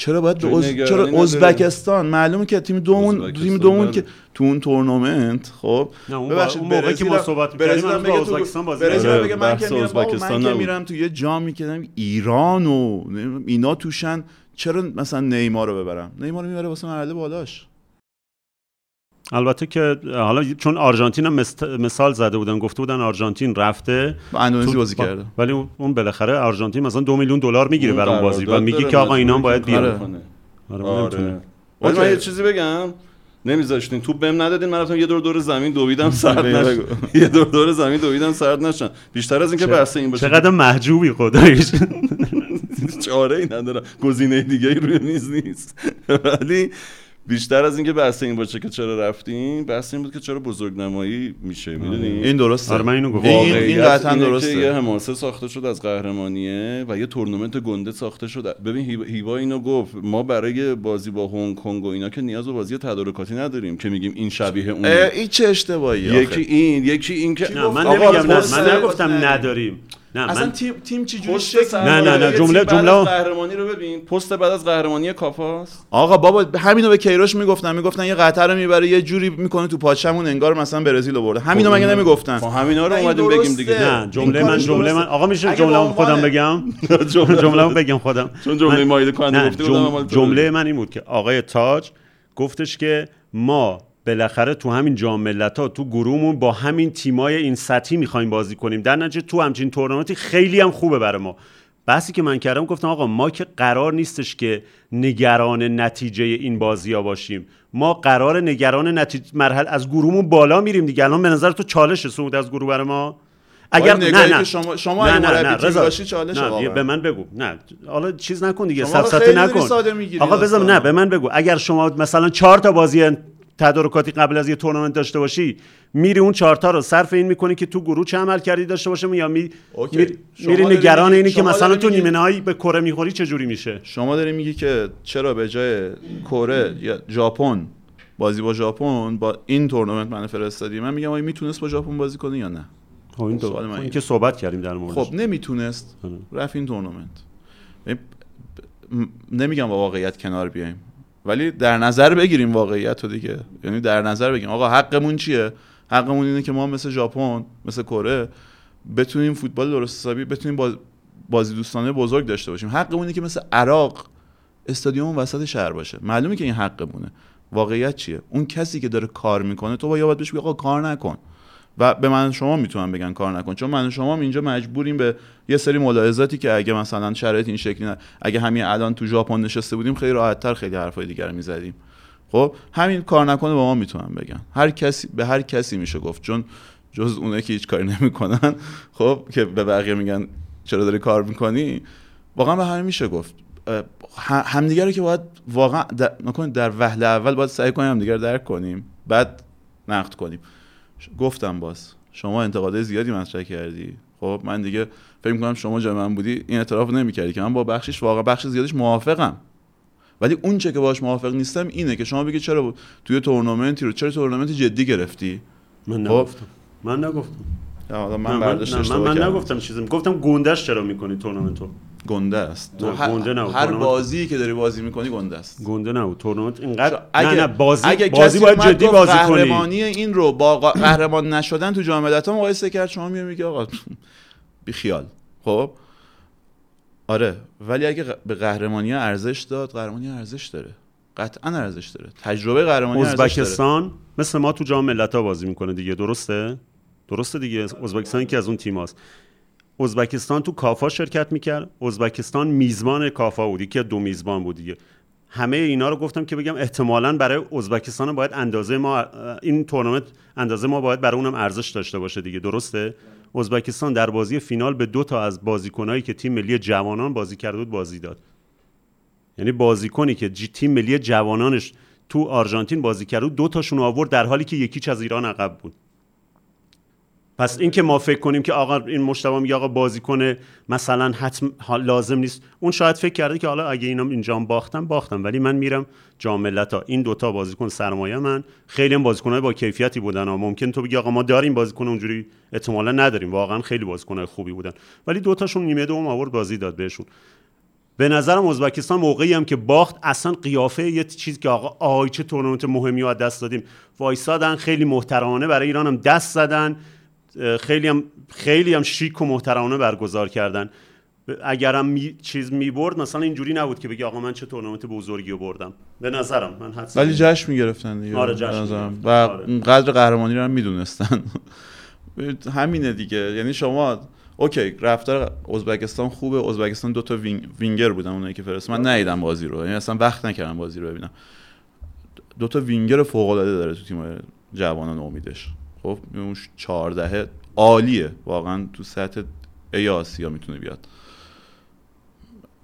چرا باید به.
نگرانی
چرا. ازبکستان معلومه که تیم دومون تیم دومون
بله.
که تو اون تورنمنت خب ببخشید،
موقعی که ما صحبت می‌کردیم، با
تو-
ازبکستان بازی.
بگه من که
ازبکستان
من. میرم تو یه جامی که نمی‌دونم ایران و اینا توشن چرا مثلا نیمار رو ببرم نیمار رو می‌بره واسه مرحله بالاش
البته که حالا چون آرژانتین هم مثال زده بودن گفته بودن آرژانتین رفته.
با اندونزی
تو-
بازی
با-
کرده.
ولی اون- بالاخره آرژانتین مثلا دو میلیون دلار می‌گیره برای اون بازی و میگه که آقا اینا باید بیان.
کنه.
آره،
آره. ولی من. یه چیزی بگم. نمیذاشتین. توپ بهم ندادین من رفتم یه دور دور زمین دویدم سرد
بگو.
یه دور دور زمین دویدم سرد نشن بیشتر از اینکه بحث این باشه.
چقدر محجوبی خدایش.
چاره ای ندارم. گزینه دیگه ای روی میز نیست. ولی بیشتر از اینکه بحث این باشه که چرا رفتیم بحث این بود که چرا بزرگنمایی میشه می‌دونی؟
این درسته.
آره، من اینو گفتم.
این, این قطعا درسته.
یه حماسه ساخته شد از قهرمانیه و یه تورنمنت گنده ساخته شد. ببین هیوا- اینو گفت ما برای بازی با هنگ کنگ و اینا که نیاز به بازی تدارکاتی نداریم که میگیم این شبیه اون
این چه اشتباهی
یکی این یکی این که
نه من نمیگم من نگفتم نداریم. نه
اصلا
من
تیم تیم چی جوری شکل
نه، نه،
یه
جمله- جمله-
قهرمانی رو ببین. پست بعد از قهرمانی کافاست
آقا بابا همینو به کیروش می‌گفتن می‌گفتن یه قطر رو می‌بره یه جوری می‌کنه تو پاچمون انگار مثلا برزیل رو برده. همینو مگه نمی‌گفتن؟
خب همینا رو
نه،
اومدیم بگیم. دیگه.
نه جمله من جمله. من آقا میشه جمله خودم بگم؟ جمله بگم خودم.
چون جمله مایده کننده
نه
گفتی بودم
جمله من این بود که آقای تاج گفتش که ما بالاخره تو همین جام ملت‌ها تو گروهمون با همین تیمای این سطحی می‌خوایم بازی کنیم. در نتیجه تو همچین تورنمنتی خیلی هم خوبه برای ما. بحثی که من کردم گفتم آقا ما که قرار نیستش که نگران نتیجه این بازی ها باشیم. ما قرار نگران نتیجه مرحله از گروهمون بالا میریم دیگه. الان به نظر تو چالش صعود از گروه برای ما؟ اگر نه نه.
شما- شما
نه نه نه رضا.
باشی چالشه
نه
واقعا.
به من بگو. نه حالا چیز نکن دیگه سفسطه نکن. آقا
داستانو.
نه به من بگو. اگر شما مثلا چهار تا بازی تدارکاتی قبل از یه تورنمنت داشته باشی میری اون چهار تا رو صرف این می‌کنی که تو گروه چه عمل کردی داشته باشه یا می... میری, نگران اینی که مثلا تو نیمه نهایی به کره می‌خوری چه جوری میشه؟
شما داری میگی که چرا به جای کره یا ژاپن بازی با ژاپن با این تورنمنت من فرستادی؟ من میگم آیا می‌تونست با ژاپن بازی کنه یا نه؟
خب این, دو... خب این. که صحبت کردیم در موردش.
خب نمی‌تونست
آره.
رفت این تورنمنت. نمیگم با واقعیت کنار بیایم. ولی در نظر بگیریم واقعیت رو دیگه. یعنی در نظر بگیریم. آقا حقمون چیه؟ حقمون اینه که ما مثل ژاپن مثل کره بتونیم فوتبال درست حسابی بتونیم باز- بازی دوستانه بزرگ داشته باشیم. حقمون اینه که مثل عراق استادیوم وسط شهر باشه. معلومه که این حقمونه. واقعیت چیه؟ اون کسی که داره کار می‌کنه تو باید بهش آقا کار نکن. و به من شما می‌تونن بگن کار نکن. چون من شما اینجا مجبوریم به یه سری ملاحظاتی که اگه مثلا شرایط این شکلی نه اگه همین الان تو ژاپن نشسته بودیم خیلی راحتتر خیلی حرفای دیگر می‌زدیم. خب همین کار نکنه با ما می‌تونن بگن. هر کسی به هر کسی میشه گفت. چون جز اونه که هیچ کاری نمی‌کنن خب که به بقیه میگن چرا داری کار می‌کنی؟ واقعا به همه میشه گفت. اه، ه- همدیگه رو که باید واقعا در, در وهله اول باید سعی کنیم همدیگه رو درک کنیم بعد نقد کنیم. گفتم باز شما انتقادهای زیادی مطرح کردی. خب من دیگه فکر کنم شما جای من بودی این اعتراف نمی‌کردی که من با بخشش واقعا بخش زیادش موافقم. ولی اون چه که باش موافق نیستم اینه که شما بگی چرا توی تورنمنتی رو چرا تورنمنت جدی گرفتی؟
من
خب.
نگفتم. من نگفتم.
من
من,
برداشت
نه، من, من
کردم.
نگفتم چیزی. گفتم گندش چرا می‌کنی تورنمنتو
گنده است. تو
نه،
هر,
گنده نه،
هر
تورنمنت-
بازی که داری بازی می‌کنی گنده است.
گنده نبود. تورنمنت اینقدر
اگه
نه نه بازی
اگه
بازی باید جدی بازی کنی.
قهرمانی این رو با قهرمان نشدن تو جام ملت‌ها مقایسه کرد شما میگی آقا بی خیال. خب؟ آره. ولی اگه به قهرمانی ارزش داد قهرمانی ارزش داره. قطعا ارزش داره. تجربه قهرمانی ارزش داره.
ازبکستان مثل ما تو جام ملت‌ها بازی می‌کنه دیگه درسته؟ درسته دیگه. ازبکستان که از اون تیماست ازبکستان تو کافا شرکت می‌کرد. ازبکستان میزبان کافا بود. یکی از دو میزبان بود دیگه. همه اینا رو گفتم که بگم احتمالاً برای ازبکستان باید اندازه ما این تورنمنت اندازه ما باید برای اونم ارزش داشته باشه دیگه. درسته؟ ازبکستان در بازی فینال به دو تا از بازیکنایی که تیم ملی جوانان بازی کرده بود بازی داد. یعنی بازیکنی که جی تیم ملی جوانانش تو آرژانتین بازی کرد دو تاشون آورد در حالی که یکیچ از ایران عقب بود. پس این که ما فکر کنیم که آقا این مشتبه میگه آقا بازیکن مثلا حتم لازم نیست. اون شاید فکر کرده که حالا اگه اینا اینجا هم باختم باختم ولی من میرم جام ملت‌ها این دوتا بازیکن سرمایه من. خیلی هم بازیکنای با کیفیتی بودن ها. ممکن تو بگی آقا ما داریم بازیکن اونجوری احتمالا نداریم. واقعا خیلی بازیکنای خوبی بودن. ولی دوتاشون نیمه دوم آورد بازی داد بهشون. به نظرم ازبکستان موقعی هم که باخت اصلا قیافه یه چیزی که آقا آی چه تورنمنت مهمی از دست دادیم. وایسادن خیلی محترمانه برای ایران دست زدن. خیلی هم خیلی هم شیک و محترمانه برگزار کردن. اگرم می... چیز می‌برد مثلا اینجوری نبود که بگی آقا من چه تورنمنت بزرگی رو بردم. به نظرم. من حدس
ولی جشن می‌گرفتن دیگه.
آره، جشن
نظرم. و
آره.
قدر قهرمانی رو هم می‌دونستن. همینه دیگه. یعنی شما OK رفتار ازبکستان خوبه. ازبکستان دو تا وینگ... وینگر بودن اونایی که فرصت من ندیدم بازی رو. یعنی اصلا وقت نکردم بازی رو ببینم. دو تا وینگر فوق العاده داره تو تیم جوانان امیدش. خب اون 14 عالیه. واقعا تو سطح ای آسیا می‌تونه بیاد.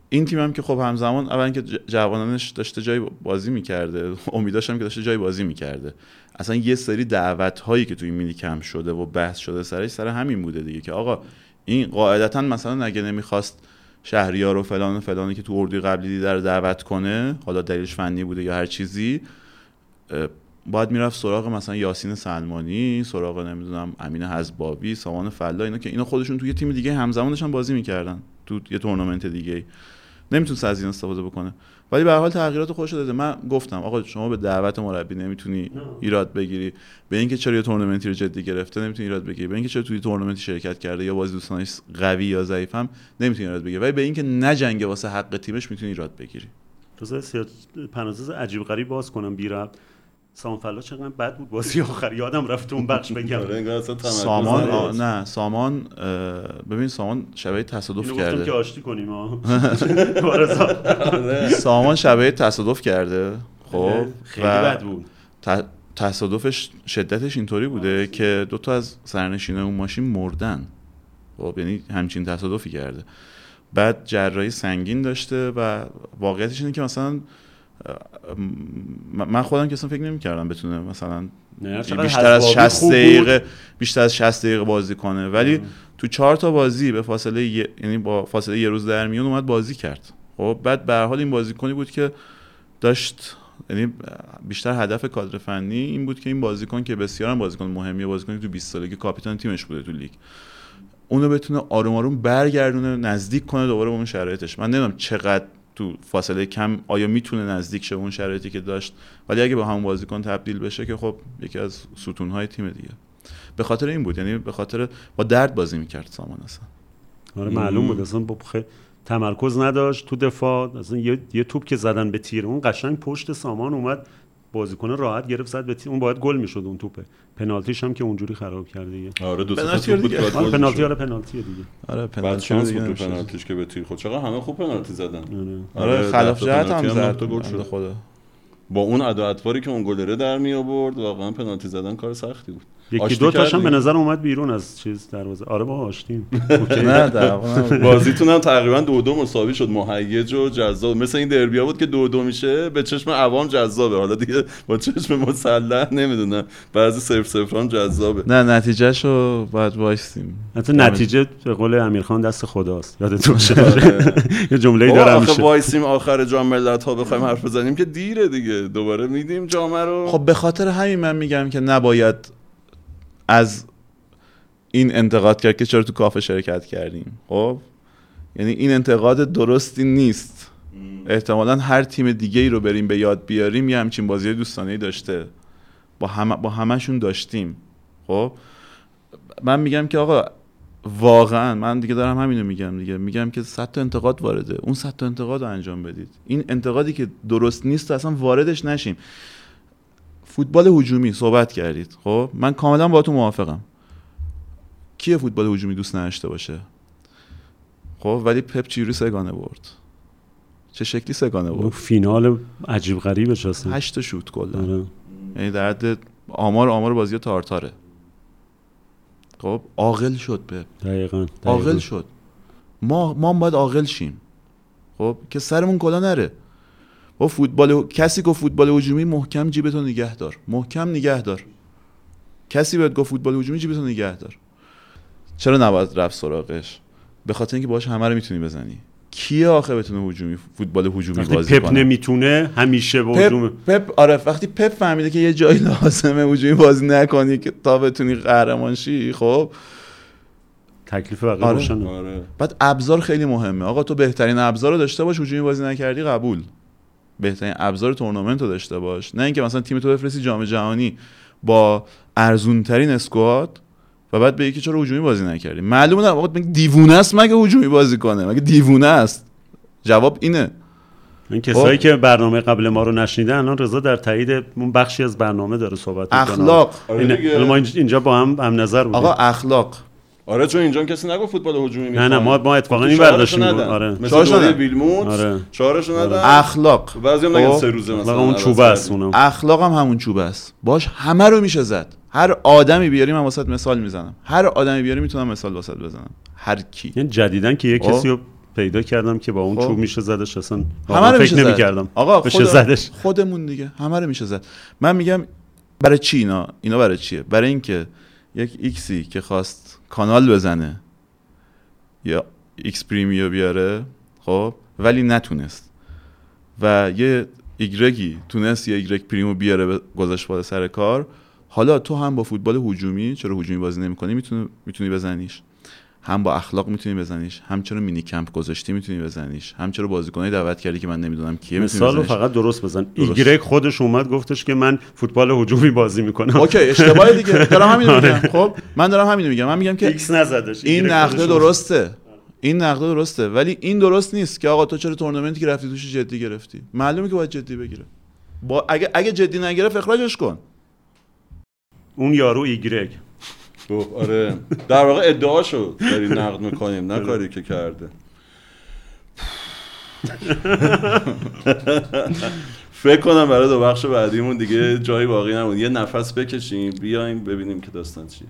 این تیم هم که خب همزمان اول که جوانانش داشته جای بازی می‌کرده. امیداش که داشته جای بازی می‌کرده. اصلا یه سری دعوت هایی که توی میلی کم شده و بحث شده سرش سر همین بوده دیگه که آقا این قاعدتا مثلا اگه نمی‌خواست شهریار و فلان و فلانی که تو اردوی قبلی دیده رو دعوت کنه حالا دلیلش فنی بوده یا هر چیزی باید می‌رفت سراغ مثلا یاسین سلمانی سراغ نمی‌دونم امین حزبابی سامان فلا اینا که اینا خودشون توی یه تیم دیگه همزمان داشتن بازی می‌کردن تو یه تورنمنت دیگه نمی‌تونست از این استفاده بکنه. ولی به حال تغییرات خودش داده. من گفتم آقا شما به دعوت مربی نمی‌تونی ایراد بگیری. به اینکه چرا یه تورنمنتی رو جدی گرفته نمی‌تونی ایراد بگیری. به اینکه چرا توی تورنمنتی شرکت کرده یا بازی دوستانش قوی یا ضعیفم نمی‌تونی ایراد بگیری. ولی به اینکه نجنگه واسه حق تیمش می‌تونی ایراد بگیری.
سیاه پنازز عجیب غریب باز کنم بی ربط سامان فلا چقدر بد بود بازی آخر. یادم رفت اون بخش بگم.
آره انگار اصلا تمرکز
سامان. آ... نه سامان ببین سامان شبیه تصادف
گفتم که
کرده
آشتی کنیم ها بارزا.
سامان شبیه تصادف کرده. خب
خیلی
و
بد بود.
تصادفش شدتش اینطوری بوده که دو تا از سرنشینای اون ماشین مردن. خب یعنی همچین تصادفی کرده. بعد جراحی سنگین داشته و واقعیتش اینه که مثلا من خودم که اصلا فکر نمی‌کردم بتونه مثلا بیشتر از
حزبابی
60
خوب بود.
دقیقه بیشتر از 60 دقیقه بازی کنه. ولی تو چهار تا بازی به فاصله یه- یعنی با فاصله یه روز در میون اومد بازی کرد. خب بعد به حال این بازیکنی بود که داشت یعنی بیشتر هدف کادر فنی این بود که این بازیکن که بسیار هم بازیکن مهمیه بازیکنی تو 20 سالگی کاپیتان تیمش بوده تو لیگ اونو بتونه آروم آروم برگردونه نزدیک کنه دوباره به اون شرایطش. من نمی‌دونم چقدر تو فاصله کم آیا می‌تونه نزدیک شه اون شرایطی که داشت؟ ولی اگه به همون بازیکن تبدیل بشه که خب یکی از ستونهای تیم دیگه. به خاطر این بود یعنی به خاطر با درد بازی می‌کرد سامان اصلا
آره معلوم بود. اصلا با خ... تمرکز نداشت تو دفاع. اصلا یه, یه توپ که زدن به تیر اون قشنگ پشت سامان اومد. بازیکن راحت گرفت زد به تیر اون باید گل می‌شد اون توپه. پنالتیش هم که اونجوری خراب کرد دیگه.
آره دو
پنالتی
بود
آره پنالتی. آره پنالتیه دیگه.
آره پنالتی دیگه
بود. تو پنالتیش که به تیر خود چقدر همه خوب پنالتی زدن.
آره.
آره
ده
خلاف جهت
پنالتی
هم زد
گل شد.
خدا.
با اون ادا اطواری که اون گلره در می آورد واقعا پنالتی زدن کار سختی بود.
یکی دو تاش هم به؟ نظر اومد بیرون از چیز دروازه. آره با آشتیم.
نه.
بازیتون هم تقریبا دو دو مساوی شد مهیج و جذاب. مثل این دربیا بود که دو دو میشه به چشم عوام جذابه. حالا دیگه با چشم مسلح نمی‌دونم. بعضی صفر صفر هم جذابه.
نه نتیجهش رو باید وایستیم
حتی نتیجه به قول امیرخان دست خداست. یادتون باشه.
آره.
یه جمله
بابا
دارم
آخه
میشه.
وایسیم آخر جام ملت ها بخوایم حرف بزنیم که دیره دیگه. دوباره میدیم جامعه رو.
خب به خاطر همین من میگم که نباید از این انتقاد کرد که چرا تو کافه شرکت کردیم. خب؟ یعنی این انتقاد درستی نیست. احتمالا هر تیم دیگه ای رو بریم به یاد بیاریم یه همچین بازی دوستانه داشته. با همه با همشون داشتیم. خب؟ من میگم که آقا واقعا من دیگه دارم همینو میگم دیگه. میگم که صد تا انتقاد وارده. اون صد تا انتقاد رو انجام بدید. این انتقادی که درست نیست اصلا واردش نشیم. فوتبال هجومی صحبت کردید. خب من کاملا با تو موافقم. کیه فوتبال هجومی دوست نداشته باشه؟ خب ولی پپ چیروی سگانه برد؟ چه شکلی سگانه برد؟
فینال عجیب غریبش هستن
هشت تا شوت کلا
آره.
یعنی در حد آمار آمار بازی تارتاره. خب عاقل شد پپ.
دقیقاً
عاقل. شد. ما ما باید عاقل شیم. خب که سرمون کلا نره. با فوتبال کسی که فوتبال هجومی محکم جیبتو نگه دار. محکم نگه دار. کسی بهت گفت فوتبال هجومی جیبتو نگه دار. چرا نباید رفت سراغش؟ به خاطر اینکه باهاش همه رو می‌تونی بزنی. کیه آخه بتونه هجومی فوتبال هجومی
وقتی
بازی
پپ
کنه؟
نمی‌تونه همیشه به
پپ,
هجوم
پپ آره وقتی پپ فهمیده که یه جایی لازمه هجومی بازی نکنی که تا بتونی قهرمان شی خب؟
تکلیف بقیه
آره.
آره.
بعد ابزار خیلی مهمه. آقا تو بهترین ابزار رو داشته باش هجومی بازی نکردی قبول. بهترین ابزار تورنمنت رو داشته باش. نه اینکه مثلا تیم تو بفرستی جام جهانی با ارزون ترین اسکواد و بعد بگی که چرا هجومی بازی نکردی. معلومه نه آقا مگه دیوونه است مگه هجومی بازی کنه؟ مگه دیوونه است؟ جواب اینه.
این کسایی
خب.
که برنامه قبل ما رو نشنیدن الان رضا در تایید اون بخشی از برنامه داره صحبت می‌کنه.
اخلاق.
آره
ما اینج- اینجا با هم هم نظر بودیم.
آقا اخلاق.
آره چون اینجا هم کسی نگفت فوتبال هجومی
نه نه ما ما اتفاقا این
چهارشو
برداشتیم. آره.
مثل
چهارشو
دوره. بیلموت.
آره.
چهارشو ندن.
اخلاق.
بعضی هم نگن
خب.
سه روزه مثلا
اخلاق اون چوبه است. اونم.
اخلاق هم همون چوب است. باش همه رو میشه زد. هر آدمی بیاری من واست مثال می‌زنم. هر آدمی بیاری می‌تونم مثال واست بزنم. هر کی.
یعنی جدیدا که یه
خب.
کسی رو پیدا کردم که با اون
خب.
چوب میشه زدش اصلا
همه رو
فکر
میشه زد.
نمی‌کردم.
آقا خود
زدش.
خودمون دیگه. همه رو میشه زد. من میگم برای چی اینا؟ اینا برای چیه؟ برای اینکه یک ایکسی که خواست کانال بزنه. یا ایکس پریمی رو بیاره خب؟ ولی نتونست. و یه ایگرگی تونست یه ایگرگ پریمو بیاره گذاشت بالا سر کار. حالا تو هم با فوتبال هجومی چرا هجومی بازی نمی‌کنی؟ می‌تونی می‌تونی بزنیش. هم با اخلاق می‌تونی بزنیش هم چرا mini camp گذاشتی می‌تونی بزنیش هم چرا بازیکنایی دعوت کردی که من نمی‌دونم کیه می‌تونی
مثال رو
بزنیش؟
فقط درست بزن. ایگرگ خودش اومد گفتش که من فوتبال هجومی بازی می‌کنم.
OK اشتباه دیگه. دارم همین میگم. خب من دارم همین میگم. من میگم که
ایکس نزدش.
این نقده درسته. این نقده درسته. ولی این درست نیست که آقا تو چرا تورنمنتی که رفتی توش جدی گرفتی؟ معلومه که باید جدی بگیره. با اگه اگه جدی نگرفت اخراجش کن.
اون یارو ایگرگ.
گفت آره. در واقع ادعاشو داری نقد می‌کنیم. نه کاری که کرده. فکر کنم برای دو بخش بعدیمون دیگه جایی باقی نمون یه نفس بکشیم بیایم ببینیم که داستان چیه.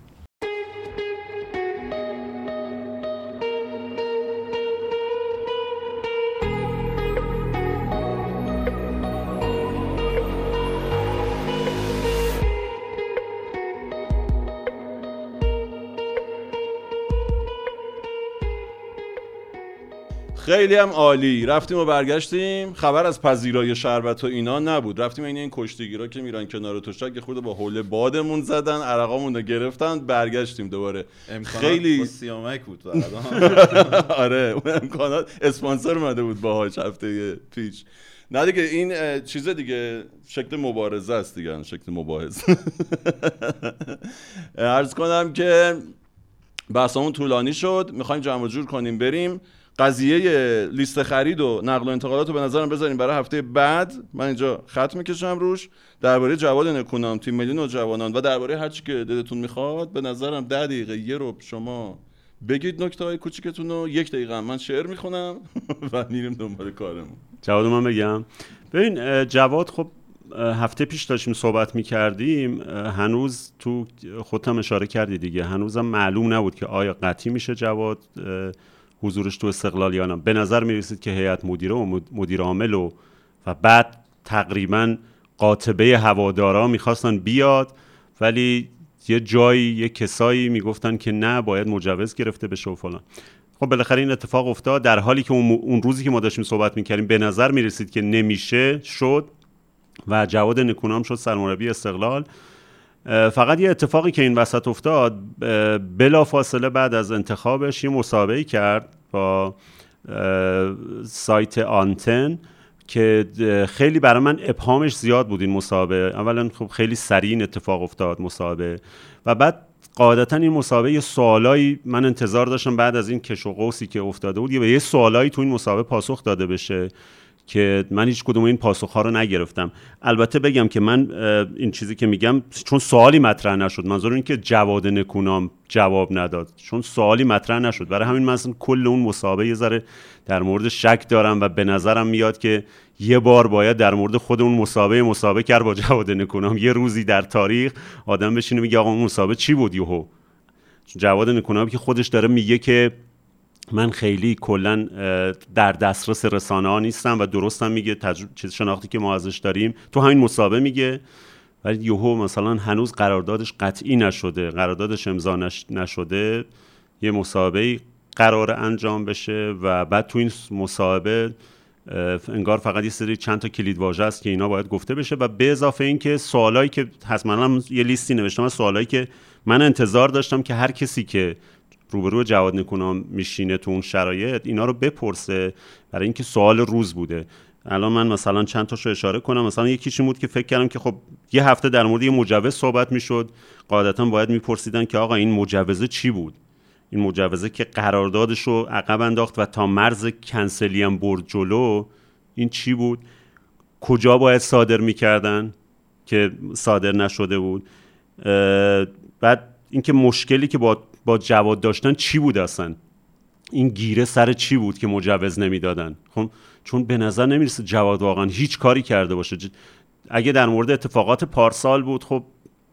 خیلی هم عالی. رفتیم و برگشتیم. خبر از پذیرای شربت و اینا نبود. رفتیم این این کشتیگیرا که میرن کنار تشک خورده با حوله بادمون زدن عرقامون رو گرفتن برگشتیم دوباره. خیلی
سیامک بود
آره اون امکانات. اسپانسر اومده بود باهاش هفته پیش. نه دیگه این چیز دیگه شکل مبارزه است دیگه شکل مباحث. عرض کنم که بحثمون طولانی شد. می‌خوایم جمع جور کنیم بریم. قضیه لیست خرید و نقل و انتقالات رو به نظرم بذاریم برای هفته بعد. من اینجا خط می‌کشم روش. درباره جواد نکونام تیم ملی نوجوانان و درباره هر چی که دلتون می‌خواد به نظرم ده دقیقه یه رو شما بگید نکته های کوچیکتون رو. یک دقیقه من شعر می‌خونم و میریم دنبال کارمون.
جواد من بگم. ببین جواد خب هفته پیش داشتیم صحبت می کردیم هنوز تو خودم اشاره کردی دیگه. هنوزم معلوم نبود که آیا قطعی میشه جواد. حضورش تو استقلال یا نه. به نظر می رسید که هیئت مدیره و مد- مدیر عامل و و بعد تقریبا قاطبه هوادارا می‌خواستن بیاد ولی یه جایی یه کسایی می‌گفتن که نه باید مجوز گرفته بشه و فلان. خب بالاخره این اتفاق افتاد. در حالی که اون, روزی که ما داشتیم صحبت می‌کردیم به نظر می‌رسید که نمیشه شد و جواد نکونام شد سرمربی استقلال. فقط یه اتفاقی که این وسط افتاد بلا فاصله بعد از انتخابش یه مسابقه کرد با سایت آنتن که خیلی برای من ابهامش زیاد بود این مسابقه. اولا خب خیلی سریع این اتفاق افتاد مسابقه و بعد قاعدتا این مسابقه یه سوالایی من انتظار داشتم بعد از این کش و قوسی که افتاده بود یه به یه سوالایی تو این مسابقه پاسخ داده بشه. که من هیچ کدوم این پاسخ ها رو نگرفتم. البته بگم که من این چیزی که میگم چون سوالی مطرح نشد. منظور این که جواد نکونام جواب نداد. چون سوالی مطرح نشد. برای همین من کل اون مسابقه یه ذره در مورد شک دارم و به نظرم میاد که یه بار باید در مورد خود اون مسابقه مسابقه کرد با جواد نکونام. یه روزی در تاریخ آدم بشینه میگه آقا اون مسابقه چی بود یهو جواد نکونام که خودش داره میگه که من خیلی کلا در دسترس رسانه ها نیستم و درستم میگه تجربه چیز شناختی که ما ازش داریم تو همین مسابقه میگه. ولی یهو مثلا هنوز قراردادش قطعی نشده قراردادش امضا نش- نشده. یه مسابقه قرار انجام بشه و بعد تو این اه، انگار فقط یه سری چند تا کلید واژه است که اینا باید گفته بشه و به اضافه اینکه سوالایی که هم یه لیستی نوشتم از سوالایی که من انتظار داشتم که هر کسی که روبرو جواد نکونام میشینه تو اون شرایط اینا رو بپرسه برای اینکه سوال روز بوده. الان من مثلا چند تاشو اشاره کنم مثلا یکیش بود که فکر کردم که خب یه هفته در مورد یه مجوز صحبت می‌شد. قاعدتا باید میپرسیدن که آقا این مجوزه چی بود؟ این مجوزه که قراردادش رو عقب انداخت و تا مرز کنسلی هم برد جلو این چی بود؟ کجا باید صادر می‌کردن که صادر نشده بود؟ بعد اینکه مشکلی که با با جواد داشتن چی بود اصلا؟ این گیره سر چی بود که مجوز نمی‌دادن؟ خب چون به نظر نمی‌رسه جواد واقعا هیچ کاری کرده باشه. اگه در مورد اتفاقات پارسال بود خب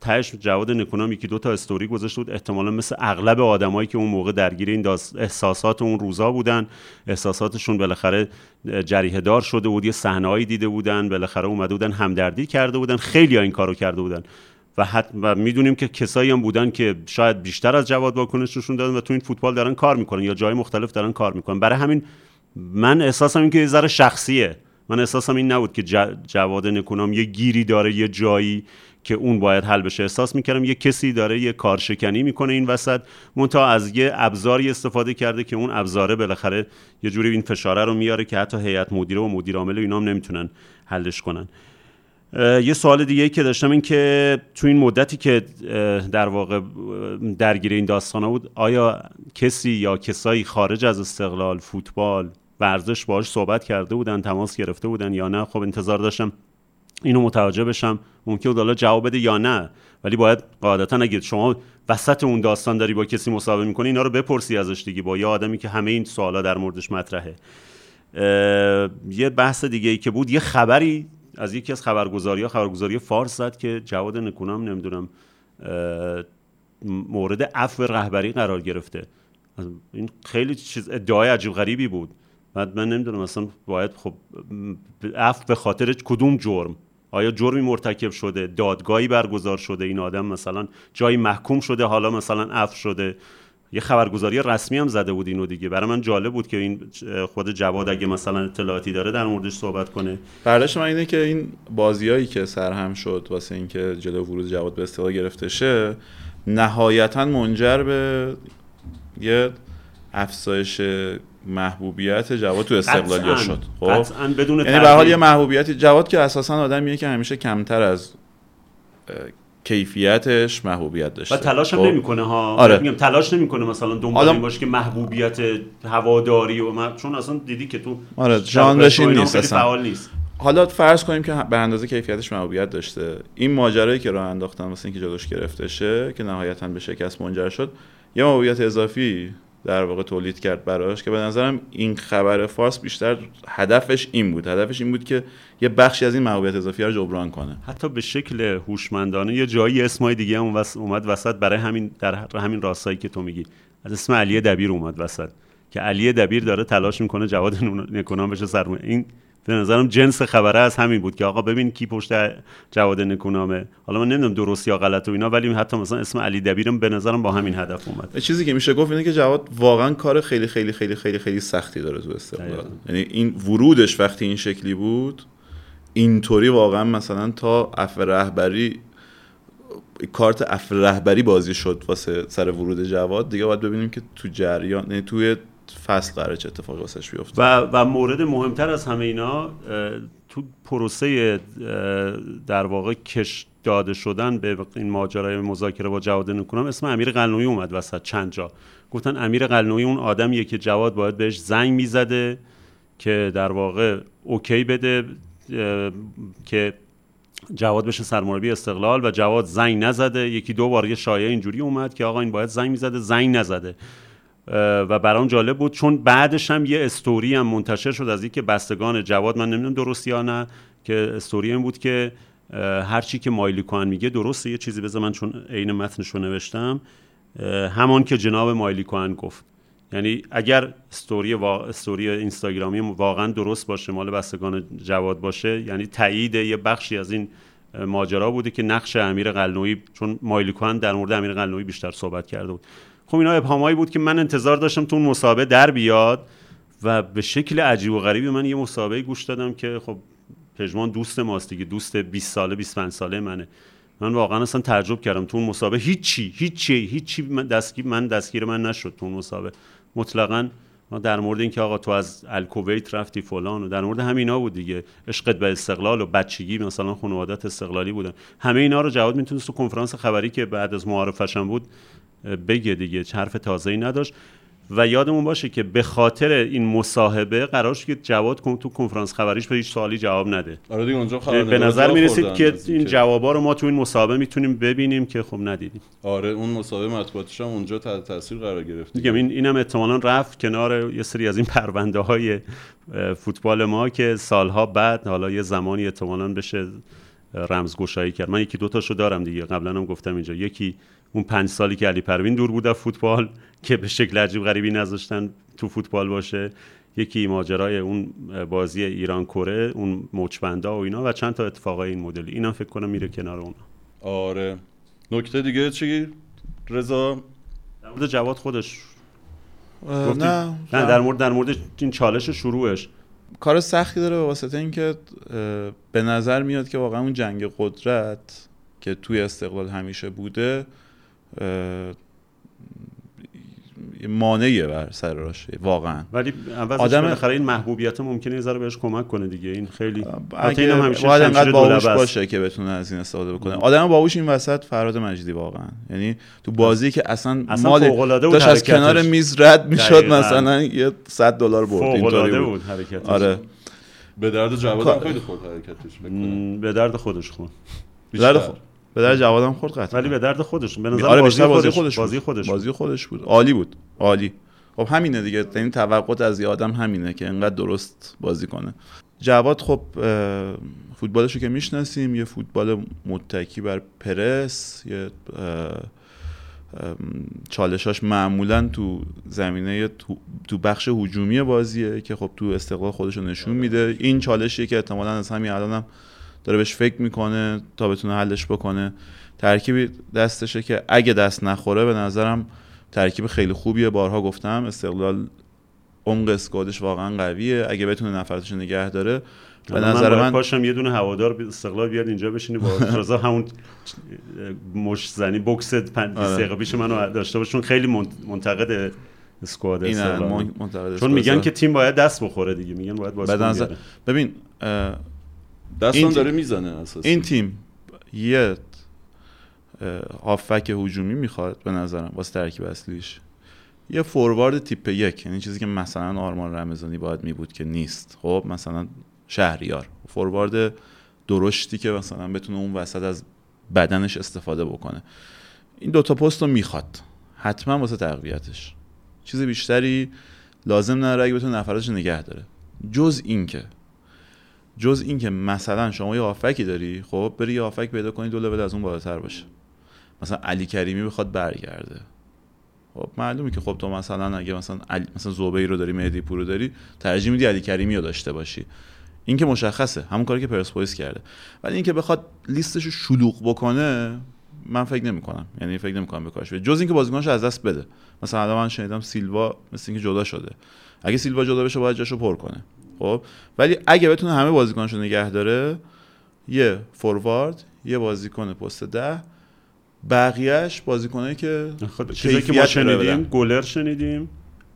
تهش جواد نکونام یکی دو تا استوری گذاشته بود احتمالا مثل اغلب آدمایی که اون موقع درگیر این احساسات اون روزا بودن. احساساتشون بالاخره جریه دار شده بود یه صحنه‌ای دیده بودن بالاخره اومده بودن همدردی کرده بودن. خیلی ها این کارو کرده بودن. و, حت و می‌دونیم که کسایی هم بودن که شاید بیشتر از جواد واکنششون دادن و تو این فوتبال دارن کار می‌کنن یا جای مختلف دارن کار می‌کنن. برای همین من احساسم این که یه ذره شخصیه. من احساسم این نبود که جواد نکونام یه گیری داره یه جایی که اون باید حل بشه. احساس می‌کردم یه کسی داره یه کارشکنی می‌کنه این وسط منتها از یه ابزاری استفاده کرده که اون ابزاره بالاخره یه جوری این فشاره رو میاره که حتی هیئت مدیره و مدیر عامل اینا هم نمی‌تونن حلش کنن. یه سوال دیگه ای که داشتم این که تو این مدتی که در واقع درگیر این داستان بود آیا کسی یا کسایی خارج از استقلال فوتبال ورزش باهاش صحبت کرده بودن تماس گرفته بودن یا نه؟ خب انتظار داشتم اینو متوجه بشم. ممکن بود حالا جواب بده یا نه ولی باید قاعدتا اگه شما وسط اون داستان داری با کسی مصاحبه می‌کنی اینا رو بپرسی ازش دیگه با یه آدمی که همه این سوالا در موردش مطرحه. یه بحث دیگه ای که بود یه خبری از یکی از خبرگزاری ها خبرگزاری فارس زد که جواد نکونام نمی‌دونم مورد عفو رهبری قرار گرفته. این خیلی چیز ادعای عجیب غریبی بود. بعد من نمی‌دونم اصلا باید خب عفو به خاطر کدوم جرم؟ آیا جرمی مرتکب شده؟ دادگاهی برگزار شده؟ این آدم مثلا جایی محکوم شده حالا مثلا عفو شده؟ یه خبرگزاری رسمی هم زده بود اینو دیگه. برای من جالب بود که این خود جواد اگه مثلا اطلاعاتی داره در موردش صحبت کنه.
برداشت من اینه که این بازیایی که سرهم شد واسه اینکه جلو ورود جواد به استقلال گرفته شه نهایتا منجر به یه افزایش محبوبیت جواد تو استقلالی شد.
خب؟ بدون
یعنی به حال یه محبوبیتی جواد که اساسا آدمیه که همیشه کمتر از کیفیتش محبوبیت داشته.
و تلاش هم خب؟ نمی‌کنه ها.
آره.
میگم تلاش نمی‌کنه مثلا دنبال این باشه که محبوبیت هواداری و من... چون اصلا دیدی که تو
آره ژانرش نیست
اصلا. نیست.
حالا فرض کنیم که به اندازه کیفیتش محبوبیت داشته. این ماجرایی که راه انداختن واسه اینکه جلوش گرفته شه که نهایتا به شکست منجر شد یه محبوبیت اضافی در واقع تولید کرد براش که به نظرم این خبر فارس بیشتر هدفش این بود. هدفش این بود که یه بخشی از این محبوبیت اضافی رو جبران کنه.
حتی به شکل هوشمندانه یه جایی اسمای دیگه هم اومد وسط برای همین در همین راستایی که تو میگی. از اسم علی دبیر اومد وسط. که علی دبیر داره تلاش می‌کنه جواد نکنام بشه سرمایه این به نظرم جنس خبره از همین بود که آقا ببین کی پشت جواد نکونامه. حالا من نمی‌دونم درست یا غلط و اینا ولی حتی مثلا اسم علی دبیرم به نظرم با همین هدف اومد.
چیزی که میشه گفت اینه که جواد واقعا کار خیلی خیلی خیلی خیلی خیلی سختی داره تو استقلال. یعنی این ورودش وقتی این شکلی بود اینطوری واقعا مثلا تا اف رهبری کارت اف رهبری بازی شد واسه سر ورود جواد. دیگه باید ببینیم که تو جریان یعنی توی فصل قراره چه اتفاقی واسش بیفته؟
و, و مورد مهمتر از همه اینا تو پروسه در واقع کش داده شدن به این ماجرای مذاکره با جواد نکونام اسم امیر قلنوی اومد وسط چند جا. گفتن امیر قلنوی اون آدمیه که جواد باید بهش زنگ می‌زده که در واقع اوکی بده که جواد بشه سرمربی استقلال و جواد زنگ نزده. یکی دو بار یه شایعه اینجوری اومد که آقا این باید زنگ می‌زده زنگ نزده. و برام جالب بود چون بعدش هم یه استوری هم منتشر شد از اینکه بستگان جواد من نمی‌دونم درست یا نه که استوری این بود که هر چی که مایلی کوهن میگه درسته یه چیزی بذار من چون عین متنش رو نوشتم. همان که جناب مایلی کوهن گفت. یعنی اگر استوری وا... استوری اینستاگرامی واقعا درست باشه مال بستگان جواد باشه یعنی تایید یه بخشی از این ماجرا بوده که نقش امیر قلنوی چون مایلی کوهن در مورد امیر قلنوی بیشتر صحبت کرده بود. خب اینا ابهامایی بود که من انتظار داشتم تو اون مسابقه در بیاد و به شکل عجیب و غریبی من یه مسابقه گوش دادم که خب پژمان دوست ماست دیگه دوست 20 ساله 25 ساله منه. من واقعا اصلا تعجب کردم تو اون مسابقه هیچی هیچی هیچی من دستگیر من دستگیر من نشد تو اون مسابقه مطلقا ما در مورد اینکه آقا تو از الکویت رفتی فلان و در مورد همینا بود دیگه. عشقت به استقلال و بچگی مثلا خانوادت استقلالی بودن. همه اینا رو جواد می‌تونست تو کنفرانس خبری که بعد از معارفش بود بگه دیگه حرف تازه‌ای نداشت. و یادمون باشه که به خاطر این مصاحبه قرار شد که جواد تو کنفرانس خبریش به هیچ سوالی جواب نده.
آره دیگه اونجا
به نظر می‌رسید که این جوابا رو ما تو این مصاحبه می‌تونیم ببینیم که خب ندیدیم.
آره اون مصاحبه مطبوعاتش هم اونجا تحت تاثیر قرار گرفت
دیگه. این اینم احتمالاً رفت کنار یه سری از این پرونده های فوتبال ما که سالها بعد حالا یه زمانی احتمالاً بشه رمزگشایی کرد. من یکی دو تاشو دارم دیگه. قبلا هم گفتم اینجا. یکی اون پنج سالی که علی پروین دور بود فوتبال که به شکل عجیب غریبی نذاشتن تو فوتبال باشه. یکی ماجرای اون بازی ایران کره اون مچبندا و اینا و چند تا اتفاقای این مدلی. اینم فکر کنم میره کنار اون
آره. نکته دیگه چی؟ رضا؟
در مورد جواد خودش.
نه
نه در مورد در مورد این چالش شروعش.
کار سختی داره به واسطه اینکه به نظر میاد که واقعا اون جنگ قدرت که توی استقلال همیشه بوده مانعیه بر سر راشه واقعا.
ولی آدم بالاخره این محبوبیت ممکنه یه بهش کمک کنه دیگه. این خیلی
اگه باید انقدر باهوش باشه که بتونه از این استفاده بکنه. آدم باهوش این وسط فراد مجیدی واقعا. یعنی تو بازی که اصلا,
اصلا مال
داشت از کنار میز رد می‌شد مثلا یه 100 دلار برد
اینطوری بود. بود حرکتش.
آره.
به درد جواد خیلی خورد حرکتش
به درد خودش
به درد خود به درد جوادم خورد قطعا.
ولی به درد خودش به نظر
آره
بازی,
بازی
خودش,
بازی
خودش
بازی خودش بود. عالی بود. عالی. خب همینه دیگه. این توقعات از یه آدم همینه که انقدر درست بازی کنه. جواد خب فوتبالشو که می‌شناسیم. یه فوتبال متکی بر پرس. یه چالشاش معمولا تو زمینه تو بخش هجومی بازیه که خب تو استقلال خودش رو نشون میده. این چالشیه که احتمالا از همین الانم داره بهش فکر می‌کنه تا بتونه حلش بکنه. ترکیبی دستشه که اگه دست نخوره به نظرم ترکیب خیلی خوبیه. بارها گفتم استقلال عمق اسکوادش واقعا قویه. اگه بتونه نفراتش نگه داره
به نظر من پاشم یه دونه هوادار استقلال بیاد اینجا بشینی با رضا همون مش زنی بوکس 5 آره. دقیقه پیش منو داشته باشون خیلی منتقد اسکواد استقلال چون میگن که تیم باید دست بخوره دیگه. میگن باید بازی
ببین
دستان داره می‌زنه اساسا.
این تیم یه هافک هجومی می‌خواد به نظرم واسه ترکیب اصلیش. یه فوروارد تیپ یک یعنی چیزی که مثلا آرمان رمضانی باید میبود که نیست. خب مثلا شهریار. فوروارد درشتی که مثلا بتونه اون وسط از بدنش استفاده بکنه. این دوتا پست رو می‌خواد. حتما واسه تقویتش. چیز بیشتری لازم نداره اگه بتونه نفراتش نگه داره. جز این که جز این که مثلا شما یه آفکی داری خب بری یه آفک پیدا کنی دو لول از اون بالاتر باشه. مثلا علی کریمی بخواد برگرده. خب معلومه که خب تو مثلا اگه مثلا علی مثلا زوبی رو داری مهدی پور رو داری ترجیح میدی علی کریمی رو داشته باشی. این که مشخصه. همون کاری که پرسپولیس کرده. ولی اینکه بخواد لیستش رو شلوغ بکنه من فکر نمی کنم یعنی فکر نمی کنم به کارش جز اینکه بازیکنش از دست بده. مثلا الان من شنیدم سیلوا مثل اینکه جدا شده. اگه سیلوا جدا بشه باید جاشو پر کنه. خب. ولی اگه بتونه همه بازیکناشو نگه داره یه فوروارد یه بازیکن پست ده بقیهش بازیکنایی که
چیزی که ما شنیدیم گلر شنیدیم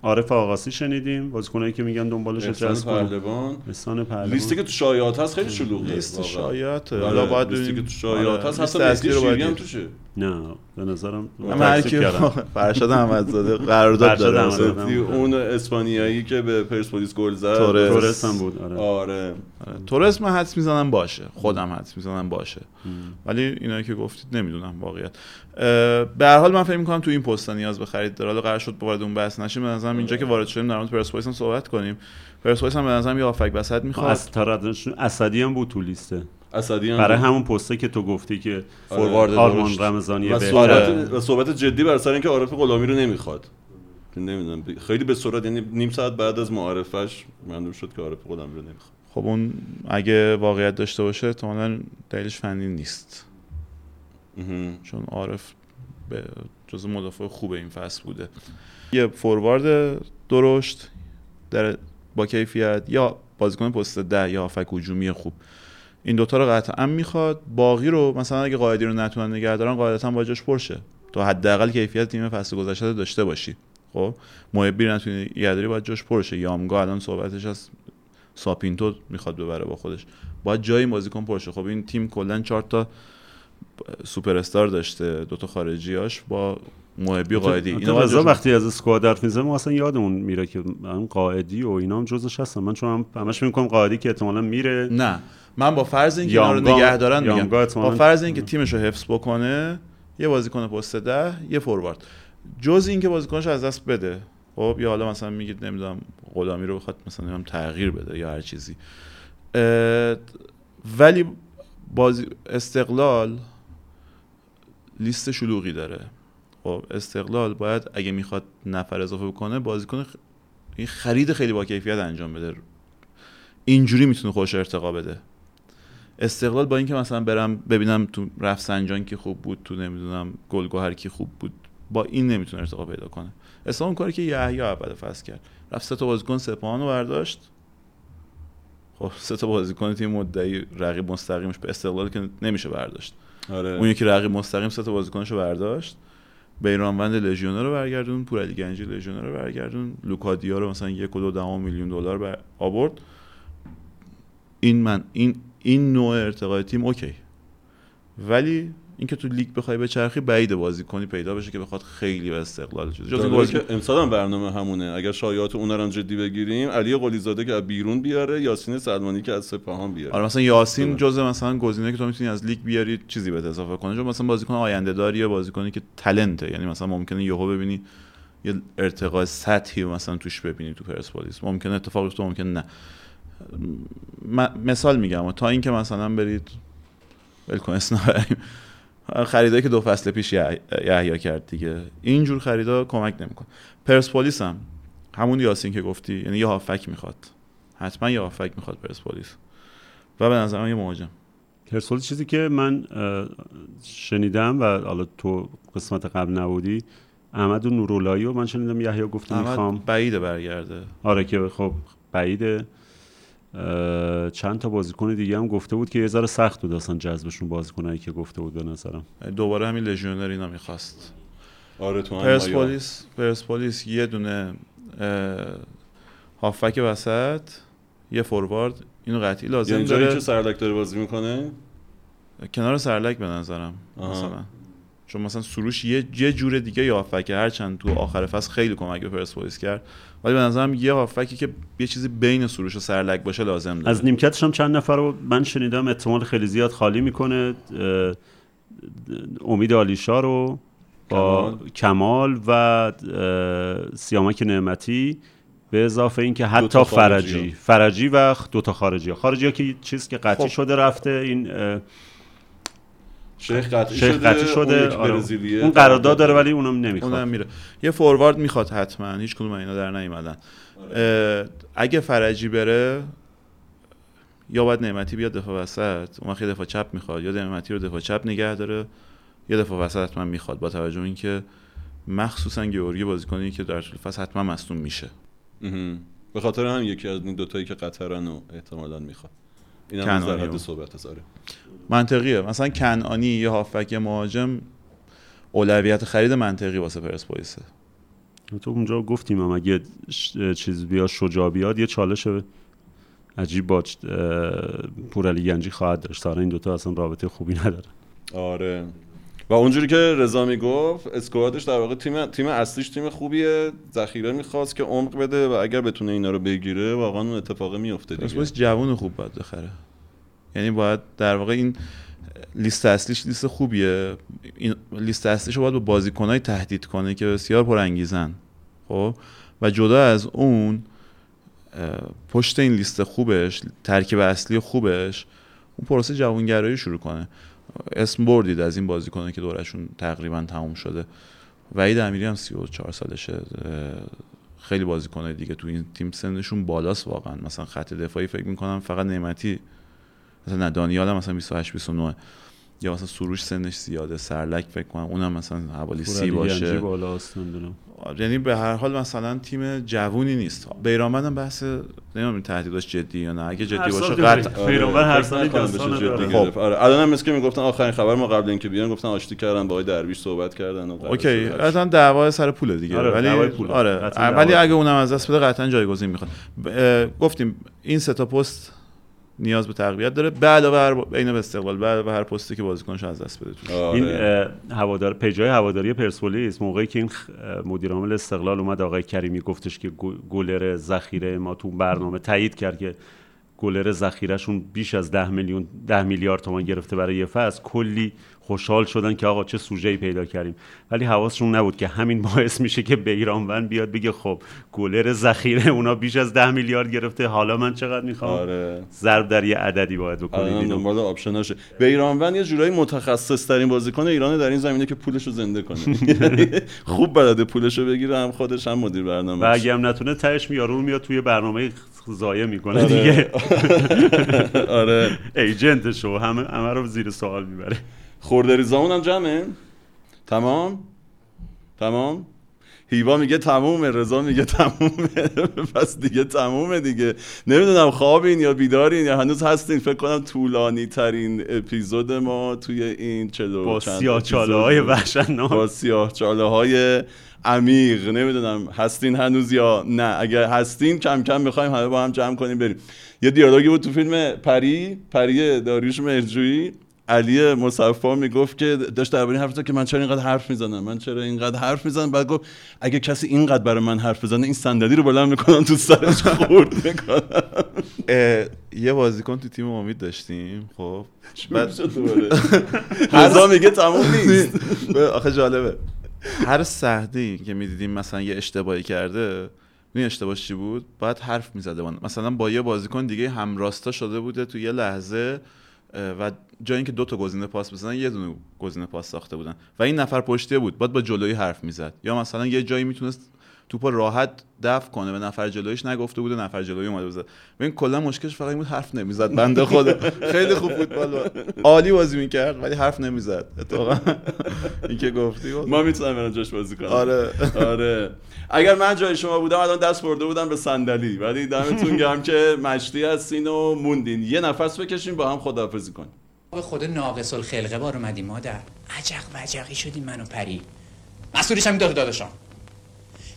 عارف آقاسی شنیدیم بازیکنایی که میگن دنبالش
جذب پهلوان.
احسان پهلوان.
لیستی که تو شایعات هست خیلی شلوغه.
لیست شایعات
آره، حالا باید لیستی که تو شایعات هست. حتی لیستی شیری هم توشه.
نه به نظرم
من هر کی فرشاد احمدزاده قرارداد داره.
اون اسپانیایی که به پرسپولیس گل زد.
تورس. هم بود آره.
آره.
تورس من حدس می‌زنم باشه. خودم حدس می‌زنم باشه. ولی اینا که گفتید نمی‌دونم واقعیت. به هر حال من فکر می‌کنم تو این پست نیاز به خرید داره. حالا قرار شد وارد اون بحث نشیم به نظرم اینجا که وارد شدیم در مورد پرسپولیس هم صحبت کنیم. پرسپولیس هم به نظرم یه هافک وسط می‌خواد.
اسدی هم بود تو لیسته
اسدی هم
برای همون پسته که تو گفتی که
فوروارد
آرمان رمضانی
و صحبت, و صحبت جدی بر سر اینکه عارف غلامی رو نمی‌خواد. نمی‌دونم. خیلی به سرعت یعنی نیم ساعت بعد از معارفش معلوم شد که عارف غلامی رو نمی‌خواد.
خب اون اگه واقعیت داشته باشه احتمالاً دلیلش فنی نیست. چون عارف به جز مدافع خوب این فصل بوده. یه فوروارد درشت در با کیفیت یا بازیکن پست ده یا هافک هجومی خوب. این دوتا رو قطعا می‌خواد. باقی رو مثلا اگه قاعدی رو نتونن نگه دارن قاعدتا با جاش پرشه تو حداقل کیفیت تیم فصل گذشته رو داشته باشی. خب؟ محبی رو نتونی داری باید جاش پرشه یامگا الان صحبتش از ساپینتو می‌خواد ببره با خودش. باید جایی بازیکن پرشه خب این تیم کلا چهار تا سوپر استار داشته دو تا خارجیاش با محبی قائدی
اینا
جاشون-
وقتی از squad حرف می‌زنه ما اصلا یادمون میره که من قائدی و اینا هم جزش هستن. من چون هم همش می‌کنم قائدی که احتمالاً میره.
نه. من با فرض اینکه اینا رو نگه دارن میگم. با فرض اینکه تیمش رو حفظ بکنه یه بازیکن پست ده یه فوروارد. جز اینکه بازیکنش از دست بده. خب یا حالا مثلا میگید نمی‌دونم غلامی رو بخواد مثلا نمی‌دونم تغییر بده یا هر چیزی. ولی بازی استقلال لیست شلوغی داره. خب استقلال باید اگه می‌خواد نفر اضافه بکنه بازیکن این خرید خیلی با کیفیت انجام بده. اینجوری می‌تونه خوش ارتقا بده. استقلال با اینکه مثلا برم ببینم تو رفسنجان کی خوب بود تو نمی‌دونم گلگهر کی خوب بود با این نمی‌تونه ارتقا پیدا کنه. اصلا اون کاری که یحیی اول فصل کرد. رفت سه تا بازیکن سپاهان رو برداشت. خب سه تا بازیکن تیم مدعی رقیب مستقیمش به استقلال که نمیشه برداشت.
آره.
اون یکی رقیب مستقیم سه تا بازیکنشو برداشت. بیرانوند لژیونر رو برگردون پورعلی گنجی لژیونر رو برگردون. لوکادیا رو مثلا یک و دو میلیون دلار بر آورد. این من این این نوع ارتقای تیم okay. ولی اینکه تو لیگ بخوای بچرخی بعیده بازیکنی پیدا بشه که بخواد خیلی به استقلال شده جز بازی
که امسال هم برنامه همونه. اگر شایعات اون رو جدی بگیریم علی قلیزاده که از بیرون بیاره یاسین سلمانی که از سپاهان بیاره.
آره مثلا یاسین. جزء مثلا گزینه که تو می‌تونی از لیگ بیاری چیزی بهت اضافه کنه. چون مثلا بازیکن آینده داریه بازیکنی که talent ه یعنی مثلا ممکنه یهو ببینی یه ارتقای سطحی مثلا توش ببینی تو پرسپولیس. ممکنه اتفاق بیفته ممکنه نه. مثال میگم تا اینکه مثلا برید ول کن اسم نبریم. خریدایی که دو فصل پیش یح- یحیی کرد دیگه. اینجور خریدا کمک نمی‌کنه. پرسپولیس هم. همون یاسین که گفتی یعنی یه هافک می‌خواد. حتما یه هافک می‌خواد پرسپولیس. و به نظر من یه مهاجم
پرسپولیس چیزی که من شنیدم و حالا تو قسمت قبل نبودی احمد و نورولایی و من شنیدم یحیی گفته می‌خوام.
بعیده برگرده.
آره که خب بعیده. چند تا بازیکن دیگه هم گفته بود که یه ذره سخت بود اصلا جذبشون بازیکنایی که گفته بود به نظرم.
دوباره همین لژیونر اینا می‌خواست.
آره تو.
پرسپولیس پرسپولیس یه دونه هافک وسط یه فوروارد. اینو قطعی لازم
یعنی جایی
داره.
که سرلک داره بازی می‌کنه؟
کنار سرلک به نظرم
آها.
مثلا. چون مثلا سروش یه, یه جور دیگه یه هافکه هرچند تو آخر فصل خیلی کمک به پرسپولیس کرد. ولی به نظرم یه هافکی که یه چیزی بین سروش و سرلک باشه لازم داره.
از نیمکتش هم چند نفر رو من شنیدم احتمال خیلی زیاد خالی می‌کنه. امید آلیشا رو با
کمال.
کمال و سیامک نعمتی به اضافه اینکه حتی فرجی فرجی و دوتا خارجی خارجی ها که چیز که قطعی
خب.
شده رفته این
شیخ قطعی
شیخ
شده
قطعی شده
اون,
آره. اون قرارداد داره ولی اونم نمی‌خواد.
اونم میره. یه فوروارد می‌خواد حتما هیچ کدوم اینا در نیومدن. اه، اگه فرجی بره یا باید نعمتی بیاد دفاع وسط اون وقت دفاع چپ می‌خواد یا نعمتی رو دفاع چپ نگه داره یه دفاع وسط حتما می‌خواد با توجه به اینکه مخصوصا گیورگی بازیکنی که در طول فصل حتما مصدوم میشه.
به خاطر هم یکی از این دوتایی که قطرن و احتمالا می‌خواد. این هم از در حد صحبت هست آره.
منطقیه. مثلا کنعانی یه هافک یه مهاجم اولویت خرید منطقی واسه پرسپولیسه
تو اونجا گفتیم هم اگه چیز بیا شجاع بیاد یه چالش عجیب با پورعلی گنجی خواهد داشت. سارا این دوتا اصلا رابطه خوبی نداره.
آره. و اونجوری که رضا می‌گفت اسکوادش در واقع تیم تیم اصلیش تیم خوبیه. ذخیره می‌خواست که عمق بده و اگر بتونه اینا رو بگیره واقعا اون اتفاق میفته دیگه.
جوون خوب باید بخره. یعنی باید در واقع این لیست اصلیش لیست خوبیه. این لیست اصلیش رو باید با بازیکنهای تهدید کنه که بسیار پرانگیزن. خب؟ و جدا از اون پشت این لیست خوبش ترکیب اصلی خوبش اون پروسه جوانگرایی رو شروع کنه. اسم بردید از این بازیکنه که دورشون تقریبا تموم شده. وحید امیری هم 34 سالشه. خیلی بازیکنهای دیگه تو این تیم سنشون بالاست واقعا. مثلا خط دفاعی فکر می‌کنم فقط نعمتی مثلا نه دانیال هم مثلا 28 29 یا مثلا سروش سنش زیاده سرلک فکر کنم اونم مثلا حوالی سی باشه. یعنی به هر حال مثلا تیم جوونی نیست بیرانوند هم بحث نمی‌دونم تهدیدش جدی یا نه اگه جدی باشه قطع
داره. پیرامبر هر سال داستان.
جدی
خب.
گرفت. آره الان هم مثل که می‌گفتن آخرین خبر ما قبل اینکه بیان گفتن آشتی کردن با آقای درویش صحبت کردن
اوکی. اصلا دعوا سر پوله دیگه
آره،
ولی. آره ولی. اگه اونم از دست بده قطعا جایگزین می‌خواد گفتیم این سه تا پست نیاز به تقویت داره به علاوه هر بین به استقلال به علاوه هر پستی که بازیکنش از دست بده توش.
آره.
این هوادار پیجای هواداری پرسپولیس موقعی که این مدیر عامل استقلال اومد آقای کریمی گفتش که گلر ذخیره ما تو برنامه تایید کرد که گلر ذخیرهشون بیش از 10 میلیون 10 میلیارد تومان گرفته برای یه فصل کلی خوشحال شدن که آقا چه سوژه‌ای پیدا کردیم. ولی حواسشون نبود که همین باعث میشه که بیرانوند بیاد بگه خب گلر ذخیره اونا بیش از 10 میلیارد گرفته حالا من چقدر می‌خوام؟
آره.
ضرب در یه عددی باید بکنید اینو.
دنبال آپشناشه بیرانوند یه جورایی متخصص ترین بازیکن ایرانه در این زمینه که پولش رو زنده کنه. خوب بلده پولش رو بگیره هم خودش هم مدیر برنامه
و اگه هم نتونه تهش میارو میاد توی برنامه ضایع می‌کنه
آره.
دیگه.
آره.
ایجنتشو همه همه رو زیر سوال می‌بره.
خوردریزامون هم جمعه. تمام؟ تمام؟ هیوا میگه تمومه رضا میگه تمومه. پس دیگه تمومه دیگه. نمی‌دونم خوابین یا بیدارین یا هنوز هستین. فکر کنم طولانی ترین اپیزود ما توی این چلو
با سیاه چاله های. وحشتناک.
با سیاه چاله های عمیق. نمی‌دونم هستین هنوز یا نه. اگر هستین کم کم می‌خوایم همه با هم جمع کنیم بریم. یه دیالوگی بود تو فیلم پری پری داریوش مهرجویی علی مصفا می‌گفت که داشت درباره این حرف که من چرا اینقدر حرف می‌زنم؟ من چرا اینقدر حرف می‌زنم؟ بعد گفت اگه کسی اینقدر برای من حرف بزنه این صندلی رو بلند می‌کنم تو سرش خورد می‌کنم.
یه بازیکن تو تیم امید داشتیم خب. بعد
رضا میگه تموم نیست.
آخه جالبه. هر صحنه که می‌دیدیم مثلا یه اشتباهی کرده این اشتباهش چی بود؟ باید حرف می‌زده. مثلا با یه بازیکن دیگه همراستا شده بوده تو یه لحظه. و جای اینکه دو تا گزینه پاس بزنن یه دونه گزینه پاس ساخته بودن. و این نفر پشتیه بود باید با جلویی حرف می‌زد. یا مثلا یه جایی می‌تونست توپ راحت دفع کنه. به نفر جلویش نگفته بود و نفر جلویی اومده بزد ببین کلا مشکلش فقط این بود حرف نمی‌زد. بنده خدا. خیلی خوب فوتبال با- عالی بازی می‌کرد ولی حرف نمی‌زد. اتفاقا. این که گفتی گفت.
ما می‌تونم برم جاش بازی کنم.
آره.
آره. اگر من جای شما بودم الان دست برده بودم به صندلی. ولی دمتون گرم که مشتی هستین و موندین. یه نفس بکشین با هم خداحافظی کنیم.
به خود ناقص الخلقه بار اومدی مادر. عجق وجقی شدی منو پری. مسئولش هم داده داداشم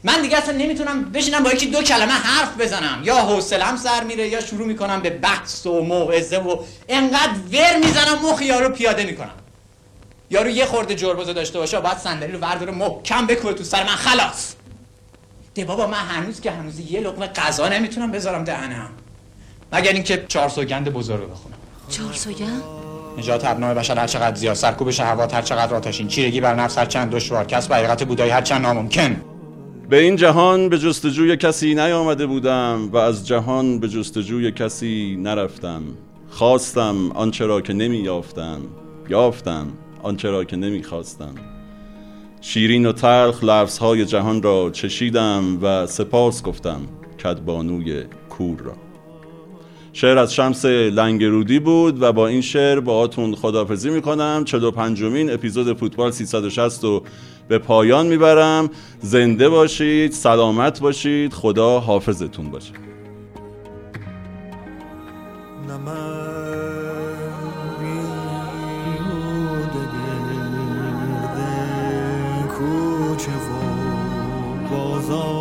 من دیگه اصلا نمی‌تونم بشینم با یکی دو کلمه حرف بزنم. یا حوصلم سر میره یا شروع می‌کنم به بحث و موعظه و انقدر ور می‌زنم مخ یارو پیاده می‌کنم. یارو یه خورده جربوزه داشته باشه باید صندلی رو ورداره محکم بکوبه تو سر من خلاص. ده بابا من هنوز که هنوز یه لقمه غذا نمی‌تونم بذارم دهنم. مگر اینکه چهار سوگند بزرگ رو بخونم.
چهار سوگند؟
نجات ابنای بشر هر چقدر زیاد سرکوب شهوات هر چقدر آتشین چیرگی بر نفس هر چند دشوار کسب حقیقت بودایی هر چند ناممکن.
به این جهان به جستجوی کسی نیامده بودم و از جهان به جستجوی کسی نرفتم. خواستم آنچه را که نمی یافتم یافتم آنچه را که نمی خواستم شیرین و تلخ لفظهای جهان را چشیدم و سپاس گفتم کدبانوی کور را. شعر از شمس لنگرودی بود و با این شعر باهاتون خدافزی می‌کنم. 45 مین اپیزود فوتبال 360 رو به پایان می‌برم. زنده باشید سلامت باشید. خدا حافظتون باشه.
بازار.